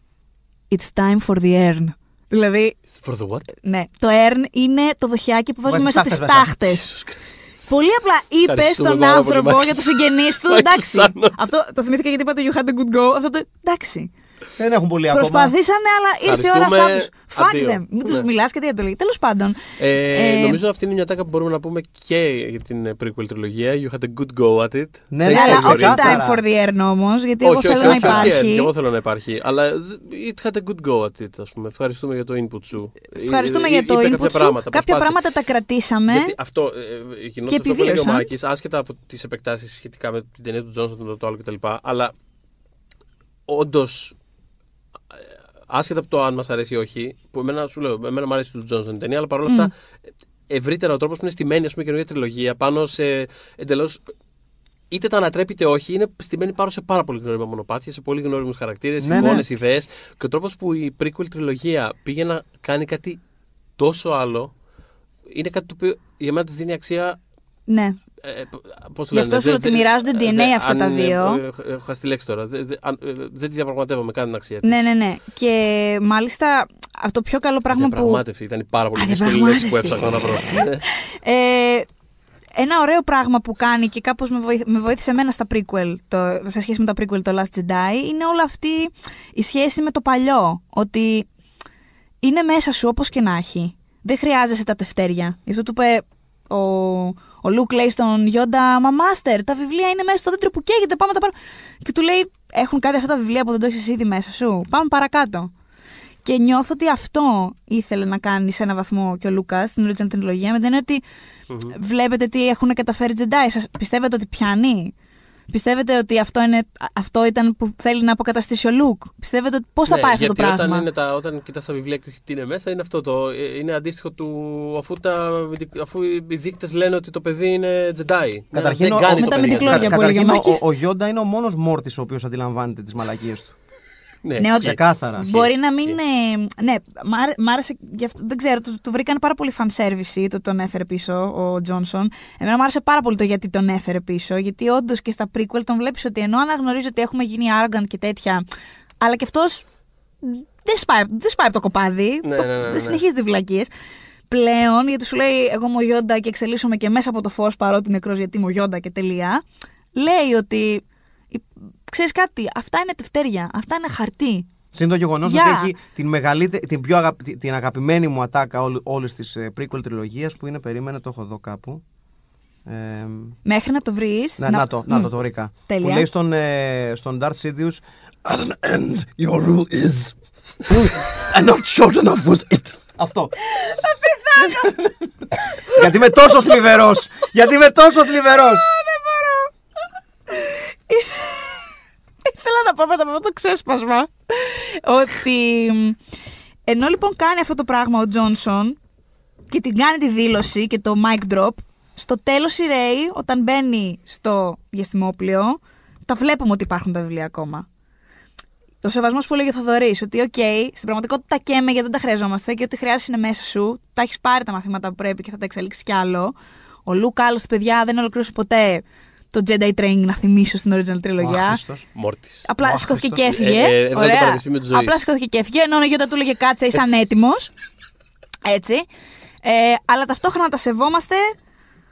It's time for the urn. Δηλαδή, For the what? ναι, το urn είναι το δοχειάκι που βάζουμε Βάζεις μέσα τις στάχτες μέσα. στάχτες. Πολύ απλά είπες Ευχαριστούμε στον πάρα πολύ, άνθρωπο Μάικλ. για τους συγγενείς του. Μάικλ Εντάξει. Σάνον. Αυτό το θυμήθηκα γιατί είπατε You had a good go. Αυτό το. Εντάξει. Δεν έχουν πολύ ακόμα. Προσπαθήσανε, αλλά ήρθε η ώρα Ευχαριστούμε. θα του. Fuck Αντίο. them. Μην τους Ναι. μιλάς και δεν το λέει. Τέλος πάντων. Ε, Ε, νομίζω αυτή είναι μια τάκα που μπορούμε να πούμε και για την ε, prequel τριλογία. You had a good go at it. Ναι, Thanks ναι, for αλλά your όχι input. ξεκάθαρα. time for the urn όμως, γιατί εγώ όχι, θέλω όχι, να όχι, όχι, υπάρχει. Και εγώ θέλω να υπάρχει. Αλλά it had a good go at it, ας πούμε. Ευχαριστούμε για το input σου. Ευχαριστούμε Ε, για ε, το είπε input κάποια σου. πράγματα, Κάποια προσπάθησε. πράγματα τα κρατήσαμε. Γιατί αυτό, ε, ε, γινόταν Και αυτό που έλεγε ο επιβίωσαν. Μάκης, άσχετα από τις επεκτάσεις σχετικά με την ταινία του Τζόνσον, το, το άλλο κτλ. Αλλά όντως, άσχετα από το αν μας αρέσει ή όχι, που εμένα σου λέω, εμένα μου αρέσει του Τζόνσον η ταινία, αλλά παρόλα αυτά, ευρύτερα ο τρόπος που είναι στημένη ας πούμε, η καινούργια τριλογία πάνω σε εντελώς. Είτε τα ανατρέπει είτε όχι, είναι στημένη πάνω σε πάρα πολύ γνώριμα μονοπάτια, σε πολύ γνώριμους χαρακτήρες, Ναι, εικόνες, ναι. ιδέες. Και ο τρόπος που η prequel τριλογία πήγε να κάνει κάτι τόσο άλλο, είναι κάτι το οποίο για μένα της δίνει αξία Ναι. Ε, πώς το Γι' αυτό λένε, σου λέω δε- ότι μοιράζονται δε- DNA δε- αυτά αν τα είναι- δύο. ε, Έχω χάσει τη λέξη τώρα. Δεν δε, αν- ε, δεν τη διαπραγματεύομαι καν την αξία της. Ναι, ναι, ναι. Και μάλιστα αυτό το πιο καλό πράγμα που. Διαπραγμάτευση. Ήταν η πάρα πολύ δύσκολη λέξη που έψαχνα να βρω. Ε, ένα ωραίο πράγμα που κάνει και κάπως με, βοήθη- με βοήθησε εμένα στα prequel, το, σε σχέση με τα prequel το Last Jedi, είναι όλη αυτή η σχέση με το παλιό. Ότι είναι μέσα σου όπως και να έχει. Δεν χρειάζεσαι τα τευτέρια. Γι' αυτό του είπε ο, ο Λουκ λέει στον Γιόντα Μα μάστερ, τα βιβλία είναι μέσα στο δέντρο που καίγεται. Πάμε να τα πάρουμε. Και του λέει: Έχουν κάτι αυτά τα βιβλία που δεν το έχεις ήδη μέσα σου; Πάμε παρακάτω. Και νιώθω ότι αυτό ήθελε να κάνει σε ένα βαθμό και ο Λούκας στην original τριλογία. Με την έννοια ότι βλέπετε τι έχουν καταφέρει Jedi. Σας πιστεύετε ότι πιάνει; Πιστεύετε ότι αυτό, είναι, αυτό ήταν που θέλει να αποκαταστήσει ο Λουκ; Πιστεύετε ότι πώς θα Ναι, πάει αυτό το γιατί πράγμα; Όταν, είναι τα, όταν κοιτάς τα βιβλία και όχι τι είναι μέσα, είναι αυτό το. ε, Είναι αντίστοιχο του. Αφού, τα, αφού οι δείκτες λένε ότι το παιδί είναι Jedi. Καταρχήν, δεν ο- κάνει με το τα παιδί μυντικλώδια αυτό. που έλεγε Καταρχήν, ο, Μάκης. ο Γιόντα είναι ο μόνος μόρτης ο οποίος αντιλαμβάνεται τις μαλακίες του. Ναι, Ναι, ότι- Ξεκάθαρα. Μπορεί να μην. ε, ναι, μ' άρε- μ' άρεσε γι' αυτό. Δεν ξέρω, το, το βρήκαν πάρα πολύ fan service το τον έφερε πίσω ο Τζόνσον. Εμένα μου άρεσε πάρα πολύ το γιατί τον έφερε πίσω. Γιατί όντως και στα prequel τον βλέπεις ότι ενώ αναγνωρίζει ότι έχουμε γίνει arrogant και τέτοια. Αλλά και αυτός δεν σπάει, δεν σπάει από το κοπάδι. Ναι, το, ναι, ναι, ναι. Δεν συνεχίζει τι βλακίες. Πλέον, γιατί σου λέει Εγώ είμαι ο Γιόντα και εξελίσσομαι και μέσα από το φω παρότι νεκρός γιατί είμαι ο Γιόντα και τελεία. Λέει ότι. Ξέρεις κάτι, αυτά είναι τευτέρια. Αυτά είναι χαρτί. Συν το γεγονός Γεια. ότι έχει την, μεγαλύτερη, την πιο αγαπη- την αγαπημένη μου ατάκα όλης της prequel τριλογίας που είναι. Περίμενε, το έχω εδώ κάπου. Ε, Μέχρι να το βρεις. να, να, το, να το, το βρήκα. Τέλεια. Που λέει στον, ε, στον Darth Sidious At an end, your rule is. and not short enough was it. Αυτό. Γιατί είμαι τόσο θλιβερός Γιατί είμαι τόσο θλιβερός Ήθελα να πω μετά από αυτό το ξέσπασμα ότι ενώ λοιπόν κάνει αυτό το πράγμα ο Τζόνσον και την κάνει τη δήλωση και το mic drop, στο τέλος η Ρέι όταν μπαίνει στο διαστημόπλοιο τα βλέπουμε ότι υπάρχουν τα βιβλία ακόμα. Ο σεβασμός που έλεγε ο Θοδωρής, ότι οκ, στην πραγματικότητα τα καίμε γιατί δεν τα χρειαζόμαστε και ό,τι χρειάζεσαι είναι μέσα σου. Τα έχεις πάρει τα μαθήματα που πρέπει και θα τα εξελίξεις κι άλλο. Ο Λουκ, άλλωστε, παιδιά, δεν ολοκλήρωσε ποτέ το Jedi Training, να θυμίσω στην original τριλογία. Άχρηστος. Μόρτης. Απλά Ο σηκώθηκε και άχρηστος. έφυγε. Ε, ε, έβγαλε το Ωραία. πανεπιστήμιο της ζωής. Απλά σηκώθηκε και έφυγε. Ενώ ο Γιόντα του έλεγε κάτσε, είσαι ανέτοιμος. Έτσι. Ε, αλλά ταυτόχρονα τα σεβόμαστε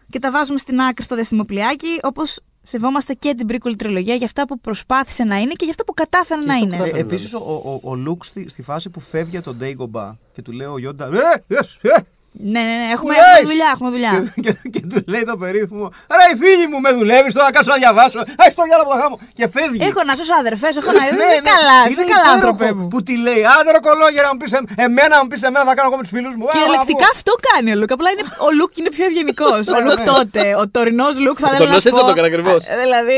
και τα βάζουμε στην άκρη στο διαστημοπλιάκι, όπως σεβόμαστε και την prequel τριλογία για αυτά που προσπάθησε να είναι και για αυτά που κατάφερε να αυτό είναι. που Ε, κατάφερε. Επίσης, ο, ο, ο Λουκ στη, στη φάση που φεύγει από τον Ντέιγκομπα και του λέει ο Γιόντα. Ε, ε, ε, Ναι, ναι, ναι. Έχουμε, Μου έχουμε λες! δουλειά, έχουμε δουλειά. και, και, και του λέει το περίφημο. Ρε, οι φίλοι μου με δουλεύεις τώρα, κάτσω να διαβάσω. Έχει το γυάλα που θα γάμω. Και φεύγει. Έχω να σώσω αδερφές, έχω να. Ναι, Είσαι ναι. καλά, Είναι είσαι καλά, υπέροχο άνθρωπε μου. Που τη λέει, άντε ρε κωλόγερα, μου πεις εμ- εμένα, μου πεις εμένα, θα κάνω εγώ με τους φίλους μου. Α, Κυριολεκτικά μπράβο. αυτό κάνει ο Λουκ. Απλά είναι, ο Λουκ είναι πιο ευγενικός. ο Ναι, Λουκ ναι. τότε, ο τωρινός Λουκ θα Ο έλεγα. τωρινός έτσι το έκανε ακριβώς. Δηλαδή,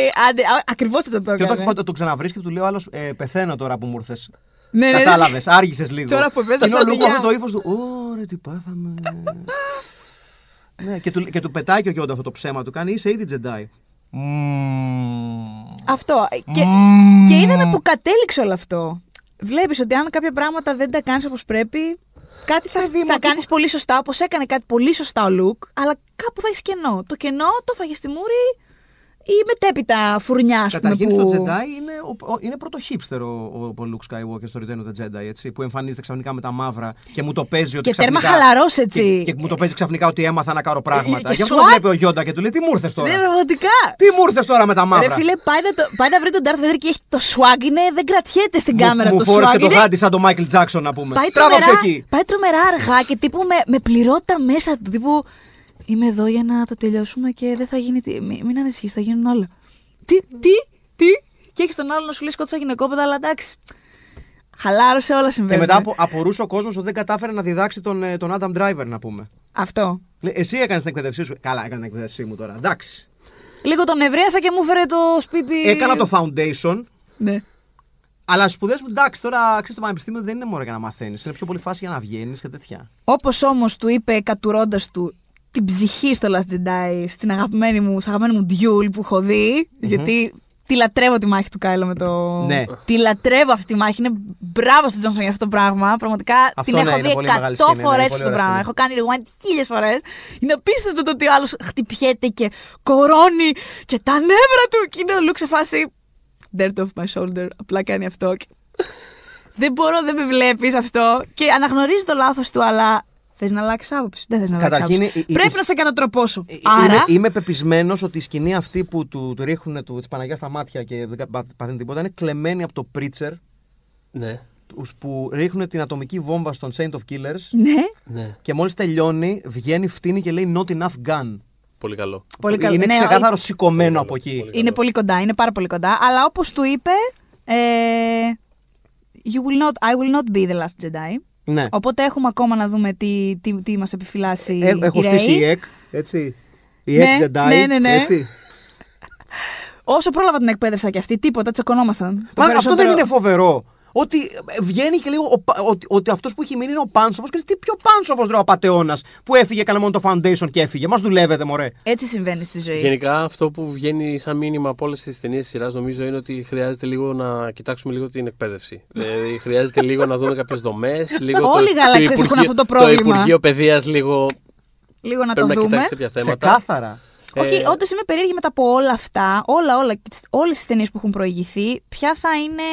ακριβώς έτσι το Και όταν έκανε. το, το ξαναβρίσκει και του λέει ο άλλος, ε, πεθαίνω τώρα που μου ήρθες. Ναι, ναι, ναι. Κατάλαβες, άργησες λίγο. Τώρα που επέζεσαι Είναι ο ότι Λουκ για- αυτό το ύφος του. Ωρε, τι πάθαμε. ναι, και του, και του πετάει και ο Γιόντα αυτό το ψέμα του. Κάνει, είσαι ήδη Τζεντάι. Αυτό. Και, και είδαμε που κατέληξε όλο αυτό. Βλέπεις ότι αν κάποια πράγματα δεν τα κάνεις όπως πρέπει, κάτι θα, Παιδί μου, θα τι- κάνεις πολύ σωστά, όπως έκανε κάτι πολύ σωστά ο Λουκ, αλλά κάπου θα έχεις κενό. Το κενό το φάγες στη μούρη ή μετέπειτα φουρνιά, ας πούμε. Καταρχήν που... στο Jedi είναι, ο, ο- είναι πρώτο χίπστερ ο, ο, ο Luke Skywalker στο Return of the Jedi, έτσι, που εμφανίζεται ξαφνικά με τα μαύρα και μου το παίζει ότι Και τέρμα ξαφνικά... χαλαρός, έτσι. Και, και μου το παίζει ξαφνικά ότι έμαθα να κάνω πράγματα. και Γι' αυτό swag. το βλέπει ο Γιόντα και του λέει τι μου ήρθες τώρα; Ναι, πραγματικά. Τι μου ήρθες τώρα με τα μαύρα; Ρε φίλε, πάει να, το, πάει να βρει τον Darth Vader και έχει το swag, είναι, δεν κρατιέται στην Μου- κάμερα μου το φόρεσε swag. και το είναι- γάντι σαν τον Michael Jackson να πούμε. Πάει Τράβαψε τρομερά, εκεί. πάει τρομερά αργά και τύπου με, με πληρότητα μέσα του. Τύπου είμαι εδώ για να το τελειώσουμε και δεν θα γίνει. Τι, μην, μην ανησυχείς, θα γίνουν όλα. Τι, τι, τι; Και έχεις τον άλλο να σου λέει σκότωσα γυναικόπαιδα, αλλά εντάξει. Χαλάρωσε όλα Και συμβαίνουν. μετά απο, απορούσε ο κόσμος ότι δεν κατάφερε να διδάξει τον, ε, τον Adam Driver να πούμε. Αυτό. Λέει, Εσύ έκανες την εκπαίδευσή σου. Καλά, έκανε την εκπαίδευσή μου τώρα. Εντάξει. Λίγο τον ευρίασα και μου φέρε το σπίτι. Έκανα το foundation, Ναι. αλλά σπουδές μου εντάξει τώρα ξέρεις το πανεπιστήμιο δεν είναι μόνο για να μαθαίνεις. Είναι πιο πολύ φάση για να βγαίνεις και τέτοια. Όπως όμως του είπε κατουρώντας του την ψυχή στο Last Jedi, στην αγαπημένη μου, στο αγαπημένο μου Duel που έχω δει, γιατί τη λατρεύω τη μάχη του Κάιλο με το. Ναι. Τη λατρεύω αυτή τη μάχη. Είναι μπράβο στον Τζόνσον για αυτό το πράγμα. Πραγματικά Αυτό την ναι, έχω είναι δει πολύ μεγάλη 100 σκηνή, ναι, φορές είναι αυτό πολύ το ωραία πράγμα. σκηνή. Έχω κάνει rewind χίλιες φορές. Είναι απίστευτο το ότι ο άλλος χτυπιέται και κορώνει και τα νεύρα του. Και είναι ο Λουκ σε φάση. Dirt off my shoulder. Απλά κάνει αυτό. Και- δεν μπορώ, δεν με βλέπεις αυτό. Και αναγνωρίζει το λάθος του, αλλά θες να αλλάξεις άποψη; Δεν θες να αλλάξεις Καταρχήν, άποψη. η- η- Πρέπει η- να σε κατατροπώσω. Ε, Άρα. Είμαι, είμαι πεπισμένος ότι η σκηνή αυτή που του, του ρίχνουν του, της Παναγιάς στα μάτια και δεν κα- πα- παθαίνει τίποτα είναι κλεμμένη από το Preacher Ναι. που ρίχνουν την ατομική βόμβα στον Saint of Killers Ναι, Ναι, και μόλις τελειώνει, βγαίνει, φτύνει και λέει Not enough gun. πολύ καλό. πολύ καλό. Είναι Ναι, ξεκάθαρο σηκωμένο από πολύ εκεί. καλό. Είναι πολύ κοντά, είναι πάρα πολύ κοντά. Αλλά όπως του είπε. Ε, you will not, I will not be the last Jedi. Ναι. Οπότε έχουμε ακόμα να δούμε τι, τι, τι μας επιφυλάσσει Ε, έχω η Rey. στήσει η ΕΚ, έτσι. Η Ναι, ΕΚ Jedi, ναι, ναι, ναι. έτσι. Όσο πρόλαβα την εκπαίδευσα και αυτή, τίποτα, τσακωνόμασταν. Το Μα αυτό δεν περισσότερο- είναι φοβερό. Ότι ε, βγαίνει και λέει ο Πα- ότι, ότι αυτός που έχει μείνει είναι ο Πάνσοφο. Και λέει, τι πιο Πάνσοφο ρε ο απαταιώνα που έφυγε, έκανε μόνο το foundation και έφυγε. Μας δουλεύετε, μωρέ. Έτσι συμβαίνει στη ζωή. Γενικά αυτό που βγαίνει σαν μήνυμα από όλες τις ταινίες της σειράς νομίζω είναι ότι χρειάζεται λίγο να κοιτάξουμε λίγο την εκπαίδευση. δηλαδή χρειάζεται λίγο να δούμε κάποιες δομές. Όλοι οι γαλαξίες έχουν αυτό το πρόβλημα. Το Υπουργείο Παιδείας λίγο. Λίγο να Πρέπει το να δούμε. κοιτάξει τέτοια θέματα. Ξεκάθαρα. Όχι, Ε, όντως είμαι περίεργη μετά από όλα αυτά, όλα, όλα, όλες τις ταινίες που έχουν προηγηθεί, ποια θα είναι,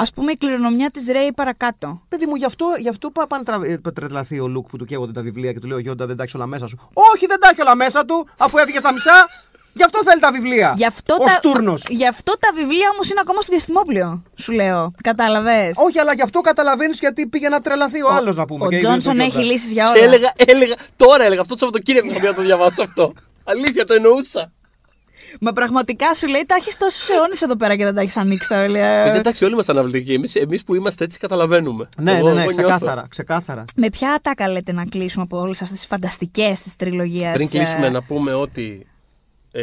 ας πούμε, η κληρονομιά της Ρέι παρακάτω. Παιδί μου, γι' αυτό, γι αυτό πά- πάνε τρα- ε, τρελαθεί ο Λουκ που του καίγονται τα βιβλία και του λέει ο Γιόντα δεν τα έχεις όλα μέσα σου. Όχι, δεν τα έχει όλα μέσα του, αφού έφυγες στα μισά. Γι' αυτό θέλει τα βιβλία. Γι' αυτό, ο τα, Στούρνος. γι' αυτό τα βιβλία όμως είναι ακόμα στο διαστημόπλαιο, σου λέω. Κατάλαβες; Όχι, αλλά γι' αυτό καταλαβαίνεις γιατί πήγε να τρελαθεί ο, άλλος να πούμε. Ο και Τζόνσον είπε ο έχει Γιόντα. λύσεις για Και όλα. έλεγα, έλεγα, τώρα έλεγα αυτό το Σαββατοκύριακο θα πήγα να το διαβάσω αυτό. Αλήθεια, το εννοούσα. Μα πραγματικά σου λέει, τα έχεις τόσους αιώνες εδώ πέρα και δεν τα έχεις ανοίξει τα Ε, βιβλία. Εντάξει, όλοι είμαστε αναβλητικοί. Εμείς, εμείς που είμαστε έτσι καταλαβαίνουμε. Ναι, Εγώ- ναι, ναι, εγώ νιώθω. ξεκάθαρα, ξεκάθαρα. Με ποια ατάκα λέτε να κλείσουμε από όλες αυτές τις φανταστικές τη τριλογία. Πριν κλείσουμε να πούμε ότι ε,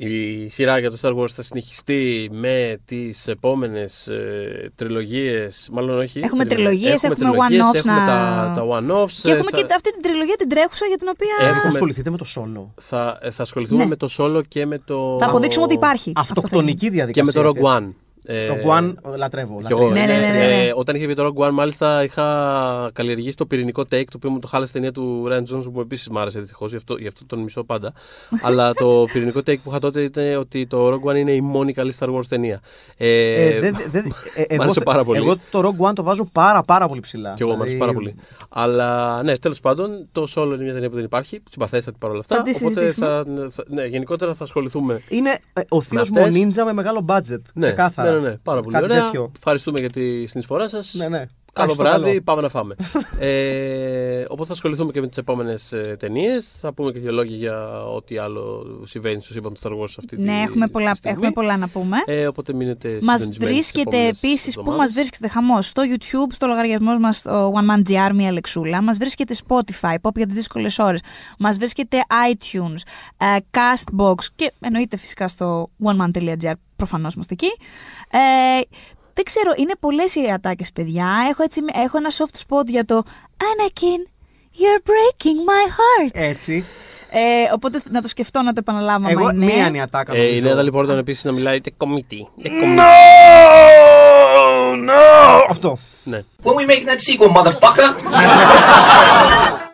η σειρά για το Star Wars θα συνεχιστεί με τις επόμενες ε, τριλογίες, μάλλον όχι. Έχουμε περίμενε. τριλογίες, έχουμε τριλογίες, one-offs έχουμε να- τα, τα one-offs. Και ε, έχουμε θα, και αυτή την τριλογία την τρέχουσα για την οποία. Έχουμε- Θα ασχοληθείτε με το solo. θα, ε, θα ασχοληθούμε Ναι. με το solo και με το... Θα αποδείξουμε ότι υπάρχει. Αυτό Αυτοκτονική και διαδικασία. με το Rogue One. Ε, Rogue One λατρεύω. Κι λατρεύω. εγώ, Ναι, ναι, ναι, ναι, ναι. Ε, όταν είχε βγει το Rogue One, μάλιστα είχα καλλιεργήσει το πυρηνικό take, το οποίο μου το χάλασε ταινία του Ryan Johnson, που επίσης μου άρεσε δυστυχώς, γι, αυτό, γι' αυτό τον μισώ πάντα. Αλλά το πυρηνικό take που είχα τότε ήταν ότι το Rogue One είναι η μόνη καλή Star Wars ταινία. Ε, Ε, δεν- δεν- ε, εγώ άρεσε θε- πάρα πολύ. Εγώ το Rogue One το βάζω πάρα πάρα πολύ ψηλά. και εγώ μου άρεσε Δηλαδή, πάρα πολύ. Αλλά ναι, τέλος πάντων, το Solo είναι μια ταινία που δεν υπάρχει. Συμπαθέστατη παρόλα αυτά. Θα τη οπότε συζητήσουμε. θα, θα- ναι, γενικότερα θα ασχοληθούμε. Είναι ε, ο θείος αυτές. μου νίντζα με μεγάλο budget. Ναι, ξεκάθαρα. Ναι, ναι, ναι, πάρα πολύ Κάτι ωραία. τέτοιο. Ευχαριστούμε για τη συνεισφορά σας. Ναι, ναι. Καλό Κάτσε το βράδυ, καλό. πάμε να φάμε. ε, οπότε θα ασχοληθούμε και με τις επόμενες ε, ταινίες. Θα πούμε και δύο λόγια για ό,τι άλλο συμβαίνει στο σύμπαν του Star Wars αυτή τη Ναι, έχουμε πολλά, στιγμή. έχουμε πολλά να πούμε. Ε, οπότε μείνετε Μας συντονισμένοι βρίσκεται τις επόμενες επίση, πού εβδομάδες. μας βρίσκεται χαμός, στο YouTube, στο λογαριασμό μας, το One Man GR, μία λεξούλα. Μας βρίσκεται Spotify, pop για τις δύσκολες ώρες. Μας βρίσκεται iTunes, ε, Castbox και εννοείται φυσικά στο oneman.gr. Προφανώς είμαστε εκεί. Ε, δεν ξέρω, είναι πολλές οι ατάκες, παιδιά. Έχω, έτσι, έχω ένα soft spot για το Anakin, you're breaking my heart. Έτσι. Ε, οπότε να το σκεφτώ να το επαναλάβω. άμα Εγώ είναι. μία είναι η ατάκα. Ε, η νομίζω. Νέα Λιπόρτον επίσης να μιλάει τε κομίτι. τε κομίτι. Αυτό. Ναι. When we make that sequel, motherfucker!